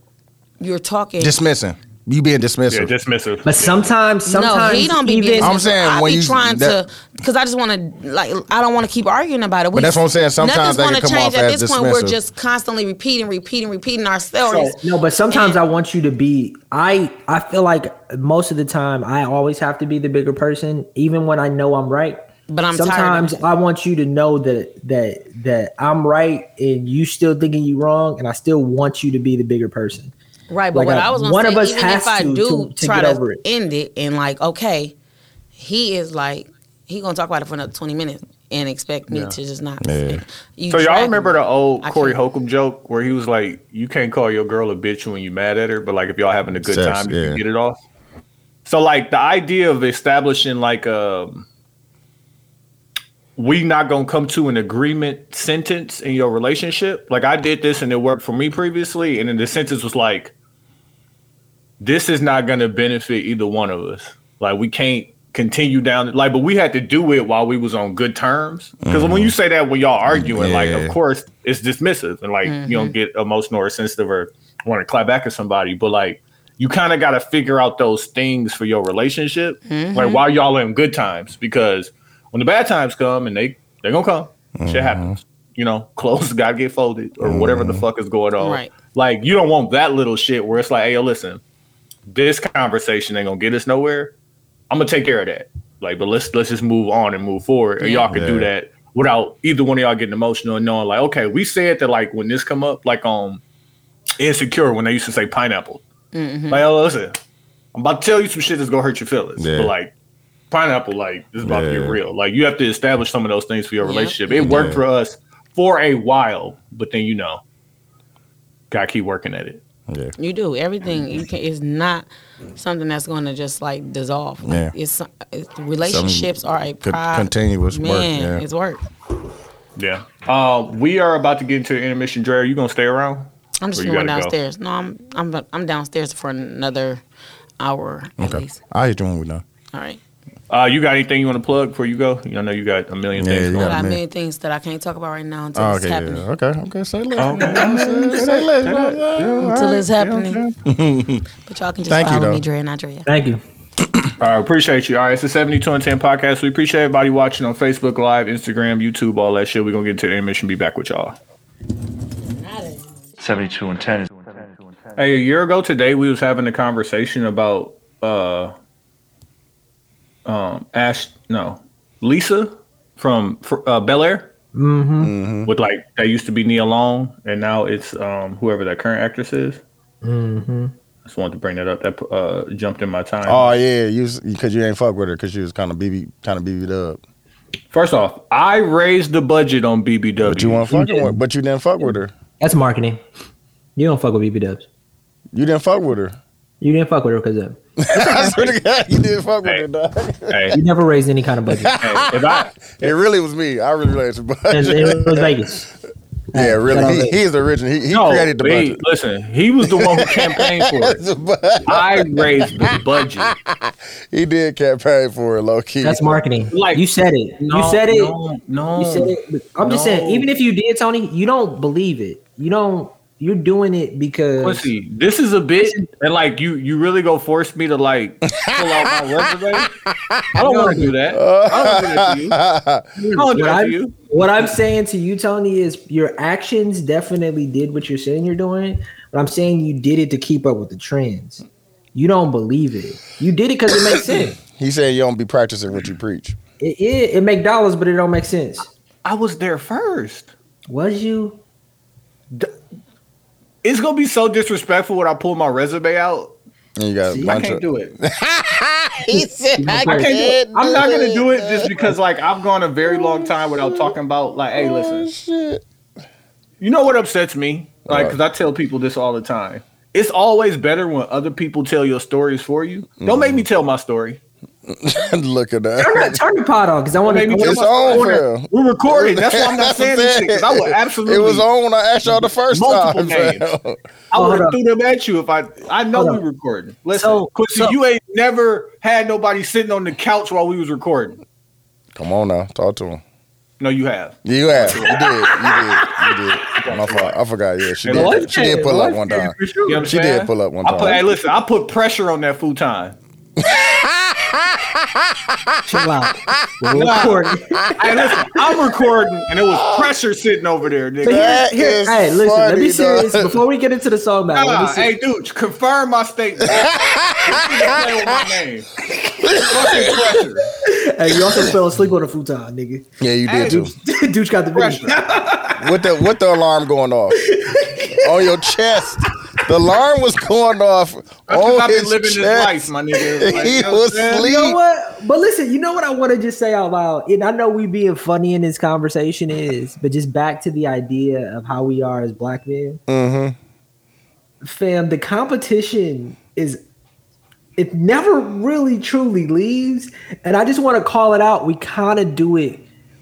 F: you're talking.
A: Dismissing. You being dismissive.
B: Yeah,
A: dismissive.
B: dismissive.
C: but sometimes sometimes
F: no, he don't be
C: even,
F: being.
A: I'm saying
F: I
A: when
F: be
A: you-
F: trying
A: that-
F: to because I just want to like I don't want to keep arguing about it. We,
A: But that's what I'm saying. Sometimes
F: nothing's
A: they can
F: gonna
A: come
F: change
A: off
F: at
A: as
F: this point. We're just constantly repeating, repeating, repeating ourselves.
C: no but sometimes i want you to be i i feel like most of the time i always have to be the bigger person even when i know i'm right
F: But I'm tired of
C: sometimes
F: it.
C: i want you to know that that that i'm right and you still thinking you wrong and i still want you to be the bigger person
F: Right, but
C: Like,
F: what
C: uh,
F: I was gonna
C: one
F: say,
C: of us
F: even
C: has
F: if I
C: to-
F: do
C: to- to
F: try
C: get
F: to
C: it.
F: end it and like, okay, he is like he gonna talk about it for another twenty minutes and expect me to just not.
A: Yeah.
F: You
B: So y'all remember
F: me.
B: the old Corey
F: can't.
B: Holcomb joke where he was like, "You can't call your girl a bitch when you mad at her, but like if y'all having a good
A: Sex,
B: time, you can get it off." So like the idea of establishing like um we not gonna come to an agreement sentence in your relationship. Like I did this and it worked for me previously, and then the sentence was like, "This is not gonna benefit either one of us. Like we can't." continue down like but we had to do it while we was on good terms. Because when you mm-hmm. say that when y'all arguing like of course it's dismissive and like you don't mm-hmm. get emotional or sensitive or want to clap back at somebody but like you kind of got to figure out those things for your relationship like mm-hmm. while y'all in good times. Because when the bad times come and they they're gonna come shit happens. You know *laughs* clothes gotta get folded or whatever the fuck is going on.
F: Right.
B: like you don't want that little shit where it's like hey yo listen this conversation ain't gonna get us nowhere I'm gonna take care of that. Like, but let's let's just move on and move forward. And y'all can do that without either one of y'all getting emotional and knowing like, okay, we said that like when this come up, like um insecure when they used to say pineapple. Like, oh listen, I'm about to tell you some shit that's gonna hurt your feelings.
A: Yeah.
B: But like pineapple, like this is about to
A: Yeah.
B: get real. Like you have to establish some of those things for your
F: Yeah.
B: relationship. It worked
A: Yeah.
B: for us for a while, but then you know, gotta keep working at it.
A: Yeah.
F: You do everything. You can. It's not something that's going to just like dissolve. Like,
A: Yeah.
F: It's, it's relationships are a
A: Con-
F: pri-
A: continuous work,
F: Man,
A: yeah.
F: it's work.
B: Yeah. Uh, we are about to get into the intermission. Dre, are you gonna stay around?
F: I'm just going
B: gotta go?
F: downstairs. No, I'm I'm I'm downstairs for another hour at least.
A: I'll hit you when we done.
F: All right.
B: Uh, you got anything you want to plug before you go? I know you got a million
A: Yeah,
B: things
A: you
B: going
F: I
A: got
B: on.
F: got
A: man.
F: many things that I can't talk about right now until
A: Oh,
F: it's
A: okay,
F: happening.
A: yeah. okay, okay. Say less. Say less.
F: Until it's happening. *laughs* *laughs* but y'all can just
A: Thank
F: follow
A: though.
F: me, Dre and Andrea.
C: thank you
B: All right, appreciate you. All right, it's the 72 and 10 podcast. We appreciate everybody watching on Facebook Live, Instagram, YouTube, all that shit. We're going to get into the intermission, be back with y'all.
G: 72 and 10
B: Hey, a year ago today, we was having a conversation about uh, um, Ash, no, Lisa from uh, Bel Air. Mm-hmm. With like, that used to be Nia Long, and now it's um, whoever that current actress is. Mm-hmm. Just wanted to bring that up. That uh, jumped in my time.
A: Oh yeah, you because you ain't fuck with her because she was kind of BB, kind of BB'd up.
B: First off, I raised the budget on BBW.
A: But you weren't fucking with, but you didn't fuck with her.
C: that's marketing you don't fuck with bb dubs
A: You didn't fuck with her.
C: you didn't fuck with her because of *laughs*
A: I swear to God, you didn't fuck with
B: Hey.
A: her, dog.
B: hey,
C: you never raised any kind of budget
B: hey, if I *laughs*
A: It really was me. I really raised the
C: it,
A: budget.
C: it was vegas
A: Yeah, really. He,
C: Vegas.
A: he's the original. He, he
B: no,
A: created the
B: he-
A: budget.
B: listen, he was the one who campaigned for it. *laughs* I raised the budget.
A: he did campaign for it, low key.
C: that's marketing
B: Like-
C: you said it
B: No,
C: you said it
B: No, no.
C: You said it. I'm just saying, even if you did, Tony, you don't believe it. You don't. You're doing it because
B: Pussy, this is a bit, and like you, you really go force me to like pull out my resume. I don't want to do that. I don't want to do you. I don't
C: what
B: that
C: I'm,
B: you.
C: what I'm saying to you, Tony, is your actions definitely did what you're saying you're doing. But I'm saying you did it to keep up with the trends. You don't believe it. You did it because it makes sense. *coughs*
A: He said you don't be practicing what you preach.
C: It, it, it make dollars, but it don't make sense.
B: I was there first.
C: Was you?
B: It's gonna be so disrespectful when I pull my resume out.
A: And you got
C: See,
B: I can't
A: of.
B: do it. *laughs*
A: He said *laughs* I
B: I can't do it. I'm not gonna do it just because like I've gone a very oh, long time without talking about like, hey, listen, oh,
A: Shit.
B: you know what upsets me? Like,
A: What?
B: because I tell people this all the time. It's always better when other people tell your stories for you. Don't make me mm. tell my story. *laughs*
A: Look at
C: Turn,
A: that.
C: that, turn the pot on because I want to.
B: Maybe
A: It's
B: my
A: on,
B: story.
A: fam.
B: We're recording. That's why I'm not saying this shit because I would absolutely. *laughs*
A: It was on when I asked y'all the first
B: Multiple
A: time.
B: names.
A: fam.
B: I would
C: Hold
B: have threw them at you if I. I know
C: Hold
B: we
C: up.
B: recording. Listen,
C: So-
B: Quincy,
C: so-
B: you ain't never had nobody sitting on the couch while we was recording.
A: Come on now, talk to him.
B: No, you have.
A: Yeah, you have. You did. You did. You did. *laughs* My fault. I forgot. Yeah, she
B: Hey,
A: did. She did pull up one time.
B: You know what I'm
A: She did pull up one
B: I put, hey, listen, I put pressure on that futon.
C: Chill out. We're
B: Nah.
C: recording. *laughs*
B: Hey, listen, I'm recording, and it was pressure sitting over there, nigga.
C: So here,
A: That
C: here,
A: is
C: hey, listen. let me serious
A: dog.
C: before we get into the song battle. let me
B: Nah,
C: see-
B: hey, dude, confirm my statement. Don't *laughs* play with my name. Fucking pressure.
C: Hey, you also fell asleep on the futon, nigga.
A: Yeah, you
B: Hey,
A: did too.
C: Dude *laughs* got the
B: Pressure.
C: video.
A: With the with the alarm going off on your chest. The alarm was going off
B: That's
A: on
B: because I've been
A: his
B: living this
A: chest.
B: life, my nigga. *laughs* Like,
A: He was
B: what
A: asleep.
C: You know what? But listen, you know what I want to just say out loud, and I know we being funny in this conversation is, but just back to the idea of how we are as black men,
A: Mm-hmm.
C: fam. The competition is. It never really truly leaves, and I just want to call it out. We kind of do it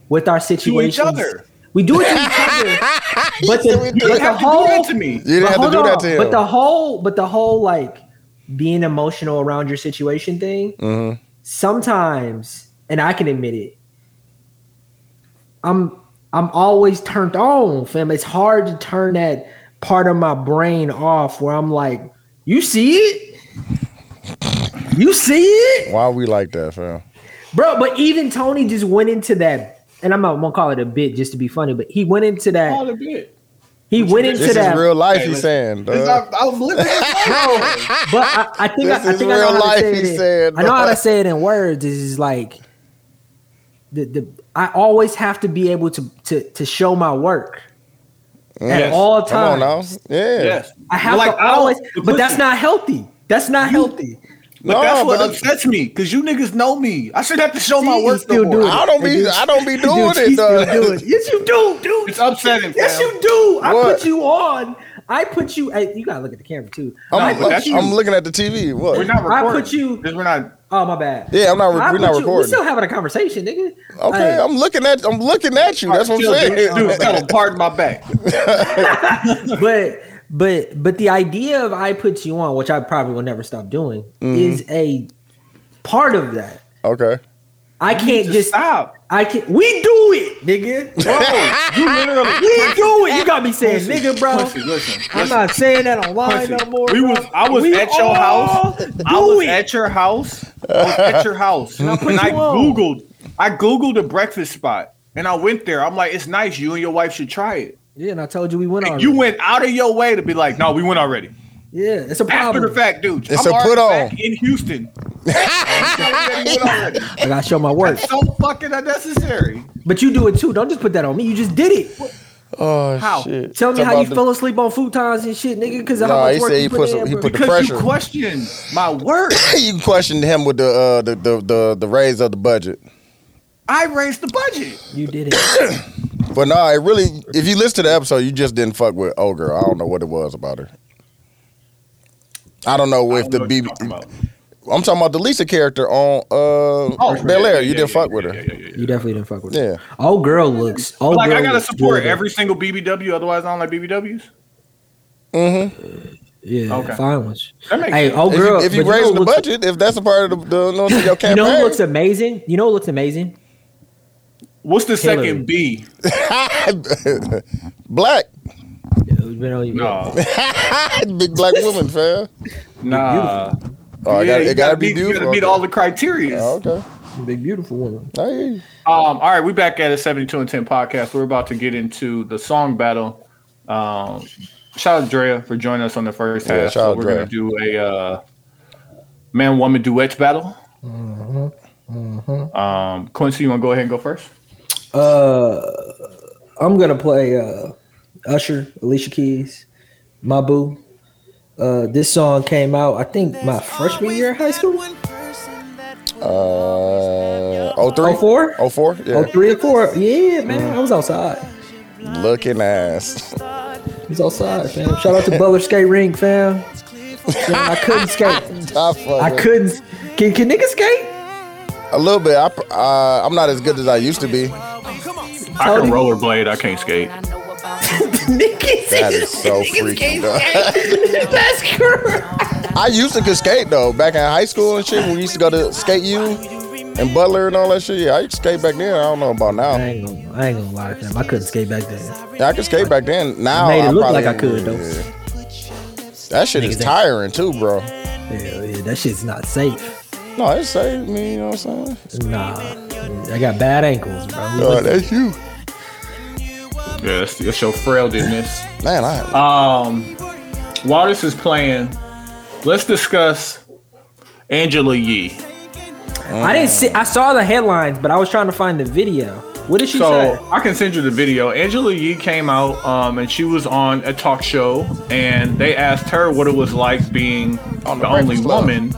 C: with our situations.
B: other.
C: We do it to each *laughs* other, but the,
A: said we do
C: but
A: it.
C: the
B: have to do
C: whole
B: that to me.
A: You didn't
C: but
A: have to
C: hold
A: do that to him.
C: But the whole, but the whole like being emotional around your situation thing.
A: Mhm.
C: Sometimes, and I can admit it, I'm I'm always turned on, fam. It's hard to turn that part of my brain off where I'm like, you see it, you see it,
A: Why we like that, fam?
C: bro. But even Tony just went into that, and I'm not gonna call it a bit just to be funny, but he went into that.
B: All a bit.
C: He went into
A: This is
C: that.
A: real life.
B: Hey,
A: he's saying. Dog.
B: I, I'm living this life.
C: But I, I think
A: This
C: I, I
A: is
C: think I know
A: real
C: how to
A: life,
C: say
A: he
C: it. in- I know how to say it in words. Is like the the I always have to be able to to to show my work at
B: Yes.
C: all
A: Come on now.
C: times.
A: Yeah.
B: Yes.
C: I have
B: Like,
C: to
B: I
C: always,
B: but
C: but that's not healthy. That's not healthy.
B: But
A: No,
B: that's what
A: but-
B: upsets me because you niggas know me. I should have to show my work
C: still
B: no
C: do it.
A: I don't be. I don't be *laughs* doing
C: Dude,
A: it.
C: he still
A: dog.
C: do it. Yes, you do, dude.
B: It's upsetting.
C: Yes,
B: fam.
C: you do. I
A: What?
C: put you on. I put you. Hey, you gotta look at the camera too. I
A: I'm,
B: but
C: put.
A: I'm looking at the TV. What?
B: We're not
C: I
B: recording.
C: put you-
B: Because we're not.
C: oh my bad.
A: yeah, I'm not.
C: I
A: We're not
C: you- We
A: recording.
C: still having a conversation, nigga.
A: Okay,
C: Hey.
A: I'm looking at. I'm looking at you. That's what I'm saying.
B: Dude, dude, tell him, pardon my back. *laughs*
C: but but but the idea of I put you on, which I probably will never stop doing,
A: Mm-hmm.
C: is a part of that.
A: Okay.
C: I can't
B: Just
C: just
B: stop.
C: I can't we do it, nigga.
B: Bro, you literally. *laughs*
C: We do it. You got me saying nigga, bro.
B: Listen, listen.
C: I'm not saying that online
B: Quincy,
C: no more.
B: we
C: bro.
B: was- I was
C: We
B: at your house. I was
C: it.
B: at your house. I was at your house, and I,
C: put you on.
B: googled. I googled a breakfast spot, and I went there. I'm like, it's nice. You and your wife should try it.
C: Yeah, and I told you we went on.
B: You went out of your way to be like, no, we went already.
C: Yeah, it's a
B: After
C: problem.
B: the fact, dude,
A: It's
B: I'm
A: a
B: already
A: put on.
B: back in Houston. I *laughs* *laughs*
C: I gotta show my work.
B: so fucking unnecessary.
C: But you do it too. Don't just put that on me. You just did it.
A: Oh
B: How?
A: shit.
C: Tell me
A: Talk
C: how you
A: the-
C: fell asleep on futons and shit, nigga. Because of how
A: Nah,
C: much
A: he
C: work
A: said
C: you
A: he
C: put,
A: put some-
C: in,
A: he put the
B: Because
A: pressure.
B: you question my *laughs* work.
A: you questioned him with the uh the the the, the raise of the budget.
B: I raised the budget.
C: You did it. *clears throat*
A: But nah, it really. If you listen to the episode, you just didn't fuck with old girl. I don't know what it was about her. I don't know if the
B: don't the know
A: BB.
B: Talking
A: I'm talking about the Lisa character on uh Bel Air. You didn't fuck with her.
B: Yeah, yeah, yeah, yeah.
C: You definitely didn't fuck with her.
A: Yeah.
C: Old girl looks. Old
B: Like
C: girl
B: I gotta support
C: good.
B: every single BBW, otherwise I don't like BBWs.
A: Mm-hmm.
C: Yeah,
B: Okay.
C: fine ones.
B: That makes
C: Hey,
B: sense.
C: old
A: If
C: girl.
A: you, if you
C: but
A: raise
C: know
A: the
C: looks-
A: budget, if that's a part of the, the no, your
C: You know who looks amazing? You know who looks amazing?
B: What's the
C: Hillary.
B: second B? *laughs*
A: black.
C: been.
B: No, *laughs*
A: Big black woman, *laughs* fam.
B: nah.
A: Oh, I
B: Yeah,
A: got,
B: you
A: it gotta be
B: meet, you gotta meet all the criteria.
A: Oh, okay.
C: Big beautiful woman.
A: I hear you.
B: Um, all right, we back at a 72 and 10 podcast. We're about to get into the song battle. Um, shout out to Drea for joining us on the first
A: Yeah,
B: half.
A: shout
B: So
A: out
B: we're
A: Drea.
B: gonna do a uh, man woman duets battle. Mhm. Mhm. Um, Quincy, you wanna go ahead and go first?
C: Uh, I'm gonna play uh, Usher, Alicia Keys, My Boo. Uh, this song came out, I think, my freshman year of high school.
A: Uh, 03?
C: 04?
A: 04? Yeah.
C: Oh, three or four. Yeah, man, I was outside.
A: Looking ass.
C: I was outside, fam. Shout out to Butler Skate Rink, fam. Fam, I couldn't skate. *laughs*
A: I,
C: I couldn't. Can, can niggas skate?
A: A little bit. I, uh, I'm not as good as I used to be.
B: I can rollerblade, I can't skate.
C: Niggas *laughs*
A: That is so freaky. dog. *laughs*
C: That's correct.
A: I used to could skate though, back in high school and shit. When we used to go to skate U and Butler and all that shit. Yeah, I used to skate back then. I don't know about
C: I
A: now.
C: ain't gonna, I ain't gonna lie, fam. I couldn't skate back then.
A: Yeah, I could skate back then. Now
C: made it
A: I
C: look
A: probably-
C: like I could, though.
A: yeah. That shit is
C: Niggas ain't-
A: tiring too, bro.
C: Yeah, yeah, that shit's not safe.
A: No, it saved me. You know what I'm saying?
C: Nah, I got bad ankles, bro.
A: Oh, that's you,
B: Yeah, that's, that's your frailness.
A: man. I
B: Um, while this is playing, let's discuss Angela Yee.
C: I didn't see. I saw the headlines, but I was trying to find the video. What did she
B: So
C: say?
B: I can send you the video. Angela Yee came out, um, and she was on a talk show, and they asked her what it was like being
A: On the
B: the, only
A: Club.
B: woman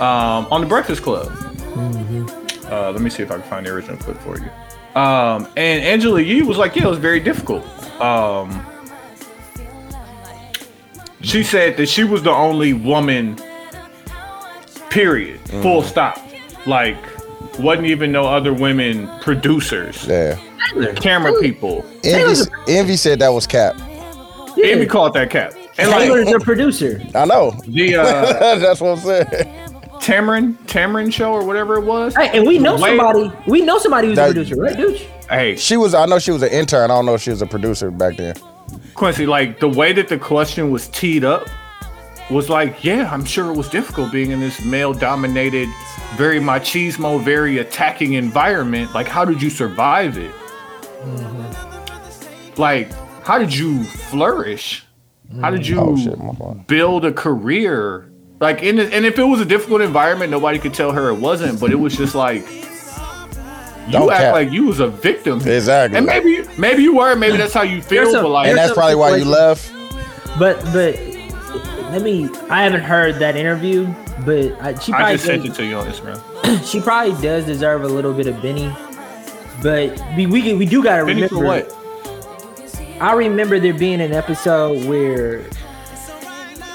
B: um, on the Breakfast Club.
C: Mm-hmm.
B: Uh, let me see if I can find the original clip for you. Um, and Angela Yee was like, "Yeah, it was very difficult." Um, she said that she was the only woman. Period.
A: Mm.
B: Full stop. Like, wasn't even no other women producers
A: yeah.
B: camera people.
A: Envy, Envy said that was cap.
B: And we call it that cap. And
C: Taylor's
B: like
C: the producer.
A: I know.
B: the uh, *laughs*
A: That's what I'm saying.
B: Tamron Tamron show or whatever it was.
C: Hey, and we know
B: Wait.
C: somebody. We know somebody who's
A: That-
C: a producer, right, dude?
B: Hey,
A: She was. I know she was an intern. I don't know if she was a producer back then.
B: Quincy, like the way that the question was teed up was like, yeah, I'm sure it was difficult being in this male-dominated, very machismo, very attacking environment. Like, how did you survive it? Mm-hmm. Like, how did you flourish? How did oh, you
A: Oh shit, my fault.
B: build a career like in the, and if it was a difficult environment nobody could tell her it wasn't but it was just like you
A: Don't
B: act
A: cap.
B: like you was a victim
A: Exactly.
B: and maybe maybe you were maybe that's how you feel
C: There's a-
B: but like
A: And that's probably why you left.
C: But but let me. I haven't heard that interview, but I, she
B: I
C: probably
B: just sent it to you on Instagram. *clears throat*
C: she probably does deserve a little bit of Benny. But we we, we do gotta
B: Benny
C: remember.
B: for what?
C: I remember there being an episode where I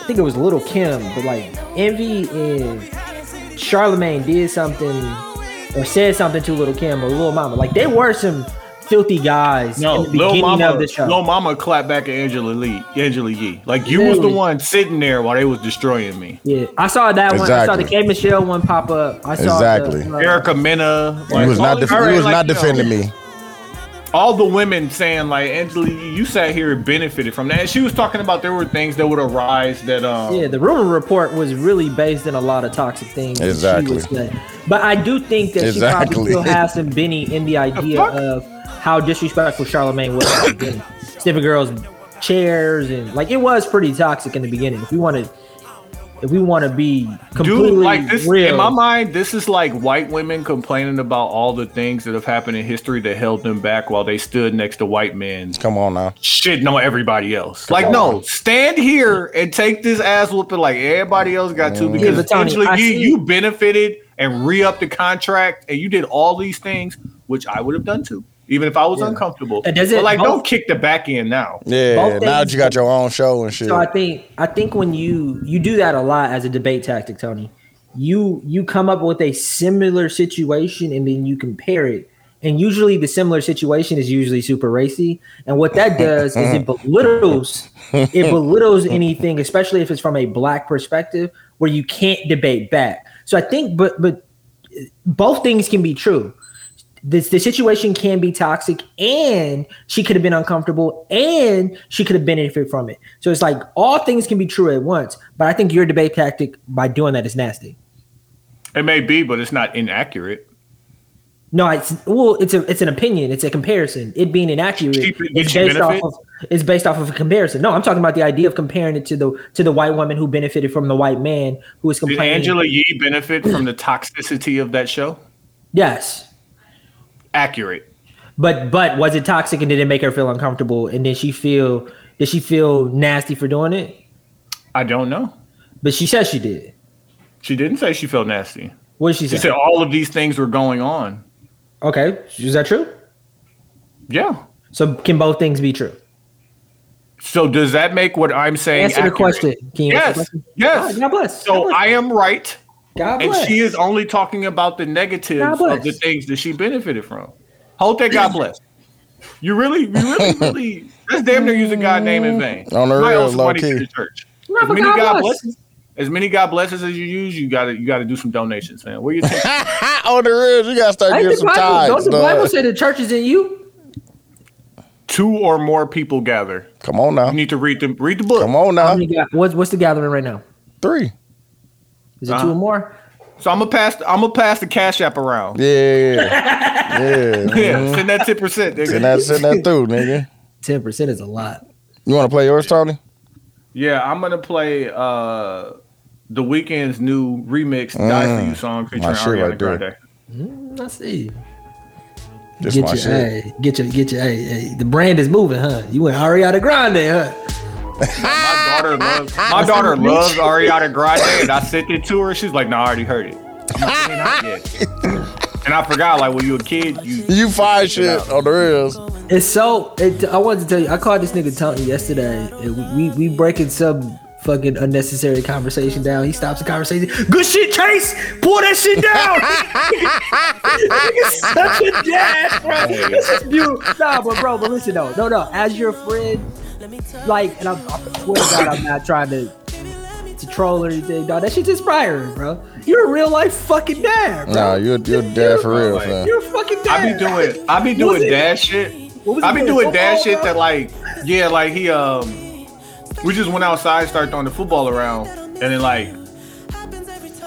C: think it was Lil Kim, but like Envy and Charlemagne did something or said something to Lil Kim or Lil Mama. Like they were some filthy guys
B: No,
C: in the
B: Lil Mama,
C: of the show.
B: Lil Mama clapped back at Angela Lee, Angela Yee. Like you was the one sitting there while they was destroying me.
C: yeah, I saw that one. I saw the K Michelle one pop up. I saw
A: Exactly.
C: The, uh,
B: Erica Mena,
A: He
B: like,
A: was not. Def-
B: all
A: he was
B: like,
A: not
B: you know,
A: defending me.
B: All the women saying like Angela, you sat here and benefited from that. And she was talking about there were things that would arise that um
C: Yeah, the rumor report was really based in a lot of toxic things. that she
A: Exactly.
C: would. But I do think that she probably still has *laughs* some Benny in the idea
B: fuck?
C: of how disrespectful Charlemagne was at the. Sniffing girls' chairs and like it was pretty toxic in the beginning. If you want to, if we want to be completely
B: Dude, like this
C: real,
B: in my mind, this is like white women complaining about all the things that have happened in history that held them back while they stood next to white men
A: Come on now.
B: shitting on everybody else. Like,
A: on.
B: no, stand here and take this ass whooping like everybody else got to mm. because
C: but Tony,
B: Angela
C: I
B: Yee,
C: see-
B: you benefited and re upped the contract and you did all these things, which I would have done too, even if I was uncomfortable.
C: And does
B: but like,
C: both-
B: don't kick the back end now.
A: Yeah.
C: Both
A: Now that you got your own show and shit.
C: So I think I think when you you do that a lot as a debate tactic, Tony, you you come up with a similar situation and then you compare it. And usually the similar situation is usually super racy. And what that *laughs* does is it belittles it belittles anything, especially if it's from a black perspective, where you can't debate back. So I think but but both things can be true. This the situation can be toxic and she could have been uncomfortable and she could have benefited from it. So it's like all things can be true at once. But I think your debate tactic by doing that is nasty.
B: It may be, but it's not inaccurate.
C: No, it's well, it's a it's an opinion, it's a comparison. It being inaccurate
B: She- did
C: is
B: she
C: based off of it's based off of a comparison. No, I'm talking about the idea of comparing it to the to the white woman who benefited from the white man who was
B: Did
C: complaining.
B: Angela Yee benefit from the toxicity of that show?
C: yes.
B: Accurate.
C: But but was it toxic and did it make her feel uncomfortable? And did she feel did she feel nasty for doing it?
B: I don't know.
C: But she said she did.
B: She didn't say she felt nasty.
C: What did she
B: She
C: say?
B: said all of these things were going on.
C: Okay, is that true?
B: Yeah.
C: So can both things be true?
B: So does that make what I'm saying?
C: Answer the question. Can you
B: Yes.
C: question?
B: Yes.
C: God bless. God
B: So
C: bless.
B: I am right,
C: God
B: and she is only talking about the negatives of the things that she benefited from. Hold that, God bless. You really, you really, *laughs* really. That's damn near using God name in vain.
A: Mm, on the
B: You
A: real, low key.
B: to the church.
C: No,
B: As many
C: God
B: God
C: bless.
B: blesses, as many God blesses as you use, you gotta, you gotta do some donations, man. Where you take? *laughs*
A: On the real, you gotta start
C: Ain't
A: getting some
C: Bible,
A: ties.
C: don't the
A: dog.
C: Bible say the church is in you?
B: Two or more people gather.
A: Come on now.
B: You need to read the read the book.
A: Come on now.
C: many what's what's the gathering right now?
A: Three.
C: Is it
B: Uh-huh.
C: two or more?
B: So I'm gonna pass. I'm gonna pass the cash app around.
A: Yeah. Yeah.
B: Yeah, *laughs*
A: Mhm.
B: send that ten percent.
A: Send that, send that through, nigga.
C: Ten percent is a lot.
A: You want to play yours, Tony?
B: Yeah, I'm gonna play uh the Weeknd's new remix "Die for You" song featuring
A: Mm.
B: Ariana
A: right there.
B: Grande.
C: Mm, I see.
A: This
C: get your, hey, get your, get your, hey, hey, the brand is moving, huh? You went Ariana Grande, huh? *laughs*
B: My daughter loves my daughter loves Ariana Grande, and I sent it to her. She's like, "No, I already heard it." I'm like, "Man, not yet." *laughs* and I forgot, like when you were a kid, you
A: You find shit on the reels.
C: It's so. It, I wanted to tell you. I called this nigga Tony yesterday. And we, we we breaking some fucking unnecessary conversation down. He stops the conversation. Good shit, Chase. Pull that shit down. *laughs* Such a dad, bro. This is beautiful. Nah, but bro, but listen though. No, no. As your friend, like, and I'm, I swear to God, I'm not trying to to troll or anything. Dog, that shit's inspiring, bro. You're a real life fucking dad, bro.
A: Nah, you're you're dead for real,
B: like-
A: fam.
C: You're a fucking dad.
B: I be doing I be doing dad shit.
C: What was
B: I
C: he
B: be
C: doing,
B: doing dad shit
C: bro?
B: that like yeah, like he um we just went outside, started throwing the football around, and then like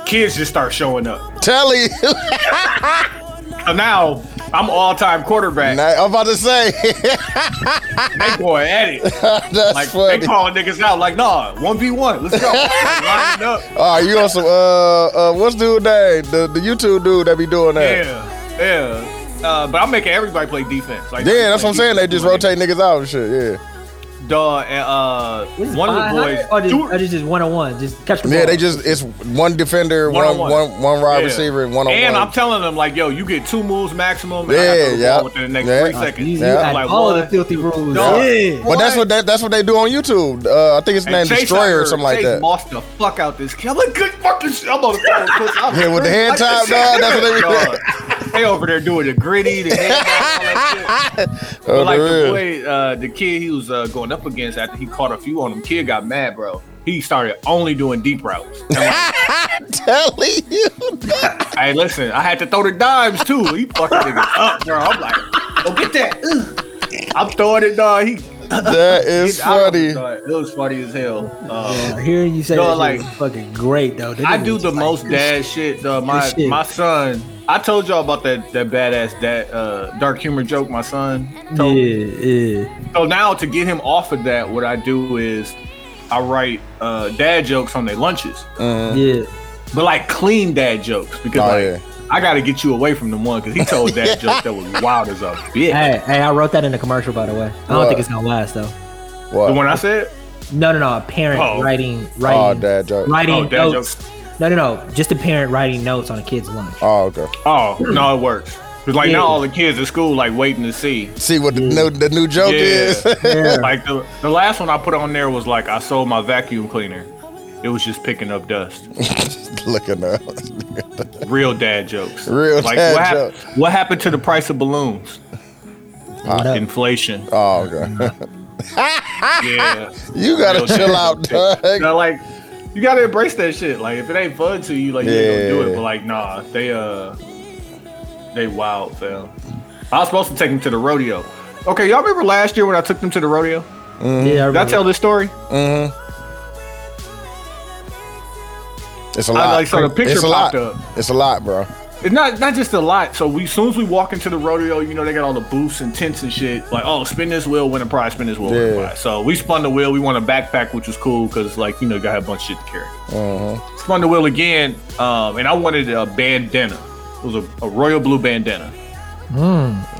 B: kids just start showing up.
A: Tell you. *laughs* *laughs*
B: So now I'm all time quarterback.
A: Nah, I'm about to say.
B: They going at it. *laughs*
A: That's
B: Like
A: funny.
B: they calling niggas out like, nah, one v one, let's go. *laughs* Lining up.
A: All right, you on some uh uh what's dude name? The the YouTube dude that be doing that.
B: Yeah, yeah. Uh, but I'm making everybody play defense. Like,
A: Yeah, that's what I'm saying. They just rotate niggas out and shit. Yeah.
B: Dog, and uh,
C: What is it,
B: one of the boys.
C: Or just,
B: two-
C: or just, just one on one, just catch the
A: Yeah,
C: ball.
A: they just it's one defender, one
B: One-on-one.
A: one one wide
B: Yeah.
A: receiver, and one on one. And.
B: I'm telling them like, yo, you get two moves maximum. And I
A: Yeah,
B: got to throw the
A: yeah.
B: within the next
A: Yeah.
B: three
A: Uh,
B: seconds.
C: You, you
A: Yeah.
B: Like,
C: all
B: what?
C: the filthy rules.
B: Dog.
C: Yeah.
A: but that's what that, that's what they do on YouTube. Uh, I think it's
B: And
A: named Destroyer or something like
B: Chase
A: that.
B: Lost the fuck out this kid. I'm like, good fucking shit. I'm on the phone. I'm
A: Yeah, with the hand
B: like,
A: top, dog, that's what they be
B: Dog. They over there doing the gritty, the hand all that shit. *laughs*
A: Oh,
B: But like the boy, uh, the kid he was uh, going up against after he caught a few on him, kid got mad, bro. He started only doing deep routes. And like, *laughs*
A: telling you. *laughs*
B: hey, listen, I had to throw the dimes too. He fucking niggas up, bro. I'm like, go get that. Ugh. I'm throwing it, dog. He
A: That is *laughs*
B: It-
A: funny.
B: know, It was funny as hell. Uh,
C: Yeah, hearing you say
B: No,
C: that
B: like-
C: like fucking great though. That
B: I do the
C: like,
B: most dad shit. Though. My
C: shit.
B: my son, I told y'all about that that badass dad uh, dark humor joke. My son. told me.
C: Yeah, yeah.
B: So now to get him off of that, what I do is I write uh, dad jokes on their lunches,
C: Yeah.
B: but like clean dad jokes because
A: Oh,
B: like
A: yeah.
B: I got to get you away from the one because he told dad *laughs* joke that was wild as a bitch.
C: Hey, hey, I wrote that in the commercial by the way. I don't
A: What?
C: think it's gonna last though.
B: The one I said.
C: No, no, no. A parent
B: Oh.
C: writing,
A: Oh,
C: writing,
A: dad joke.
C: writing
B: Oh, dad
C: notes. No, no, no. Just a parent writing notes on a kid's lunch.
A: Oh, okay.
B: Oh no, it works. Cause like
C: Yeah.
B: now all the kids at school like waiting to see.
A: See what the new the new joke is. *laughs*
C: Yeah.
B: Like the, the last one I put on there was like I sold my vacuum cleaner. It was just picking up dust. *laughs*
A: Looking up.
B: Real dad jokes.
A: Real
B: like
A: dad
B: what, hap-
A: joke.
B: what happened to the price of balloons?
C: What up?
B: Inflation.
A: Oh, okay. *laughs*
B: Yeah.
A: you gotta
B: Real
A: chill out,
B: joke.
A: dog.
B: Now, like you gotta embrace that shit. Like if it ain't fun to you, like you ain't gonna do it. But like nah, they uh They wild, fam. I was supposed to take them to the rodeo. Okay, y'all remember last year when I took them to the rodeo?
C: Yeah, I
B: Did I tell this story?
A: It's a
B: I
A: lot.
B: I, like so the picture
A: it's a
B: popped
A: lot.
B: up.
A: It's a lot, bro.
B: It's not not just a lot. So we, as soon as we walk into the rodeo, you know they got all the booths and tents and shit. Like, oh, spin this wheel, win a prize. Spin this wheel, win a prize. So we spun the wheel. We won a backpack, which was cool because like you know you gotta a bunch of shit to carry. Uh-huh. Spun the wheel again, um, and I wanted a bandana. It was a, a royal blue bandana.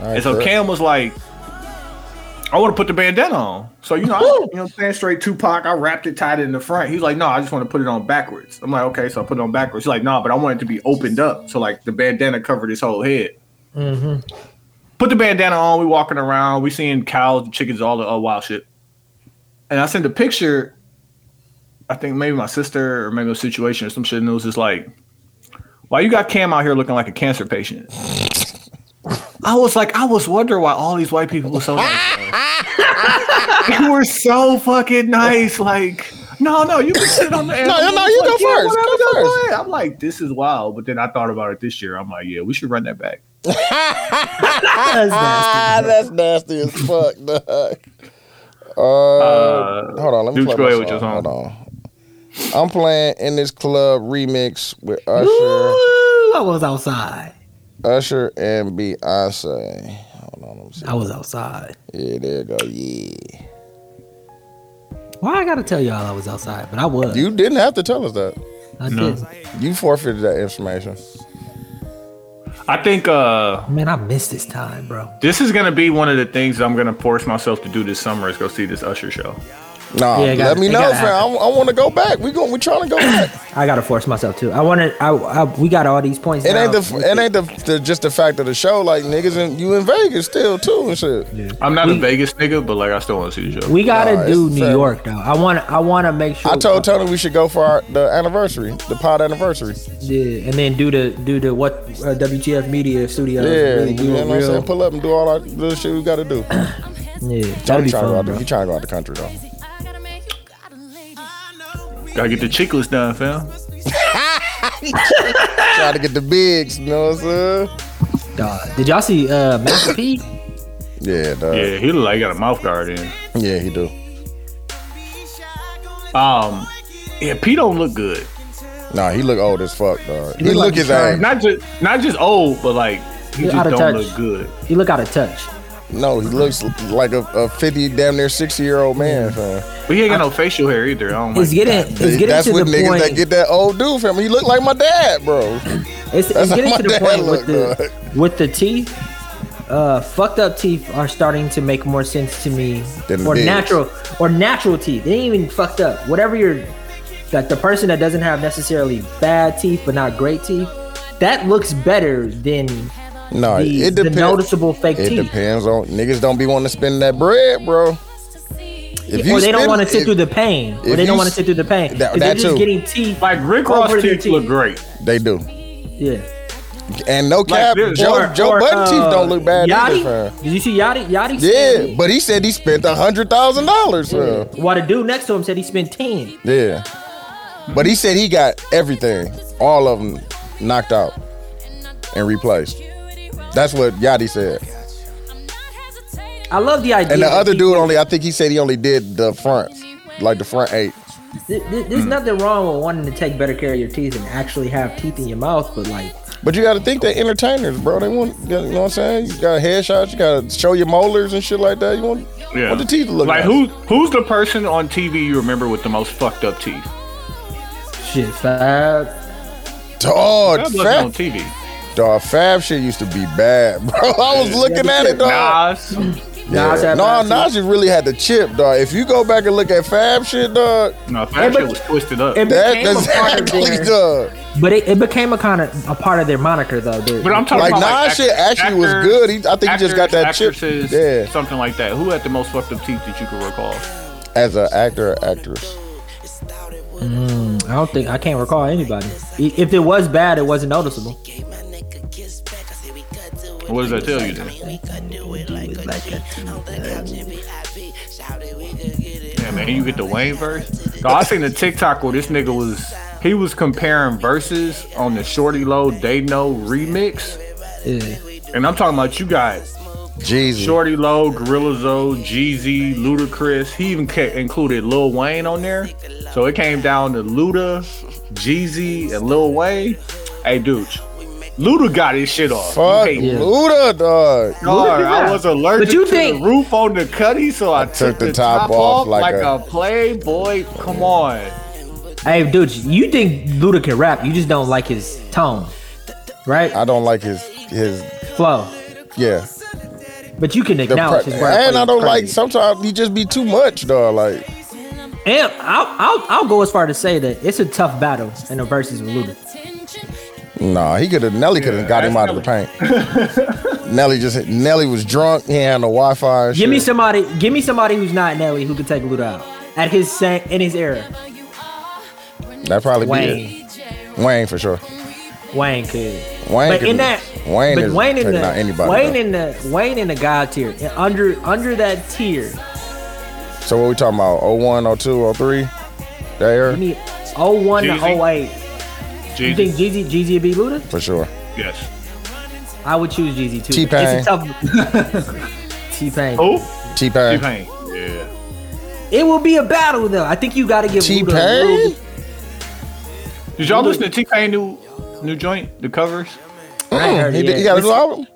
B: and so
A: bet.
B: Cam was like, I want to put the bandana on. So, you know, I, you know, saying straight Tupac, I wrapped it, tied it in the front. He's like, no, I just want to put it on backwards. I'm like, okay, so I put it on backwards. He's like, no, but I want it to be opened up. So, like, the bandana covered his whole head. Put the bandana on. We walking around. We seeing cows, and chickens, all the uh, wild shit. And I sent a picture. I think maybe my sister or maybe a situation or some shit. And it was just like, why you got Cam out here looking like a cancer patient? I was like, I was wondering why all these white people were so nice. *laughs* they were so fucking nice. Like, no, no, you can sit on the *laughs*
A: No, no, no, you go
B: yeah,
A: first.
B: whatever,
A: Go first.
B: ahead. I'm like, this is wild. But then I thought about it this year. I'm like, yeah, we should run that back. *laughs*
C: That's
A: Ah,
C: nasty.
A: that's nasty as fuck, dog. Uh,
B: Uh,
A: hold on, let me
B: Dudes,
A: play
B: go
A: my
B: with
A: song.
B: your song.
A: Hold on. I'm playing in this club remix with Usher,
C: Ooh, I was outside.
A: Usher and Beyonce. Hold on, let me see.
C: I was outside.
A: Yeah, there you go. Yeah,
C: Why I gotta tell y'all I was outside, but I was.
A: you didn't have to tell us that.
C: I
B: No.
C: did.
A: You forfeited that information.
B: I think uh,
C: Man, I missed this time, bro.
B: this is gonna be one of the things that I'm gonna force myself to do this summer is go see this Usher show.
A: Nah,
C: Yeah,
A: let
C: gotta-
A: me know,
C: gotta
A: fam. I,
C: happen.
A: want to go back. We going we trying to go back. *laughs*
C: I gotta force myself to. I wanted. I, I we got all these points.
A: It ain't
C: now.
A: the it ain't the, the just the fact of the show. Like niggas, and you in Vegas still too and shit.
B: I'm not a Vegas nigga, but like I still want to see the show.
C: We gotta
A: Nah,
C: do New
A: fair.
C: York though. I want. I want to make sure.
A: I told Tony we should go for our, the anniversary, the pod anniversary.
C: Yeah, and then do the do the what uh, WTF Media Studio.
A: Yeah,
C: really
A: you
C: do
A: know what I'm
C: real.
A: saying. Pull up and do all our little shit we got to do. *coughs*
C: Yeah,
A: Tony
C: that'd be
A: trying to go out.
C: bro.
A: He trying to go out the country though.
B: Gotta get the chicklets done, fam. *laughs*
A: Trying to get the bigs. You know what I'm saying?
C: Dog. Did y'all see uh, Master P?
A: Yeah, dog.
B: Yeah, he look like he got a mouth guard in.
A: Yeah, he do.
B: Um, yeah, P don't look good.
A: Nah, he look old as fuck, dog. He,
C: look
A: look
C: like
A: his age.
B: Not just not just old, but like he
C: He
B: just
C: out of
B: don't
C: touch.
B: look good.
C: He look out of touch.
A: No, he looks like a, a 50, damn near 60 year old man, fam.
B: But he ain't got no facial hair either. I don't
C: It's
B: like
C: getting. It's getting
A: That's
C: to
A: what
C: the
A: niggas
C: point.
A: that get that old dude from. He look like my dad, bro.
C: It's,
A: That's
C: it's
A: how
C: getting
A: my
C: to the
A: dad
C: point
A: look,
C: with the with the teeth. Uh, fucked up teeth are starting to make more sense to me,
A: Than
C: or
A: bigs.
C: natural, or natural teeth. They ain't even fucked up. Whatever you're, like the person that doesn't have necessarily bad teeth but not great teeth, that looks better than
A: No,
C: the,
A: it
C: the
A: depends.
C: noticeable fake
A: It
C: teeth.
A: depends on niggas. Don't be wanting to spend that bread, bro. If
C: or they don't want to sit
A: if-
C: through the pain. Or they don't want to sit through the pain.
A: That-
C: 'Cause they're just
A: too.
C: getting teeth.
B: Like Rick Ross
C: their
B: teeth look great.
A: They do,
C: Yeah.
A: and no cap.
B: this.
A: Joe
C: Or-
A: Joe
C: or,
A: Budden
C: uh,
A: teeth don't look bad
C: Yachty?
A: either, fam.
C: Did you see Yachty? Yachty?
A: Yeah,
C: said-
A: but he said he spent a hundred thousand dollars, fam.
C: While the dude next to him said he spent ten.
A: Yeah, but he said he got everything, all of them, knocked out and replaced. That's what Yachty said.
C: I love the idea.
A: And the other dude only, I think he said he only did the front, like the front eight.
C: Th- th- There's mm. nothing wrong with wanting to take better care of your teeth and actually have teeth in your mouth, but like,
A: But you got to think they're entertainers, bro. They want, you know what I'm saying? You got headshots, you got to show your molars and shit like that. You want,
B: Yeah.
A: want the teeth to look
B: like
A: nice.
B: who who's the person on TV you remember with the most fucked up teeth?
C: shit, fab.
A: Dog,
B: That wasn't
A: Fab,
B: on TV.
A: Dog, Fab shit used to be bad, *laughs* bro. I was looking at it, dog.
B: Nas.
C: Nah,
A: Yeah. No, Nas just really had the chip, dog. If you go back and look at Fab shit, dog,
B: No, Fab
C: but-
B: shit was twisted up.
C: It
A: that
C: became a part of
A: exactly,
C: their,
A: dog.
C: but it, it became a kind of a part of their moniker though. Their-
B: But I'm talking
A: Like,
B: about
A: Nas
B: like,
A: shit actually was good. He- I think he just got that chip. Yeah.
B: something like that. Who had the most fucked up teeth that you could recall?
A: As an actor or actress.
C: Mm, I don't think I can't recall anybody. If it was bad, it wasn't noticeable.
B: What does that tell you then? Yeah, man, you get the Wayne verse. No, I seen the TikTok where this nigga was he was comparing verses on the Shawty Lo Dey Know remix
C: Yeah.
B: And I'm talking about you guys.
A: Jeezy.
B: Shawty Lo, Gorilla Zoe, Jeezy, Ludacris. He even ca- included Lil Wayne on there. So it came down to Luda, Jeezy, and Lil Wayne. Hey, dude, Luda got his shit off.
A: Fuck
B: You hate-
A: Luda, dog.
B: Dog, I was allergic
C: But you
B: to
C: think-
B: the roof on the cutty, so I, took, the, top, off like, a, playboy. Come on.
C: Hey, dude, you think Luda can rap? You just don't like his tone, right?
A: I don't like his his
C: Flow.
A: yeah.
C: But you can acknowledge
A: pre-
C: his rap.
A: and I don't like sometimes he just be too much, dog. Like
C: And I'll, I'll I'll go as far to say that it's a tough battle in the verses with Luda.
A: Nah, he could have Nelly could have got him out of the paint. *laughs* Nelly just Nelly was drunk. He had no Wi Fi.
C: Give me somebody. Give me somebody who's not Nelly who could take Luda out at his sa- in his era.
A: That probably be
C: Wayne.
A: it. Wayne for sure.
C: Wayne could.
A: Wayne.
C: but
A: could
C: in
A: be-
C: that,
A: Wayne
C: but
A: is
C: Wayne in the
A: anybody.
C: Wayne
A: though.
C: in the Wayne in the God tier under under that tier.
A: so what we talking about? 01, 02, 03? That era
C: Give 01
B: Jeezy.
C: to 08. You think
B: Jeezy.
C: Jeezy Jeezy would be Luda?
A: for sure.
B: Yes.
C: I would choose Jeezy too.
A: T-Pain.
C: It's a tough. *laughs* T Pain.
B: Who?
A: T Pain.
B: T-Pain. Yeah.
C: It will be a battle though. I think you got to give
A: T
C: Luda a little
A: Pain.
C: bit-
B: Did y'all listen to T-Pain new new joint, the covers?
C: Oh, I ain't heard
A: He, did- he got a new album.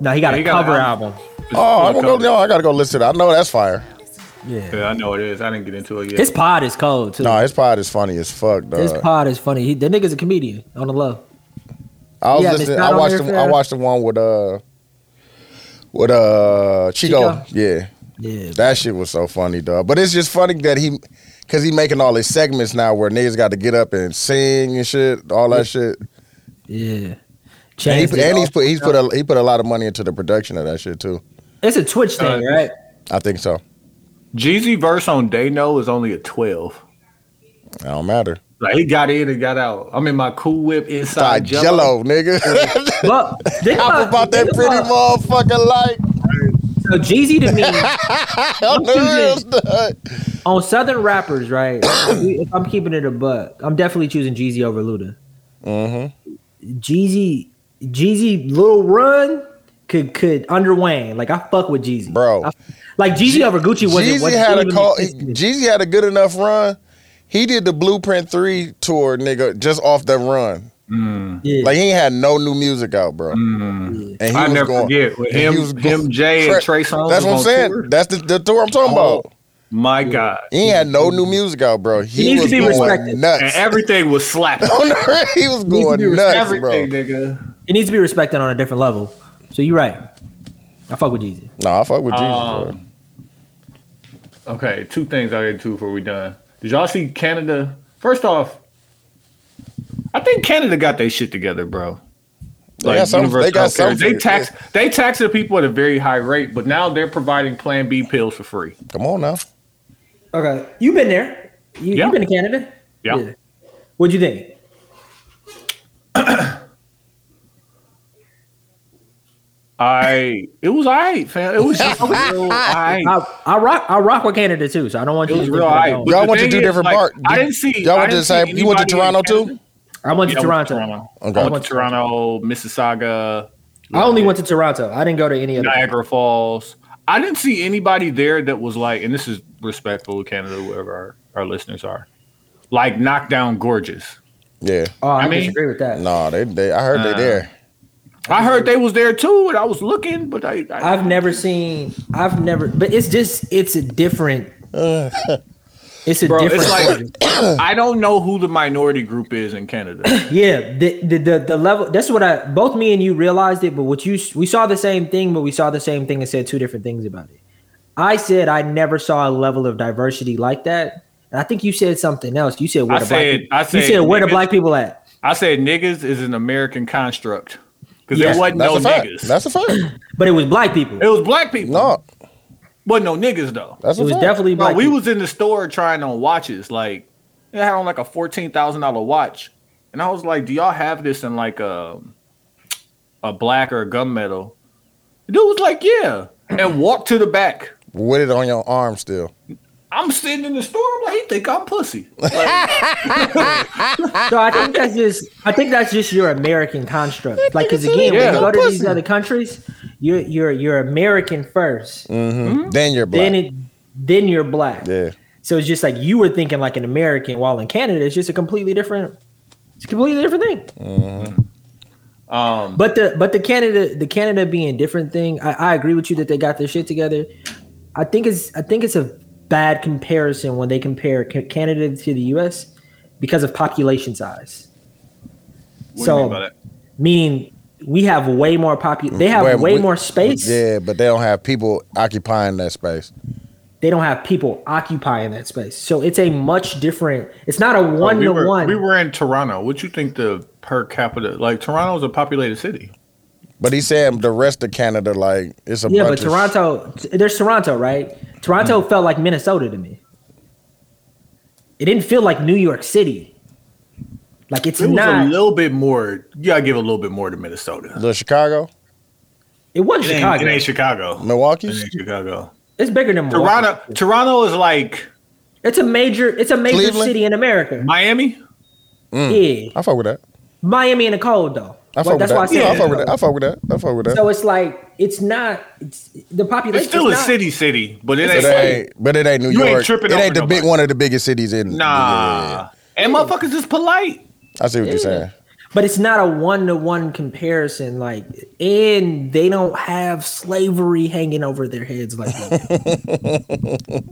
C: No, he got
B: Yeah,
C: a
B: he got
C: cover
B: album.
C: album.
A: Oh, I'm gonna go. No, I gotta go listen to that. I know that's fire.
C: Yeah.
B: Yeah, I know it is. I didn't get into it yet.
C: His pod is cold too.
A: No, his pod is funny as fuck, dog.
C: His pod is funny. He, the nigga's a comedian on the low.
A: I was
C: Yeah,
A: listening. I watched.
C: there
A: The, I watched the one with uh, with uh Chico.
C: Chico?
A: Yeah,
C: Yeah.
A: that shit was so funny, dog. But it's just funny that he, cause he making all his segments now where niggas got to get up and sing and shit, all that shit.
C: Yeah.
A: And, he,
C: Changed
A: and he's put he's put a he put a lot of money into the production of that shit too.
C: It's a Twitch thing,
B: Uh,
C: right?
A: I think so.
B: Jeezy verse on Dey Know is only a 12.
A: It don't matter.
B: Like he got in and got out. I'm in my cool whip inside
A: Inside Jello, nigga.
C: But *laughs* think
A: Talk about that
C: think
A: pretty
C: about-
A: motherfucker like
C: So Jeezy to me
A: on the real
C: on Southern rappers, right? *coughs* if I'm keeping it a buck, I'm definitely choosing Jeezy over Luda.
A: Mm-hmm.
C: Jeezy, Jeezy, Little Run could could under Wayne. Like I fuck with Jeezy,
A: Bro.
C: I- like Jeezy over Gucci wasn't.
A: Jeezy
C: wasn't
A: had a call. Jeezy had a good enough run. He did the Blueprint Three tour, nigga, just off that run. Mm.
C: Yeah.
A: Like he ain't had no new music out, bro. Mm. And he
B: I
A: was
B: never
A: going,
B: forget with him,
A: was
B: him, Jay, and Trey Songz.
A: That's what I'm saying.
B: tour.
A: That's the, the tour I'm talking
B: Oh,
A: about.
B: My God.
A: He ain't had no new music out, bro. He,
C: needs to
A: was
C: be
A: going
C: respected.
A: nuts.
B: And everything was slapping. *laughs*
A: On the- he was
C: Needs to
A: going nuts,
B: everything,
A: bro.
B: nigga.
C: It needs to be respected on a different level. So you're right. I fuck with Jeezy.
A: No, I fuck with Jesus, bro.
B: Um, okay, two things I get to before we done. Did y'all see Canada? First off, I think Canada got their shit together, bro.
A: They got some-
B: universal
A: they got some-
B: They tax they tax the people at a very high rate, but now they're providing Plan B pills for free.
A: Come on now.
C: Okay, you've been there. You,
B: Yeah.
C: You've been to Canada.
B: Yeah.
C: What'd you think?
B: I it was alright, fam. It was just *laughs* real alright. *laughs*
C: I, I rock. I rock with Canada too. So I don't want
B: It was
C: to
B: real
C: think that I
B: alright.
C: don't.
A: Y'all
B: the
A: went to
B: thing
A: two different
B: like,
A: parts.
B: I didn't see.
A: Y'all went to the same. You went to Toronto too.
C: I went to
B: Yeah, I went
C: Toronto.
B: Toronto.
A: Okay.
B: I went to Toronto, Mississauga,
C: I only went to Toronto. I didn't go to any other.
B: Niagara Falls. I didn't see anybody there that was like, and this is respectful to Canada, whoever our, our listeners are, like knockdown gorgeous.
A: Yeah.
C: Oh, I,
B: I mean-
C: disagree with that.
A: No, they. they I heard
B: Uh,
A: they there.
B: I heard they was there too, and I was looking, but I, I
C: I've never seen. I've never. But it's just. It's a different. Uh. It's a
B: bro,
C: different.
B: it's like. *coughs* I don't know who the minority group is in Canada. *coughs*
C: yeah, the, the the the level. That's what I. Both me and you realized it, but what you we saw the same thing, but we saw the same thing and said two different things about it. I said I never saw a level of diversity like that, and I think you said something else. You said where
B: I
C: the black
B: said-
C: people,
B: I
C: you
B: said
C: said where the black people at.
B: I said niggas is an American construct because
C: Yeah,
B: there wasn't
A: That's
B: no
A: a fact.
B: niggas.
A: That's a fact. *clears throat*
C: But it was black people.
B: it was black people.
A: No,
B: wasn't no niggas though.
A: that's
C: It
A: a
C: was
A: fact.
C: definitely
B: Bro,
C: black.
B: we
C: people.
B: was in the store trying on watches. Like, it had on like a fourteen thousand dollar watch, and I was like, "Do y'all have this in like a a black or a gunmetal?" The dude was like, "Yeah," and walked to the back.
A: with it on your arm still.
B: I'm sitting in the store. I'm like, he think I'm pussy. Like, *laughs*
C: So I think that's just I think that's just your American construct. Like because again,
B: Yeah.
C: when you go to these other countries, you're you're you're American 1st mm-hmm. mm-hmm.
A: Then you're black.
C: then it then you're black.
A: yeah.
C: So it's just like you were thinking like an American, while in Canada it's just a completely different, it's a completely different thing. Mm-hmm.
B: um,
C: But the but the Canada the Canada being different thing, I, I agree with you that they got their shit together. I think it's I think it's a bad comparison when they compare Canada to the U.S. because of population size.
B: what do you
C: so
B: mean by that?
C: meaning we have way more popu- They have
A: Well,
C: way
A: we-
C: more space.
A: Yeah, but they don't have people occupying that space.
C: They don't have people occupying that space. So it's a much different. It's not a one to one.
B: We were in Toronto. What you think the per capita? Like Toronto is a populated city.
A: But he said the rest of Canada, like it's a
C: yeah, but
A: bunch of
C: Toronto. There's Toronto, right? Toronto hmm. felt like Minnesota to me. It didn't feel like New York City. Like it's
B: It was
C: not.
B: a little bit more. You gotta give a little bit more to Minnesota.
A: the Chicago,
C: it was
B: It ain't,
C: Chicago.
B: it ain't Chicago.
A: Milwaukee.
B: It ain't Chicago.
C: it's bigger than Milwaukee.
B: Toronto. Toronto is like
C: It's a major. It's a major
A: Cleveland?
C: city in America.
B: Miami. Hmm.
C: Yeah,
A: I fuck with that.
C: Miami in the cold though.
A: I
C: Well,
A: fuck with
C: that's why I
A: that. Yeah, I fuck with that. I fuck with that. I fuck with that.
C: So it's like it's not. It's the population.
B: It's still a
C: not-
B: city, city, but it ain't.
A: it ain't, but it ain't New
B: You ain't
A: York.
B: tripping
A: it ain't the big one of the biggest cities in.
B: Nah.
A: Yeah, yeah,
B: And motherfuckers is polite.
A: I see what you're saying.
C: But it's not a one to one comparison. Like, and they don't have slavery hanging over their heads like that.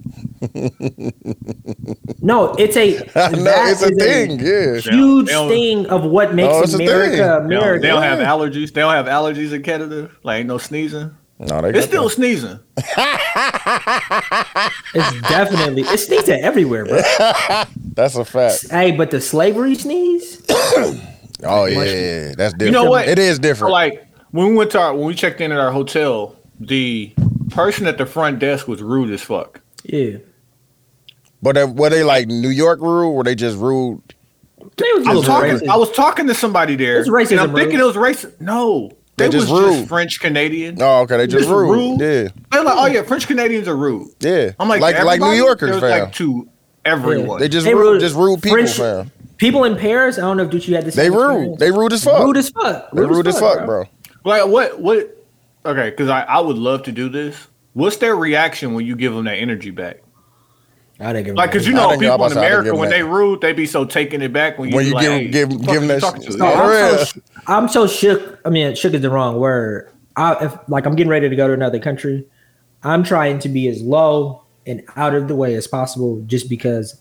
C: *laughs* no, it's a
A: No, it's a
C: is
A: thing. Yeah.
C: huge
B: They
C: thing of what oh, makes
A: Oh, it's a thing.
C: America
B: They don't,
C: America.
B: they don't have allergies. They don't have allergies in Canada. Like ain't no sneezing.
A: No, they
B: It's
A: got
B: still
A: that.
B: sneezing. *laughs*
C: It's definitely it sneezes everywhere, bro. *laughs*
A: That's a fact.
C: hey, but the slavery sneeze, *coughs*
A: Oh yeah, that's different.
B: You know what?
A: It is different.
B: like when we went to our, when we checked in at our hotel, the person at the front desk was rude as fuck.
C: yeah.
A: but they, were they like New York rude? Were they just rude?
C: They was
B: I
C: a
B: was talking.
C: racist.
B: I was talking to somebody there.
C: It's racism,
B: and I'm
C: bro.
B: thinking it was racist. No, they,
A: They
B: was
A: just
B: just
A: rude.
B: French Canadian.
A: Oh, okay. They just
B: Just
A: rude.
B: rude?
A: Yeah,
B: They're like, oh yeah, French Canadians are rude.
A: yeah.
B: I'm like,
A: like like New? Yorkers, fam.
B: like to everyone.
A: they just
C: They
A: rude,
C: rude.
A: just rude people,
C: French-
A: fam.
C: People in Paris, I don't know if Ducci had this.
A: They
C: same
A: rude.
C: experience.
A: They rude as fuck.
C: rude as fuck.
A: They rude as fuck, bro.
B: Like what? What? Okay, because I, I would love to do this. What's their reaction when you give them that energy back?
C: I didn't give
B: Like, cause you know, people in
A: about to have to
B: America when
A: them
B: they
A: that.
B: rude, they be so taking it back when you
A: When you
B: like,
A: give-
B: hey,
A: give- give them that
B: talking
A: shit. No,
C: I'm so, I'm so shook. I mean, shook is the wrong word. I, if, like I'm getting ready to go to another country. I'm trying to be as low and out of the way as possible, just because.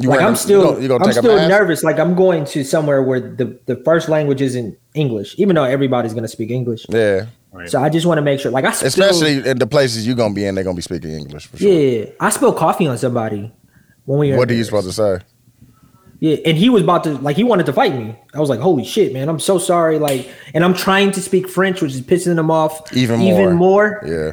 A: You
C: like I'm still,
A: You gonna, you
C: I'm
A: take a
C: still nervous. Like I'm going to somewhere where the the first language isn't English, even though everybody's gonna speak English.
A: Yeah,
C: So I just want to make sure. Like I spill,
A: especially in the places you're gonna be in, they're gonna be speaking English for sure.
C: yeah, I spilled coffee on somebody when we were.
A: What are you supposed to say?
C: Yeah, and he was about to like he wanted to fight me. I was like, "Holy shit, man! I'm so sorry." Like, and I'm trying to speak French, which is pissing him off
A: Even
C: Even more.
A: Yeah,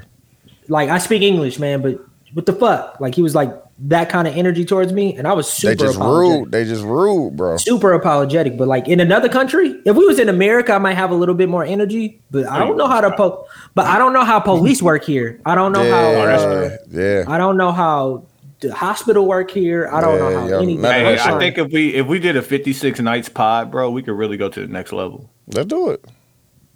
C: Like, I speak English, man, but what the fuck? Like, he was like that kind of energy towards me, and I was super
A: they just
C: apologetic.
A: rude. They just rude, bro.
C: Super apologetic, but like in another country, if we was in America, I might have a little bit more energy. But I don't know how to po- But I don't know how police work here. I don't know
A: Yeah,
C: how. Uh,
A: yeah.
C: I don't know how the hospital work here. I don't
A: Yeah,
C: know how
A: yo,
C: anything.
B: Hey,
C: I'm
A: shit.
B: I
C: trying-
B: think if we if we did a 56 nights pod, bro, we could really go to the next level.
A: Let's do it.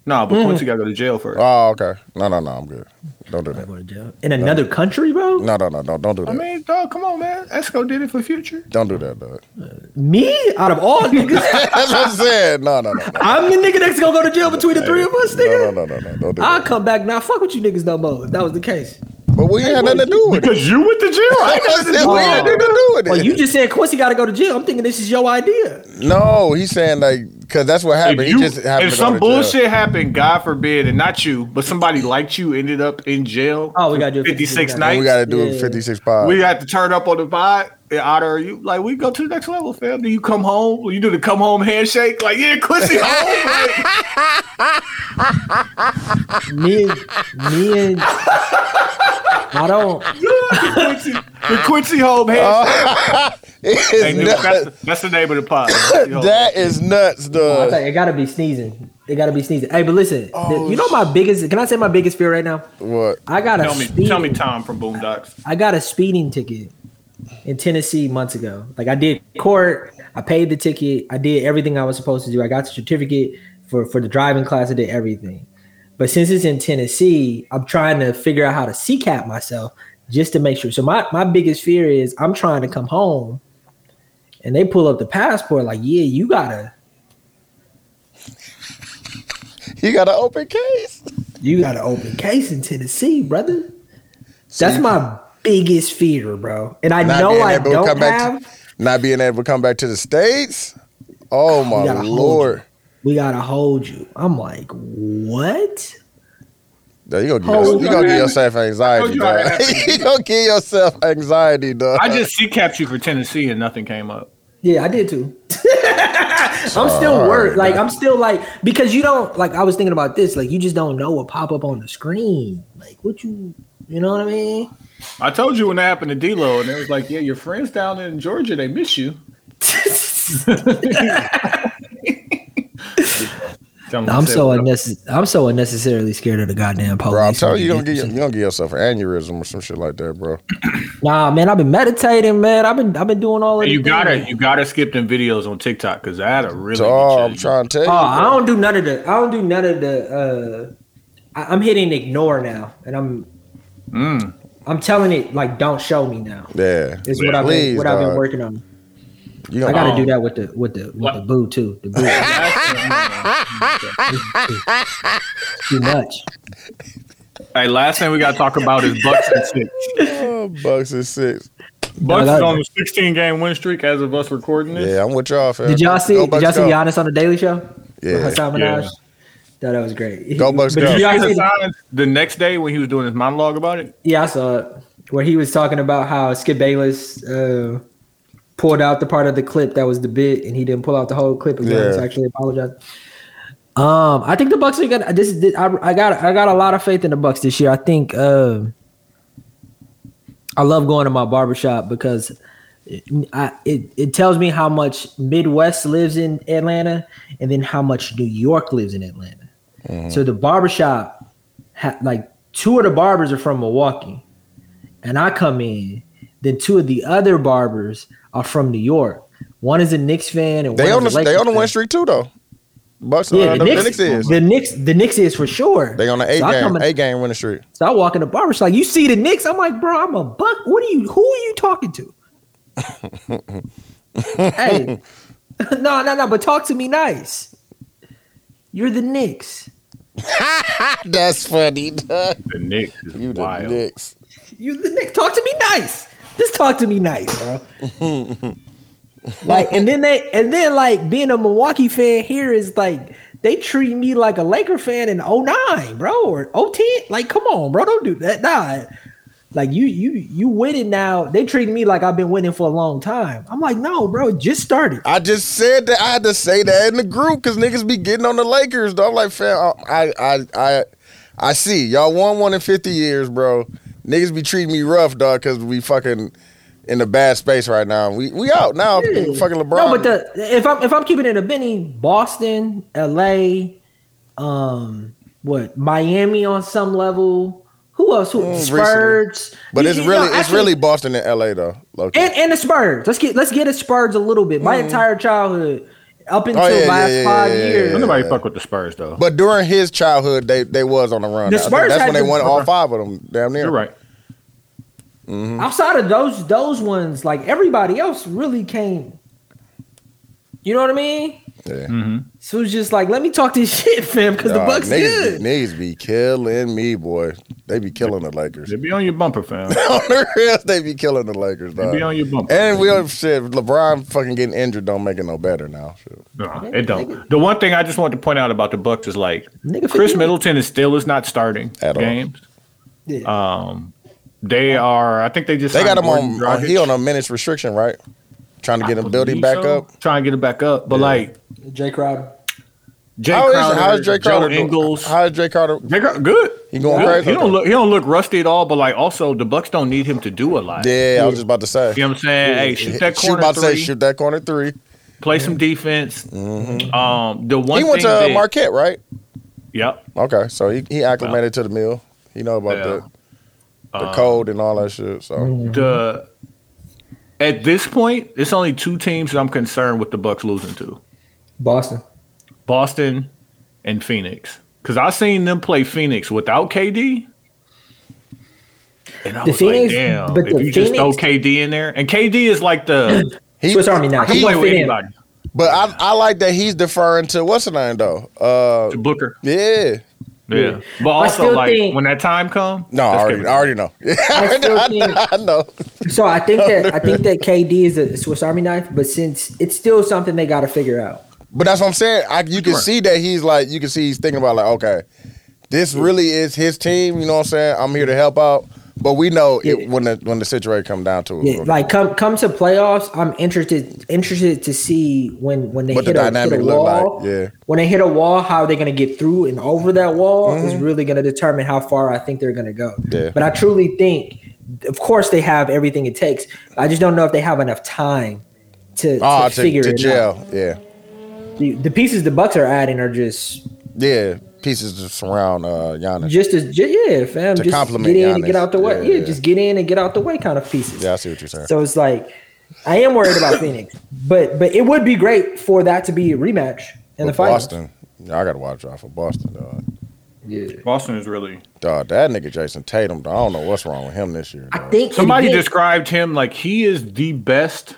B: No,
C: Mm.
B: but Quincy got to go to jail first.
A: Oh, okay. No, no, no. I'm good. Don't do that.
C: going to jail. in another country, bro.
A: No, no, no, no. Don't do that.
B: I mean, dog, come on, man. Esco did it for Future.
A: Don't do that, dog.
C: Uh, me out of all *laughs* niggas.
A: That's what I said. No, no, no, no.
C: I'm the nigga that's gonna go to jail between the three of us,
A: No,
C: nigga.
A: no, no, no, no. Don't do
C: I'll
A: that.
C: come back now. Fuck with you niggas no more. If that was the case.
A: But we ain't had nothing to do with it.
B: Because you went to jail. *laughs* I ain't got nothing to do
A: we had nothing to do with oh, it.
C: Well, you just said Quincy got to go to jail. I'm thinking this is your idea.
A: No, he's saying like because that's what happened.
B: If,
A: he
B: you,
A: just happened
B: if
A: to go
B: some
A: to jail.
B: bullshit happened, God forbid, and not you, but somebody liked you ended up in jail.
C: Oh, we gotta do
B: 56
C: 56
A: Then
B: nights.
A: we got to do
C: Yeah.
A: a 56 pod.
B: We got to turn up on the vibe and honor you. Like, we go to the next level, fam. Do you come home? You do the come home handshake? Like, yeah, Quincy *laughs* home. Like,
C: Me and me and I don't.
B: Quincy, the Quincy home handshake. *laughs*
A: It's nuts.
B: that's, that's the name of the pod. *laughs*
A: That is nuts,
C: I
A: dog.
C: think it gotta be sneezing. It gotta be sneezing. Hey, but listen,
A: Oh,
C: the- you know my biggest. Can I say my biggest fear right now?
A: What?
C: I got a
B: tell me,
C: speeding,
B: tell me, Tom from Boondocks.
C: I got a speeding ticket in Tennessee months ago. Like I did court, I paid the ticket, I did everything I was supposed to do. I got the certificate for for the driving class. I did everything. But since it's in Tennessee, I'm trying to figure out how to CCAP myself just to make sure. So my my biggest fear is I'm trying to come home, and they pull up the passport like, yeah, you gotta *laughs*
A: You got an open case?
C: you got an open case in Tennessee, brother. That's my biggest fear, bro. And I
A: Not
C: know I don't
A: come back
C: have.
A: to- Not being able to come back to the states? Oh my
C: gotta
A: lord.
C: we gotta hold you. I'm like, what?
A: Dog, you gonna give,
C: Oh,
A: yourself, you *laughs*
B: you
A: gonna give yourself anxiety,
B: you I
A: dog. you gonna give yourself anxiety, dog.
B: I just she capped you for Tennessee and nothing came up.
C: Yeah, I did too. *laughs* I'm still
A: Alright,
C: worried. Like
A: man.
C: I'm still like because you don't like I was thinking about this. Like you just don't know what pop up on the screen. Like what you you know what I mean?
B: I told you when that happened to D-Lo, and it was like, yeah, your friends down in Georgia, they miss you. *laughs* *laughs* Tell 'em
C: I'm so
B: what
C: unnecess- I'm so unnecessarily scared of the goddamn police.
A: Bro, I'm telling you, you gonna get you gonna give yourself an aneurysm or some shit like that, bro. *clears throat*
C: Nah, man, I've been meditating, man. I've been I've been doing all of
B: And
C: the
B: you gotta
C: things.
B: you gotta skip them videos on TikTok because that'll really.
A: So, oh. I'm trying to tell you.
C: Oh, I don't do none of the. I don't do none of the. uh I, I'm hitting ignore now, and I'm.
B: Mm.
C: I'm telling it like don't show me now.
A: Yeah.
C: Is what I've
A: Please,
C: been what I've been working on.
A: You
C: I
A: gonna,
C: gotta
B: Oh.
C: do that with the with the with
B: What?
C: the boo too. The boo *laughs* too much.
B: Hey, last thing we gotta talk about is Bucks and six.
A: oh, Bucks and six.
B: Bucks
C: that-
B: is on a 16 game win streak as of us recording this.
A: Yeah, I'm with y'all, fam.
C: Did y'all see?
A: Go
C: Did y'all see
A: go.
C: Giannis on the Daily Show?
A: Yeah.
C: With Hasan Minhaj.
B: Yeah.
C: Thought that was great.
A: Go Bucks go.
C: did
B: You
C: y'all
B: guys
C: see *laughs* the-
B: the next day when he was doing his monologue about it.
C: Yeah, I saw it. Where he was talking about how Skip Bayless uh, pulled out the part of the clip that was the bit, and he didn't pull out the whole clip again
A: Yeah.
C: to actually apologize. Um, I think the Bucks are gonna. This is. I, I got. I got a lot of faith in the Bucks this year. I think. Uh, I love going to my barbershop because it, I, it it tells me how much Midwest lives in Atlanta, and then how much New York lives in Atlanta. So the barbershop, ha, like two of the barbers are from Milwaukee, and I come in. Then two of the other barbers are from New York. One is a Knicks fan, and
A: They
C: one
A: on the
C: is a
A: they
C: Lakers
A: on the win streak too, though. Bucks,
C: Yeah,
A: uh,
C: the,
A: the,
C: Knicks,
A: Knicks is.
C: the Knicks, the Knicks is for sure.
A: They on the eight
C: So I
A: game,
C: come in-
A: eight game winning streak.
C: So I walk in the barber shop, like, you see the Knicks? I'm like, bro, I'm a buck. What are you? Who are you talking to? *laughs* hey, *laughs* no, no, no. But talk to me nice. You're the Knicks. *laughs*
A: That's funny. dog.
B: The Knicks is
A: You the. Knicks.
C: You the Knicks. Talk to me nice. Just talk to me nice, bro. like, and then they, and then like being a Milwaukee fan here is like they treat me like a Laker fan in 09, bro, or 010. Like, come on, bro, don't do that. Nah. Like you, you, you winning now. They treat me like I've been winning for a long time. I'm like, no, bro, just started.
A: I just said that I had to say that in the group because niggas be getting on the Lakers. Though I'm like, fam, I, I, I, I see y'all won one in 50 years, bro. Niggas be treating me rough, dog, because we fucking in a bad space right now. We we out now.
C: Yeah.
A: Fucking LeBron.
C: No, but the if I'm if I'm keeping it a Benny, Boston, LA, um, what Miami on some level. Who else? Who
A: Mm,
C: Spurs?
A: but
C: You-
A: it's
C: you
A: really
C: know,
A: it's
C: actually-
A: really Boston and LA though. Low-key.
C: and and the Spurs. Let's get let's get a Spurs a little bit. My entire childhood up until
A: Mm. Oh, yeah, yeah,
C: last
A: yeah,
C: five
A: yeah, yeah,
C: years.
B: Don't nobody fuck with the Spurs though.
A: But during his childhood, they they was on the run.
C: The
A: I think
C: Spurs
A: that's
C: had
A: when they
C: the-
A: won all five of them. Damn near.
B: You're right.
C: Outside of those those ones, like everybody else really came. You know what I mean?
A: Yeah.
C: So it's just like, let me talk this *laughs* shit, fam, because the Bucks
A: niggas,
C: good.
A: Be, niggas be killing me, boy. They be killing the Lakers.
B: They be on your bumper, fam. *laughs*
A: on the real, they be killing the Lakers,
B: They be on your bumper.
A: And we don't shit. LeBron fucking getting injured don't make it no better now. Shit.
B: No, it don't. The one thing I just want to point out about the Bucks is like
C: Nigga, Khris
B: Middleton is still is not starting
A: At all.
B: games.
C: Yeah.
B: Um, they are. I think they just
A: They got him on.
B: Gordon
A: on he on a minutes restriction, right? Trying to get
B: I
A: him building
B: believe
A: back
B: so.
A: up.
B: Trying to get it back up, but
A: Yeah.
B: like
C: Jae Crowder.
B: Jay
A: How is,
B: Crowder,
A: how is Jay
B: Joe
A: Crowder? doing?
B: Ingles.
A: How is Jae Crowder?
B: Jae Crowder, good.
A: He going
B: Good.
A: crazy?
B: He don't look. He don't look rusty at all. But like, also the Bucks don't need him to do a lot.
A: Yeah, I was just about to say.
B: You know what I'm saying? Hey, shoot that
A: Shoot
B: corner
A: about to say
B: three.
A: shoot that corner three.
B: Play some defense. Um, the one
A: he went to
B: thing
A: uh,
B: that-
A: Marquette, right?
B: Yep.
A: Okay, so he, he acclimated to the mill. He know about
B: Yeah.
A: The the
B: Um,
A: code and all that shit. So
B: The at this point, it's only two teams that I'm concerned with the Bucks losing to:
C: Boston.
B: Boston and Phoenix. Because I seen them play Phoenix without KD. And I
C: The
B: was
C: Phoenix-
B: like, damn,
C: but
B: if
C: the
B: you just throw KD in there. And KD is like the *clears throat*
A: he,
C: Swiss Army knife.
B: he
C: He
B: play
C: don't
B: with anybody.
A: but I I like that he's deferring to what's the name though. Uh,
B: To Booker.
A: yeah.
B: Yeah. But also like
C: think-
B: when that time come,
A: No, I already, I already know.
C: I *laughs* still
A: I,
C: think-
A: I know.
C: So I think that I think that *laughs* KD is a Swiss Army knife, but since it's still something they got to figure out.
A: But that's what I'm saying. I, you can
B: Sure.
A: see that he's like, you can see he's thinking about like, okay, this really is his team. You know what I'm saying? I'm here to help out. But we know
C: Yeah.
A: it, when the when the situation come down to it.
C: Yeah, like come come to playoffs, I'm interested interested to see when when they
A: What the
C: hit a, hit a
A: look like,
C: wall.
A: yeah.
C: When they hit a wall, how they're gonna get through and over that wall is
A: Mm-hmm.
C: really gonna determine how far I think they're gonna go.
A: Yeah.
C: But I truly think, of course, they have everything it takes. I just don't know if they have enough time to,
A: Ah,
C: to
A: to,
C: figure
A: to
C: it
A: jail.
C: out.
A: Yeah.
C: The, the pieces the Bucks are adding are just
A: Yeah. Pieces to surround uh Giannis.
C: just as ju- yeah, fam.
A: To
C: just
A: compliment
C: get in and get out the way.
A: Yeah,
C: Yeah,
A: yeah.
C: just get in and get out the way kind of pieces.
A: Yeah, I see what you're saying.
C: So it's like I am worried about *coughs* Phoenix, but but it would be great for that to be a rematch in the
A: With
C: finals.
A: Boston. Yeah, I gotta watch out for Boston, dog.
C: Yeah,
B: Boston is really
A: Dog, that nigga Jayson Tatum, dog, I don't know what's wrong with him this year.
C: I think
B: somebody
C: again-
B: described him like he is the best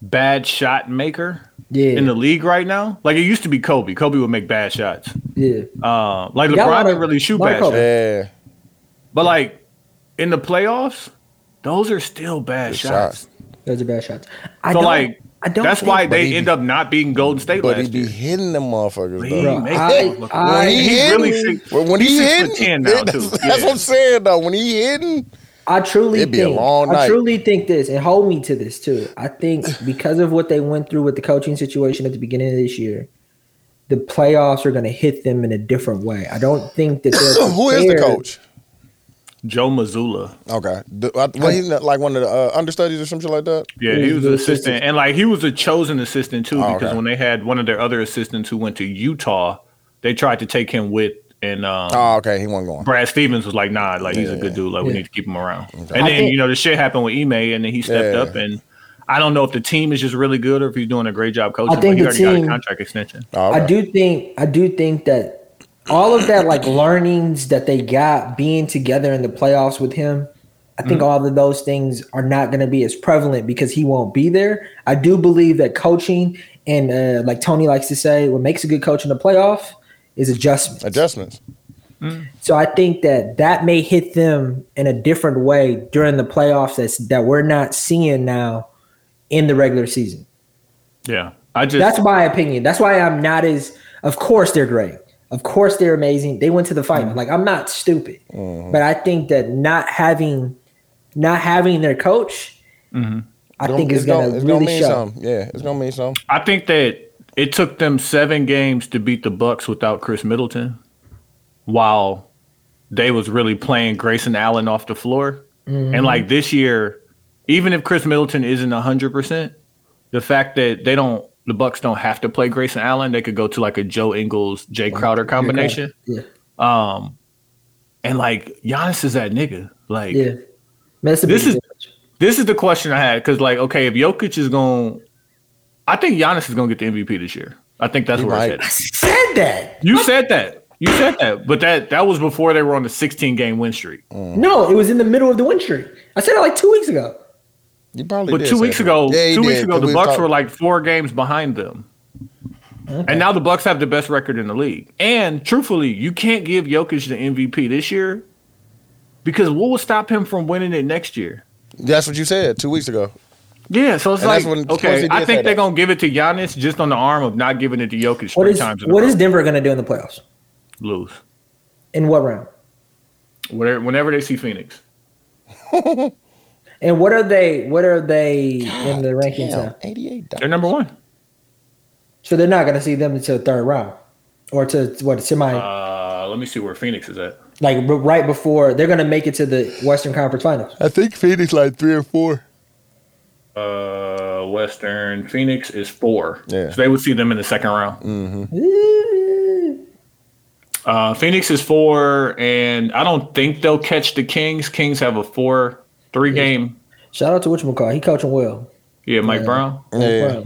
B: bad shot maker
C: Yeah,
B: in the league right now. Like it used to be Kobe. Kobe would make bad shots.
C: yeah.
B: Uh, like
C: He got
B: LeBron didn't really shoot bad
C: Kobe.
B: shots.
A: Yeah.
B: But like in the playoffs, those are still bad shots.
A: shots.
C: Those are bad shots. I
B: So
C: don't,
B: like
C: I don't.
B: that's why they
A: he
B: end up not beating Golden State
A: But he
B: last
A: be
B: year.
A: hitting them motherfuckers,
B: He
A: though.
B: make
C: I-
B: them look
C: I-
A: When he
B: he's
A: hitting,
B: really six,
A: when, when
B: he's
A: he hitting,
B: foot ten now
A: that's,
B: too.
A: that's
B: Yeah.
A: what I'm saying though. When he hitting,
C: I truly
A: It'd be a
C: think.
A: long
C: I
A: night.
C: truly think this, and hold me to this too. I think because of what they went through with the coaching situation at the beginning of this year, the playoffs are going to hit them in a different way. I don't think that they're *coughs*
A: who is the coach?
B: Joe Mazzulla.
A: Okay, the, well, he's not like one of the uh, understudies or something like that.
B: Yeah,
C: He
B: he
C: was
B: was an
C: assistant.
B: assistant, and like he was a chosen assistant too,
A: Oh,
B: because
A: okay.
B: when they had one of their other assistants who went to Utah, they tried to take him with, and um,
A: Oh, okay, he wasn't going.
B: Brad Stevens was like, "Nah, like he's a good dude. Like we need to keep him around." And
C: I
B: then
C: think-
B: you know the shit happened with Ime, and then he stepped
A: Yeah.
B: up, and I don't know if the team is just really good or if he's doing a great job coaching.
C: I think
B: but he
C: the
B: already got
C: team-
B: a contract extension.
A: Oh,
C: I do think I do think that all of that like learnings that they got being together in the playoffs with him, I think all of those things are not going to be as prevalent because he won't be there. I do believe that coaching and uh, like Tony likes to say, what makes a good coach in the playoff is adjustment.
A: adjustments. Mm.
C: So I think that that may hit them in a different way during the playoffs that's that we're not seeing now in the regular season.
B: Yeah, I just
C: That's my opinion. That's why I'm not as. Of course, they're great. Of course, they're amazing. They went to the final. Mm. Like I'm not stupid, mm-hmm. but I think that not having, not having their coach, mm-hmm. I think is
A: it's
C: gonna,
A: it's
C: really
A: mean
C: show.
A: something. Yeah, it's gonna mean something.
B: I think that it took them seven games to beat the Bucks without Khris Middleton, while they was really playing Grayson Allen off the floor. And like this year, even if Khris Middleton isn't hundred percent, the fact that they don't, the Bucks don't have to play Grayson Allen, they could go to like a Joe Ingles, Jae Crowder combination.
C: Yeah,
B: Um, and like Giannis is that nigga. Like
C: yeah. Man, that's a
B: This is- this is the question I had because, like, okay, if Jokic is going, I think Giannis is going to get the MVP this year. I think that's
A: He
B: where
A: might.
B: it's headed.
C: said that.
B: You said that. You said that, but that that was before they were on the 16 game win streak. Mm.
C: No, it was in the middle of the win streak. I said it like two weeks ago.
A: You probably.
B: But
A: did
B: two weeks
A: that.
B: ago,
A: Yeah, he
B: two weeks ago, the
A: we
B: Bucks
A: talked-
B: were like four games behind them, and now the Bucks have the best record in the league. And truthfully, you can't give Jokic the MVP this year because what will stop him from winning it next year?
A: That's what you said two weeks ago.
B: Yeah, so it's
A: And
B: like
A: when
B: okay, I think they're
A: that.
B: gonna give it to Giannis just on the arm of not giving it to Jokic
C: What
B: three
C: is
B: times in a
C: what
B: row.
C: is Denver going to do in the playoffs?
B: lose
C: In what round?
B: whenever, whenever they see Phoenix. *laughs*
C: And what are they? What are they in the rankings
A: Damn,
C: now?
A: eighty-eight.
B: They're number one.
C: So they're not going to see them until the third round. or to what semi
B: Uh, let me see where Phoenix is at.
C: like right before they're gonna make it to the Western Conference Finals.
A: I think Phoenix like three or four.
B: Uh, Western Phoenix is four.
A: Yeah.
B: So they would see them in the second round.
C: Ooh.
B: Uh, Phoenix is four, and I don't think they'll catch the Kings. Kings have a four, three game.
C: Shout out to whatchamacallit. He coaching well.
B: Yeah, Mike Brown.
A: Yeah.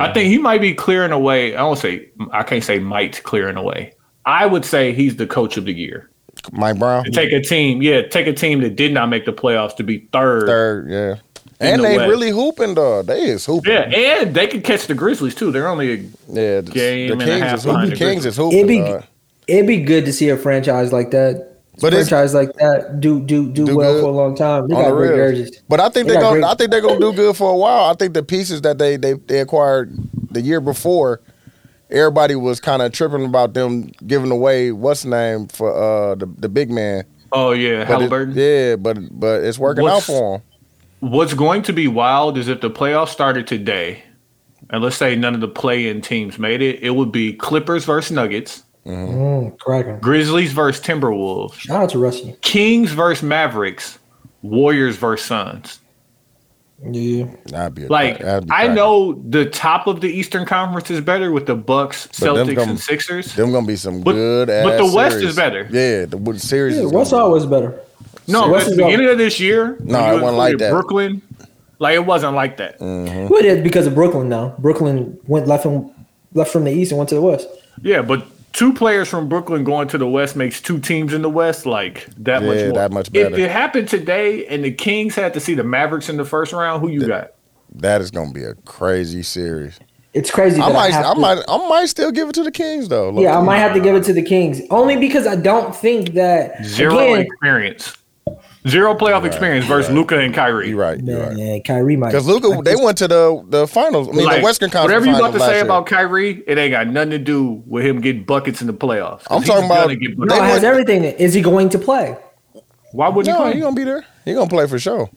B: I think he might be clearing away. I don't say I can't say might clearing away. I would say he's the coach of the year.
A: Mike Brown.
B: To take a team, yeah, take a team that did not make the playoffs to be third.
A: Third, yeah.
B: In
A: And
B: the
A: they
B: West.
A: really hooping, dog. They is hooping.
B: Yeah, and they could catch the Grizzlies too. They're only a
A: Yeah, the,
B: Game
A: the
B: and a
A: Kings
B: half
A: is hooping.
B: behind
A: The
B: the
A: Kings is
C: It'd be
A: dog.
C: it'd be good to see a franchise like that.
A: But
C: franchise like that do do do,
A: Do
C: well
A: good
C: for a long time. They got
A: the
C: great
A: real.
C: jerseys.
A: But I think
C: They
A: they're
C: got
A: gonna.
C: great-
A: I think they're gonna do good for a while. I think the pieces that they they, they acquired the year before, everybody was kind of tripping about them giving away what's the name for uh the the big man.
B: oh yeah,
A: But it- yeah, but but it's working out for him.
B: What's going to be wild is if the playoffs started today, and let's say none of the play-in teams made it, it would be Clippers versus Nuggets,
C: Mm, cracking.
B: Grizzlies versus Timberwolves,
C: Shout out to Rusty.
B: Kings versus Mavericks, Warriors versus Suns.
C: Yeah.
A: That'd be a,
B: Like
A: that'd be
B: I know the top of the Eastern Conference is better with the Bucks, Celtics,
A: gonna-
B: and Sixers.
A: Them gonna be some
B: But-
A: good.
B: but
A: ass
B: the West
A: series.
B: is better.
A: Yeah, the Wood series.
C: Yeah,
A: is
C: What's
A: gonna be-
C: always better.
B: No,
C: West
B: at the
C: up.
B: beginning of this year,
A: No, it wasn't like that.
B: Brooklyn, like it wasn't like that. Mm-hmm.
C: Well, it is because of Brooklyn now. Brooklyn went left from left from the east and went to the west.
B: Yeah, but two players from Brooklyn going to the West makes two teams in the West like that much more.
A: that much better.
B: If it happened today and the Kings had to see the Mavericks in the first round, who you got?
A: That is gonna be a crazy series.
C: It's crazy.
A: I
C: that
A: might,
C: have
A: I
C: to-
A: might, I might still give it to the Kings though. low
C: Yeah, I might have to give it to the Kings only because I don't think that
B: Zero
C: again.
B: experience. Zero playoff experience versus Luka and Kyrie.
A: You're right. You're
C: Man,
A: right.
C: Kyrie might
A: Because Luka, they went to the the finals. I mean,
B: Like,
A: the Western Conference.
B: Whatever you about to say
A: year.
B: about Kyrie, it ain't got nothing to do with him getting buckets in the playoffs.
A: I'm talking about-
B: gonna get
C: No,
B: buckets.
C: it has everything. Is he going to play?
B: Why wouldn't
A: No,
B: he
A: he
B: play?
A: gonna be there. He gonna play for sure.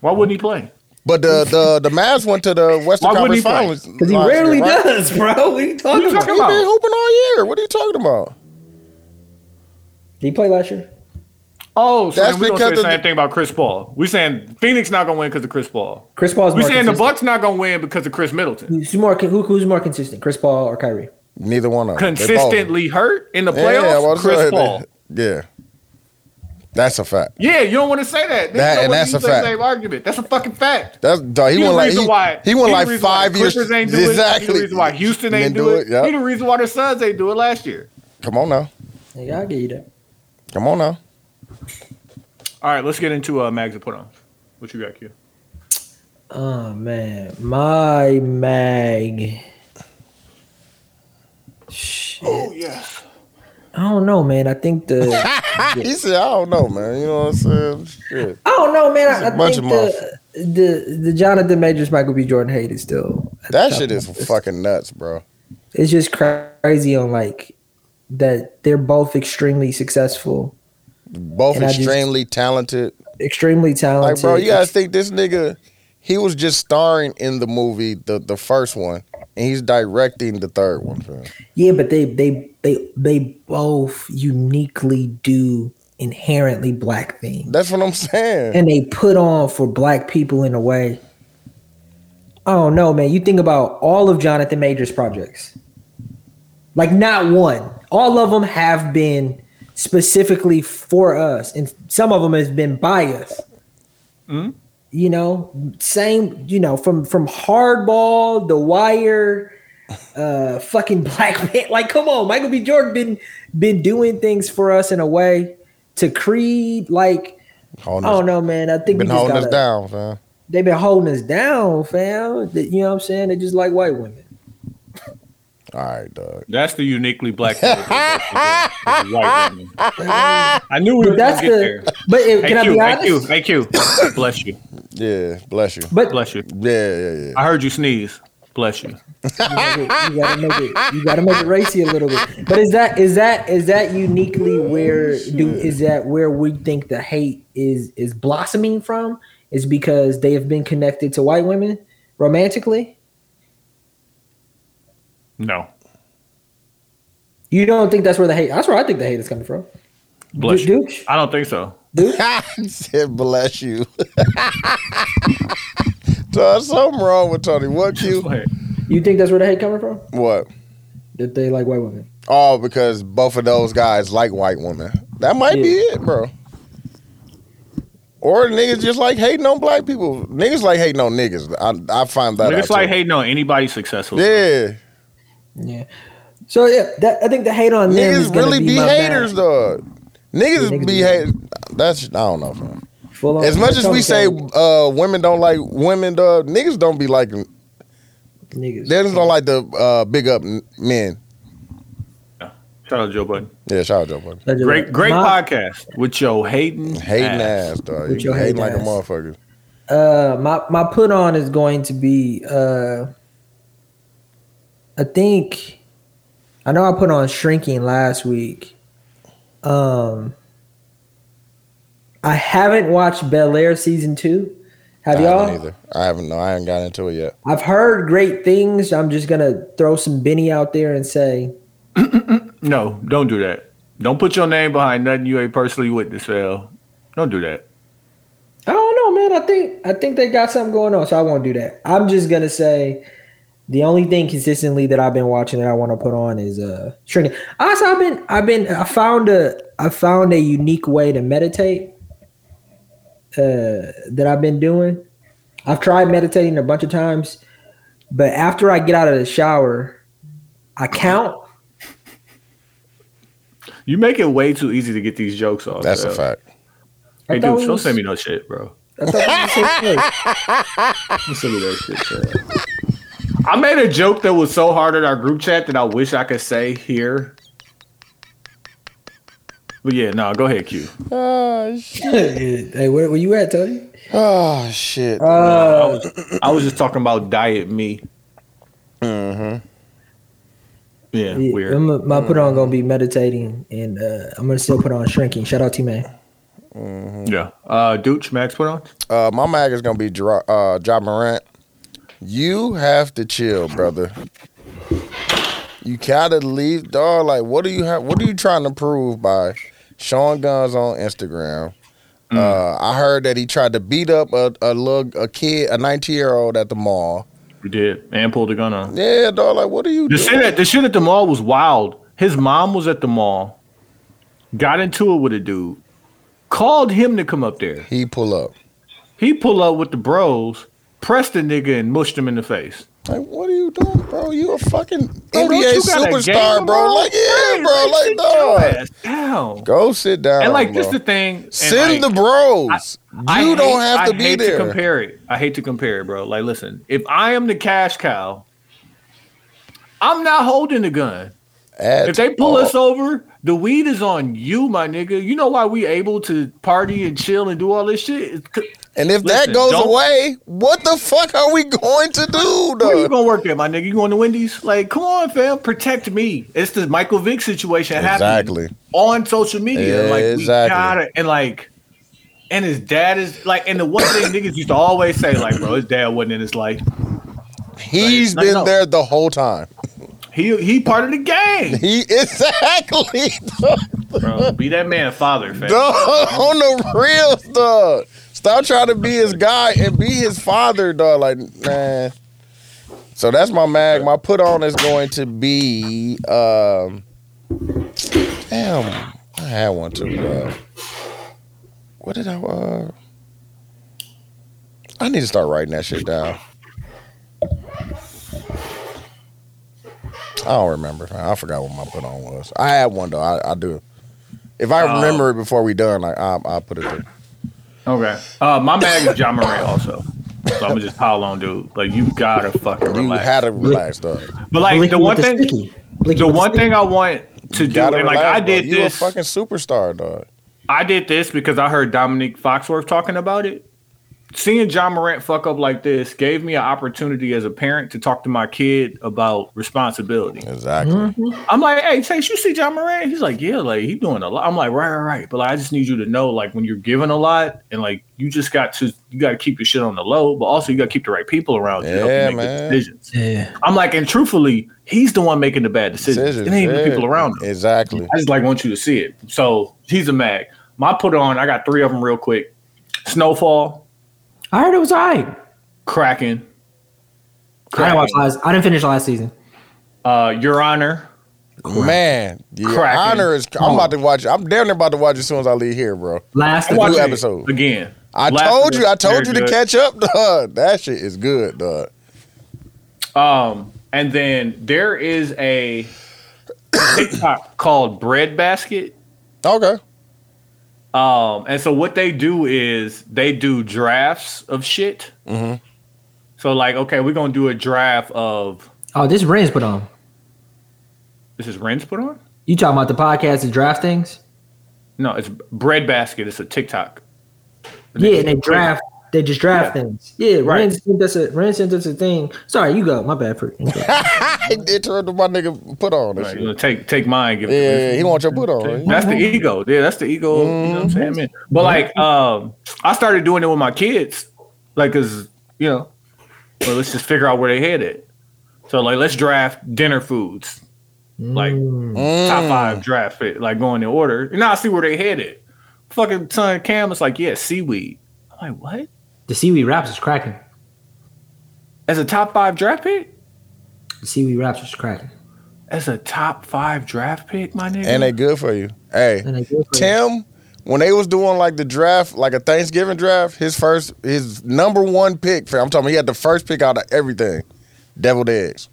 B: Why wouldn't he play?
A: But the the the Mavs went to the Western
B: Why wouldn't
A: Conference
B: he play?
A: finals
C: Because he
A: last year,
C: rarely
A: right?
C: does, bro. *laughs* What are you talking
B: you
C: about?
B: talking
A: He
B: about?
A: been hooping all year. What are you talking about?
C: Did he play last year?
B: Oh, so
A: That's
B: then we don't say the same thing about Chris Paul. We saying Phoenix not gonna win because of Chris Paul.
C: Chris Paul's
B: We
C: more
B: saying the. Bucks not gonna win because of Khris Middleton.
C: Who's more who, who's more consistent, Chris Paul or Kyrie?
A: Neither one of them.
B: Consistently hurt in the
A: Yeah,
B: playoffs.
A: well,
B: Chris
A: so-
B: Paul.
A: Yeah, that's a fact.
B: Yeah, you don't want to say that. There's
A: That-
B: no
A: and that's a fact.
B: Same argument. That's a fucking fact.
A: That's dog, he
B: He
A: won like he,
B: why
A: he won like
B: reason why
A: five
B: the
A: years.
B: Clippers ain't do it.
A: exactly.
B: He the reason why Houston ain't
A: Didn't
B: do it.
A: yeah.
B: He the reason why the Suns ain't do it last year.
A: Come on now.
C: Yeah, I'll give you that.
A: Come on now.
B: All right, let's get into uh, mags to put on. What you got, Q?
C: Oh man, my mag. Shit.
B: Oh yes.
C: I don't know, man. I think *laughs* the
A: He said, "I don't know, man. You know what I'm saying? Shit.
C: I don't know, man.
A: It's a
C: I, I
A: bunch
C: think
A: of
C: the, the the Jonathan Majors Michael B. Jordan hate is still
A: That shit is fucking nuts, bro.
C: It's just crazy on like that they're both extremely successful,
A: Both
C: And I just-
A: extremely talented.
C: extremely talented.
A: Like, bro, you guys think this nigga? He was just starring in the movie, the the first one, and he's directing the third one. Fam.
C: Yeah, but they they they they both uniquely do inherently black things.
A: That's what I'm saying.
C: and they put on for black people in a way. I don't know, man. You think about all of Jonathan Majors projects. Like not one. All of them have been specifically for us, and some of them has been by us. You know, same. You know, from from Hardball, The Wire, uh, fucking *laughs* Black Man. Like, come on, Michael B. Jordan been been doing things for us in a way. To Creed, like
A: Holding
C: I don't know, man. I think we
A: been
C: just
A: holding us
C: gotta,
A: down, fam.
C: They've been holding us down, fam. You know what I'm saying? They just like white women.
A: All right, dog.
B: That's the uniquely black. thing with the white. *laughs* I knew we were
C: that's
B: gonna get
C: the.
B: there.
C: But it,
B: Hey
C: can I
B: Q,
C: be
B: hey Q,
C: honest?
B: hey Q, *coughs* bless you,
A: Yeah, bless you.
C: But
B: bless you.
A: Yeah, yeah, yeah.
B: I heard you sneeze. Bless you.
C: you gotta make it. You gotta make it racy a little bit. But is that is that is that uniquely where do is that where we think the hate is is blossoming from? Is because they have been connected to white women romantically?
B: No,
C: You don't think that's where the hate? That's where I think the hate is coming from.
B: Bless
C: Du-
B: you.
C: Dooch?
B: I don't think so.
A: Duke *laughs* said, bless you. *laughs* There's something wrong with Tony. What, Q?
B: Go ahead.
C: You think that's where the hate coming from?
A: What?
C: That they like white women?
A: Oh, because both of those guys like white women. That might be it, bro. Or niggas just like hating on black people. Niggas like hating on niggas. I, I find that
B: Niggas
A: out
B: like
A: too.
B: hating on anybody successful.
A: Yeah.
C: Yeah. So yeah, that, I think the hate on them is
A: Niggas really
C: be,
A: be haters,
C: bad.
A: dog. Niggas,
C: niggas
A: be
C: be
A: hating. That's I don't know. fam.
C: Full on-
A: As much as we say uh, women don't like women, dog, niggas don't be like they
C: niggas.
A: just don't like the uh, big up n- men.
B: Shout out Joe Budden.
A: Yeah, shout out Joe Budden.
B: Great, great
C: my,
B: podcast with your hating,
A: Hating
B: ass.
A: ass, dog.
C: With
A: You
C: your
A: hating
C: hating
A: like a motherfucker.
C: Uh, my my put on is going to be. Uh, I think. I know I put on shrinking last week. Um. I haven't watched Bel Air season two. Have
A: I
C: y'all?
A: haven't either. I haven't. No, I haven't gotten into it yet.
C: I've heard great things. I'm just gonna throw some Benny out there and say *clears throat*
B: No, don't do that. Don't put your name behind nothing you ain't personally witnessed, Phil. Don't do that.
C: I don't know, man. I think I think they got something going on, so I won't do that. I'm just gonna say the only thing consistently that I've been watching that I want to put on is uh shrinking. Also, I've been I've been I found a I found a unique way to meditate uh that I've been doing. I've tried meditating a bunch of times, but after I get out of the shower, I count.
B: You make it way too easy to get these jokes off.
A: That's a fact.
C: I
B: Hey,
C: thought
B: dude,
C: we
B: don't
C: was-
B: send me no shit, bro.
C: I thought we was the same place.
B: Don't send me that shit, Phil. I made a joke that was so hard in our group chat that I wish I could say here. But yeah, no, go ahead, Q.
A: Oh shit. *laughs*
C: hey, where, where you at, Tony?
A: Oh shit.
C: Uh,
B: I was I was just talking about diet me.
A: mm-hmm.
B: Yeah,
C: Yeah,
B: weird.
C: I'm, my put on gonna be meditating, and uh, I'm gonna still put on shrinking. Shout out T Man.
B: Yeah. Uh Dooch, Max put on?
A: Uh, my mag is gonna be Dra- uh, Ja Morant. You have to chill, brother. You gotta leave, dog. Like, what do you have? What are you trying to prove by showing guns on Instagram? Uh, I heard that he tried to beat up a a little a kid, a 19 year old at the mall.
B: We did. And pulled a gun on.
A: Yeah, dog. Like, what are you
B: The
A: doing?
B: shit, at, the shit at the mall was wild. His mom was at the mall, got into it with a dude, called him to come up there.
A: He pull up.
B: He pull up with the bros, pressed the nigga and mushed him in the face.
A: Like, what are you doing, bro? You a fucking
B: Bro,
A: NBA superstar, bro. Like, yeah, bro. Like,
B: ass down.
A: Go sit down.
B: And like
A: bro.
B: this the thing.
A: Send
B: like,
A: the bros.
B: I
A: you don't
B: hate-
A: have to
B: I
A: be
B: hate
A: there.
B: To compare it. I hate to compare it, bro. Like, listen, if I am the cash cow, I'm not holding the gun. If they pull
A: all.
B: us over, the weed is on you, my nigga. You know why we able to party and chill and do all this shit?
A: And if
B: Listen,
A: that goes away, what the fuck are we going to do,
B: Where you
A: though?
B: gonna work at, my nigga? You going to Wendy's? Like, come on, fam, protect me. It's the Michael Vick situation happening
A: Exactly.
B: on social media. Like, we
A: Exactly.
B: gotta and like, and his dad is like, and the one thing niggas used to always say, like, bro, his dad wasn't in his life.
A: He's
B: Like,
A: been
B: no.
A: there the whole time.
B: He he part of the game,
A: He exactly
B: bro. Be that man, father, fam.
A: dog, on the real dog. Stop trying to be his guy and be his father, dog. Like, man. So that's my mag. My put on is going to be um damn. I had one too, dog. What did I uh I need to start writing that shit down. I don't remember. I forgot what my put on was. I had one though. I, I do. If I
B: Oh.
A: remember it before we done, like I I'll put it there.
B: Okay. Uh, my mag is Ja Morant also. So I'm gonna just pile on, dude. Like you gotta fucking relax.
A: You
B: relax.
A: had to relax, dog.
B: but like
C: Blicky
B: the one thing,
C: sticky. Blicky
B: the one
C: sticky.
B: thing I want to do,
A: Gotta
B: and like
A: relax,
B: I
A: bro.
B: did
A: You
B: this,
A: a fucking superstar, dog.
B: I did this because I heard Domonique Foxworth talking about it, seeing Ja Morant fuck up like this gave me an opportunity as a parent to talk to my kid about responsibility.
A: Exactly.
C: Mm-hmm.
B: I'm like, hey, Chase, you see Ja Morant? He's like, yeah, like he's doing a lot. I'm like, right, right, right. But like, I just need you to know, like, when you're giving a lot, and like, you just got to, you got to keep your shit on the low, but also you got to keep the right people around you to help
A: Yeah,
B: you make
A: man.
B: decisions.
C: Yeah.
B: I'm like, and truthfully, he's the one making the bad decisions.
A: Decisions,
B: it ain't
A: yeah.
B: the people around him.
A: Exactly.
B: I just like want you to see it. So he's a mag. My put on, I got three of them real quick. Snowfall,
C: I heard it was all right.
B: Kraken,
C: I didn't watch last. I didn't finish last season.
B: uh, Your Honor,
A: Man, your
B: Cracking.
A: honor is. I'm about to watch. I'm damn near about to watch as soon as I leave here, bro.
C: Last.
B: I
A: New episode.
B: again.
A: I
B: Last
A: told you. I told you to
B: good.
A: catch up, *laughs* dog. That shit is good, dog.
B: Um, and then there is a TikTok called Bread Basket.
A: Okay.
B: Um, and so what they do is they do drafts of shit.
A: Mhm.
B: So like, okay, we're gonna do a draft of
C: Oh, this Ren's put on.
B: this is Ren's put on.
C: You talking about the podcast and draft things?
B: No, it's Bread Basket. It's a TikTok.
C: Yeah, and they draft. They just draft
B: Yeah.
C: things. Yeah,
B: Right.
C: Ren sent us a Ren sent us a thing. Sorry, you go. My bad for.
A: I did turn to my nigga put on. That
B: Right, you know, take take mine. Give
A: Yeah,
B: this
A: he
B: one.
A: wants your put on.
B: That's the mm-hmm. ego. Yeah, that's the ego. You know what I'm mm-hmm. saying, man? But mm-hmm. like, um, I started doing it with my kids, like, cause you know, well, let's just figure out where they headed. So like, let's draft dinner foods, like top mm. five draft it, like going in order. And now I see where they headed. Fucking son Cam is like, yeah, seaweed. I'm like, what?
C: The seaweed wraps is cracking.
B: As a top five draft pick?
C: The seaweed wraps is cracking.
B: As a top five draft pick, my nigga.
A: And they good for you. Hey,
C: And they good for you.
A: Tim, when they was doing like the draft, like a Thanksgiving draft, his first, his number one pick. I'm talking, he had the first pick out of everything. Deviled eggs.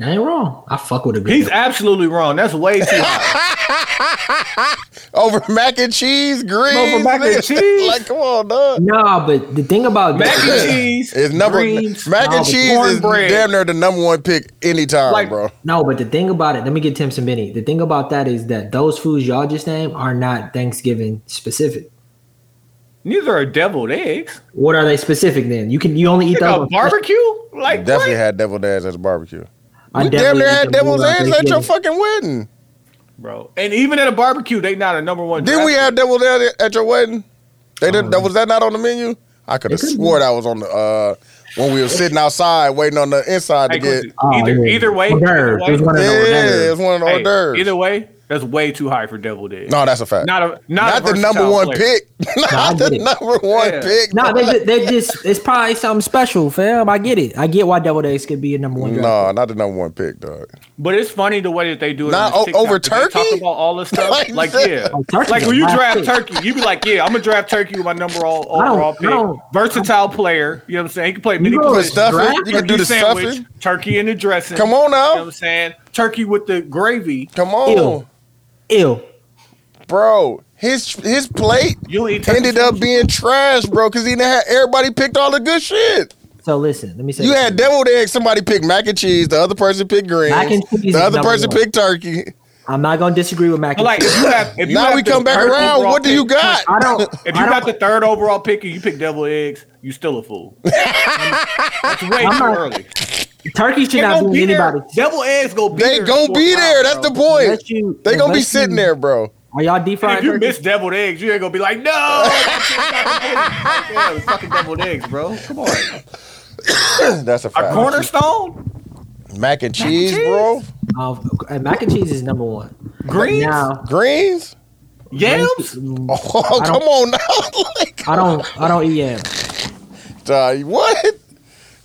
C: That ain't wrong. I fuck with a good.
B: He's absolutely wrong. That's way too high. *laughs*
A: Over mac and cheese, greens.
B: Over mac and *laughs* cheese?
A: like, come on, dog.
C: no, but the thing about
B: Mac and cheese,
A: is number
B: greens,
A: mac and
C: but
A: cheese is
B: cornbread.
A: damn near the number one pick anytime,
B: Like-
A: bro.
C: No, but the thing about it, let me get Tim some mini. The thing about that is that those foods y'all just named are not Thanksgiving specific.
B: Neither are deviled eggs.
C: What are they specific then? You can you only eat
B: Like
C: those.
B: a barbecue? Like
A: Definitely
B: what?
A: had deviled eggs at the barbecue.
C: I
A: we damn
C: definitely
A: near
C: eat
A: had
C: them
A: deviled eggs at your fucking wedding.
B: bro. And even at a barbecue, they not a number one.
A: Didn't we
B: pick.
A: have deviled eggs at your wedding? They did. That was that not on the menu? I could have
C: It could
A: swore that was on the uh when we were sitting outside waiting on the inside to get.
B: Quincy,
C: Oh,
B: either
C: yeah.
B: either way, either
C: d'oeuvres. It was
B: way,
C: one of
A: Yeah,
C: the hors
A: it was one of the hors d'oeuvres.
B: either way, that's way too high for deviled eggs.
A: No, that's a fact.
B: not a not,
A: Not
B: a
A: the number one
B: player.
A: pick. Not
C: get
A: the
C: it.
A: number one
B: Yeah.
A: pick.
C: No, they, ju- they just it's probably something special, fam. I get it. I get why deviled eggs could be a number one. draft.
A: No, not the number one pick, dog.
B: But it's funny the way that they do it.
A: Not
B: on
A: o-
B: TikTok,
A: over
B: 'cause they Talk about all this stuff. *laughs*
A: Like
B: like yeah,
C: Oh, turkey
B: like when you draft
C: pick.
B: turkey, you be like, yeah, I'm gonna draft turkey with my number all overall pick. Versatile player. You know what I'm saying? He can play many
C: You know
B: positions.
A: stuff
C: draft
A: You can do the
B: sandwich,
A: stuffing.
B: turkey in the dressing.
A: Come on
B: You know what
A: now.
B: I'm saying? Turkey with the gravy.
A: Come on,
C: Ew. Ew.
A: bro. His his plate
B: You
A: ended up being trash, bro, because he didn't have everybody picked all the good shit.
C: So listen, let me say
A: You had deviled eggs. Somebody picked mac and cheese. The other person picked greens.
C: Mac and cheese
A: the other person
C: one.
A: picked turkey.
C: I'm not gonna disagree with mac
B: But
C: and
B: like
C: cheese.
B: if you have if you
A: Now
B: have
A: we come back around.
B: overall
A: What do you got?
C: I don't. *laughs*
B: If you got
C: don't-
B: the third overall pick and you pick devil eggs, you still a fool. *laughs* That's way
C: I'm
B: too
C: not-
B: early.
C: Turkey should
B: They
C: not be
B: be
C: anybody.
B: Devil eggs go be
A: They
B: there
A: gonna be there.
B: while,
A: That's
B: bro.
A: the point.
C: You-
A: They gonna be sitting
C: you-
A: there, bro.
C: Are y'all deep fried
B: if you
C: turkey?
B: miss deviled eggs, you ain't gonna be like, no, that shit's not yeah, fucking deviled eggs, bro. Come on, *coughs*
A: That's a
B: a cornerstone,
A: Mac and cheese,
B: cheese?
A: bro.
C: And mac and cheese is number one.
B: greens,
C: Now,
A: Greens.
B: yams.
A: Oh, come on now. *laughs* like,
C: I don't. I don't eat yams.
A: uh, what?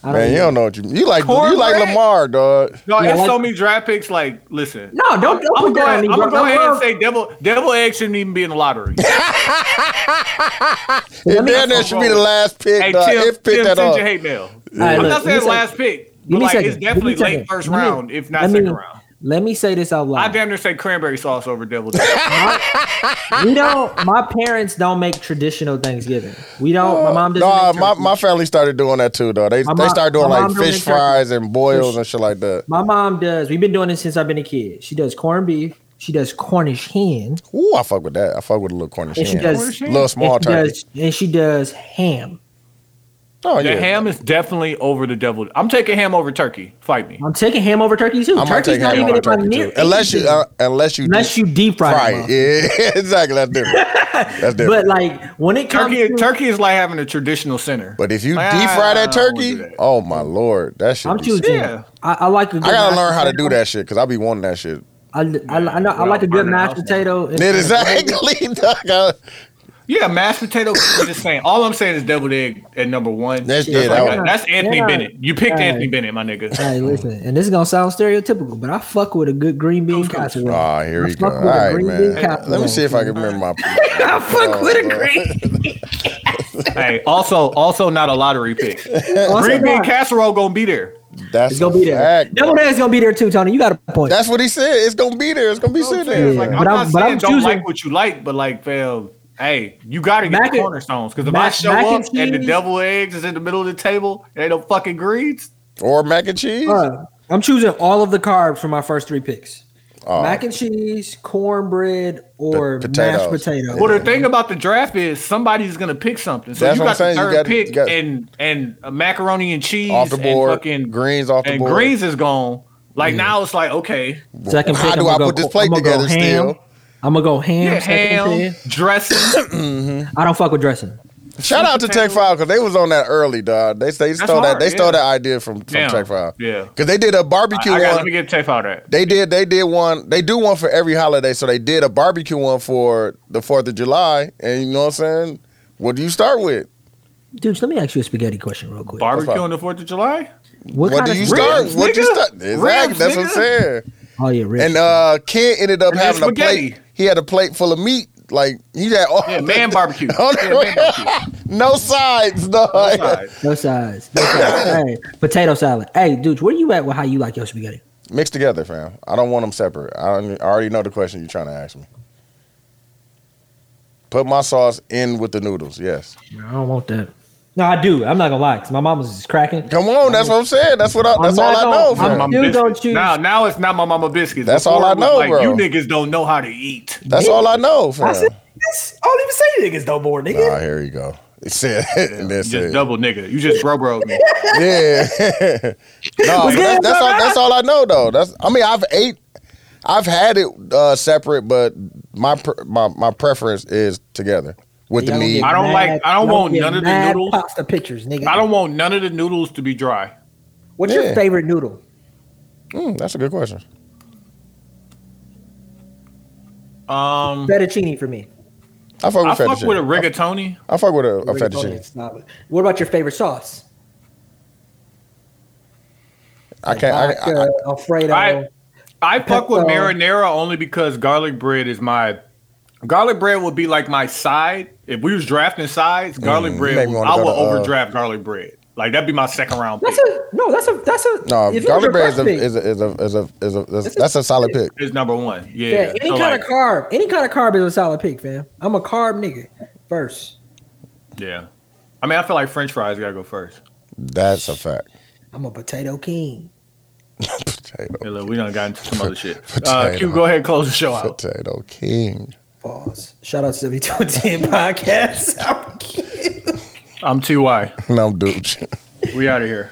C: I don't
A: Man, you don't know what you you like. You like Lamar, dog.
B: No,
C: Yeah,
B: it's
C: like-
B: so many draft picks. Like, listen,
C: No, don't. don't
B: I'm gonna
C: put
B: go
C: that
B: ahead,
C: on me,
B: I'm gonna go ahead and say devil devil eggs shouldn't even be in the lottery. *laughs*
A: And then that should be the last pick.
B: hey,
A: dog.
B: Tim,
A: if pick
B: Tim,
A: that
B: send
A: up.
B: your hate mail.
C: All right,
B: I'm
C: look,
B: not saying last pick, but like it's definitely late first round, if not second round.
C: Let me say this out loud.
B: I
C: loud.
B: damn near say cranberry sauce over deviled eggs. *laughs*
C: we don't. My parents don't make traditional Thanksgiving. We don't. My mom doesn't.
A: Nah,
C: make
A: my, my family started doing that too, though. They
C: My
A: they started doing like fish
C: make turkey.
A: fries and boils
C: Fish.
A: and shit like that.
C: My mom does. We've been doing this since I've been a kid. She does corned beef. She does Cornish hen.
A: Ooh, I fuck with that. I fuck with a little Cornish
C: And she
A: hen.
C: does.
A: little small
C: and
A: turkey.
C: does, and she does ham.
A: Oh
B: The
A: yeah.
B: ham is definitely over the devil. I'm taking ham over turkey. Fight me.
C: I'm taking ham over turkey too.
A: I might
C: Turkey's not even
A: over
C: in my
A: turkey
C: near.
A: Unless you, uh, unless you,
C: unless you deep fry,
A: fry
C: it.
A: it. Yeah, *laughs* exactly. That's different. That's *laughs* different.
C: But like when it comes
B: Turkey,
C: to,
B: turkey is like having a traditional center.
A: But if you deep fry that turkey,
B: that.
A: oh my lord, that shit.
C: I'm choosing.
B: Yeah.
C: I, I like a good
A: I gotta learn how to do that shit because I be wanting that shit.
C: I, I, I, know, I like a good mashed potato. and-
A: exactly. *laughs* dog. I-
B: Yeah, mashed potato. *coughs* I'm just saying. All I'm saying is deviled egg at number one.
A: That's-
B: That's,
A: yeah,
B: like-
A: that
B: that's Anthony
C: Yeah.
B: Bennett. You picked
C: Hey.
B: Anthony Bennett, my nigga.
C: Hey, listen, and this is gonna sound stereotypical, but I fuck with a good green bean casserole.
A: Oh, here
C: I
A: we go. All
C: with a
A: right,
C: green
A: man.
C: bean.
A: Let me see if I can remember my. *laughs*
C: I fuck
A: Oh,
C: with a green.
B: hey, also, also not a lottery pick. *laughs*
C: Also
B: Green bean casserole gonna be there.
A: That's
C: It's gonna be there.
A: fact,
C: Devil
A: bro.
C: Eggs gonna be there too, Tony. You got a point.
A: That's what he said. It's gonna be there. It's gonna be sitting there.
B: It's like,
C: Yeah.
B: I'm
C: But
B: not
C: I'm- but
B: saying
C: I'm
B: don't
C: choosing-
B: like what you like, but like, fam, hey, you gotta get
C: Mac
B: the cornerstones. Because if
C: mac-
B: I show
C: mac
B: up
C: and
B: and, the
C: cheese-
B: devil eggs is in the middle of the table, and ain't no fucking greens.
A: Or mac and cheese.
C: Uh, I'm choosing all of the carbs for my first three picks:
A: Oh,
C: mac and cheese, cornbread, or
A: The
C: mashed
A: potatoes.
C: potato.
B: Well, the thing about the draft is somebody's gonna pick something. So
A: That's
B: you
A: what
B: got
A: I'm saying.
B: the
A: You
B: third
A: got-
B: pick
A: you got-
B: and and uh, macaroni and cheese
A: off the board.
B: and fucking
A: greens off the
B: and
A: board.
B: greens is gone. Like now it's like okay,
C: Second
A: How do
C: I'm
A: I put
C: go-
A: this plate
C: I'm gonna go
A: together still?
C: I'm gonna go ham.
B: yeah,
C: second
B: ham
C: pick.
B: dressing. *coughs*
C: I don't fuck with dressing.
A: Shout out to Tech Five because they was on that early, dog. They they stole that
B: hard,
A: they stole that idea from, from
B: Damn.
A: Tech Five.
B: Yeah.
A: because they did a barbecue
B: I got, let me get Tech Five that.
A: They did they did one. They do one for every holiday. So they did a barbecue one for the Fourth of July. And you know what I'm saying? What do you start with?
C: Dude, let me ask you a spaghetti question real quick.
B: Barbecue on the Fourth of July.
C: What,
A: What do
C: of
A: you start?
B: Ribs,
A: What you start? Exactly.
B: Ribs,
A: That's what I'm saying.
C: Oh yeah, ribs.
A: And uh, Ken ended up
B: And then
A: having a
B: spaghetti.
A: plate. He had a plate full of meat. Like he had all
B: Yeah, *laughs* man barbecue.
A: Oh,
B: Yeah,
A: no.
B: man barbecue.
A: no sides, dog.
B: Outside.
C: no sides. No *laughs* size. *laughs* hey, potato salad. Hey, dude, where you at with how you like your spaghetti?
A: Mixed together, fam. I don't want them separate. I, don't, I already know the question you're trying to ask me. Put my sauce in with the noodles. Yes.
C: I don't want that. No, I do. I'm not gonna lie, cause my mama's is cracking.
A: Come on. That's what I'm saying. That's what. I, that's
C: I'm
A: all
C: not
A: I
C: gonna-
A: know,
C: I'm
A: fam.
B: Mama
C: Still
B: biscuits.
C: don't choose-
B: Now, now it's not my mama biscuits.
A: That's all I know,
B: like,
A: bro.
B: You niggas don't know how to eat.
A: That's all I know, fam.
C: I said, yes, I don't even say niggas no more, nigga.
A: Ah, here you go. It said, *laughs* and then
B: You
A: said,
B: just double nigga. You just bro bro me. *laughs*
A: yeah. *laughs* no, but that's, that's all. That's all I know, though. That's. I mean, I've ate. I've had it uh, separate, but my pr- my my preference is together with the meat.
B: I don't like- I don't want none of the noodles.
C: Pasta pictures, nigga.
B: I don't want none of the noodles to be dry.
C: What's
A: Yeah.
C: your favorite noodle?
A: Mm, that's a good question.
B: Um,
C: Fettuccine for me.
A: I fuck
B: I
A: with
B: fuck with a rigatoni.
A: I fuck with a, a
C: Rigatoni
A: fettuccine.
C: is solid. What about your favorite sauce?
A: I can't. I,
C: Vodka,
A: I,
C: Alfredo.
B: I- I fuck with marinara only because garlic bread is my garlic bread would be like my side. If we was drafting sides, garlic
A: Mm,
B: bread would- I
A: go
B: would
A: to, uh,
B: overdraft garlic bread. Like that'd be my second round pick.
C: that's a no. That's a that's a
A: no,
C: if it was
A: garlic bread is a,
C: pick,
A: is a is a is a is a that's,
C: That's a-
A: that's a solid pick.
B: It's number one. Yeah.
C: yeah, any
B: So,
C: kind
B: like,
C: of carb, any kind of carb is a solid pick, fam. I'm a carb nigga first.
B: Yeah. I mean, I feel like French fries gotta go first.
A: That's a fact.
C: I'm a potato king. *laughs*
A: Potato,
B: Yeah, look, we done got into some other shit. Uh,
A: Potato.
B: Q, go ahead, close the show out.
A: potato king.
C: Pause. Shout out to 7210 *laughs* podcast.
B: I'm Ty.
A: And I'm Dooch.
B: We out of here.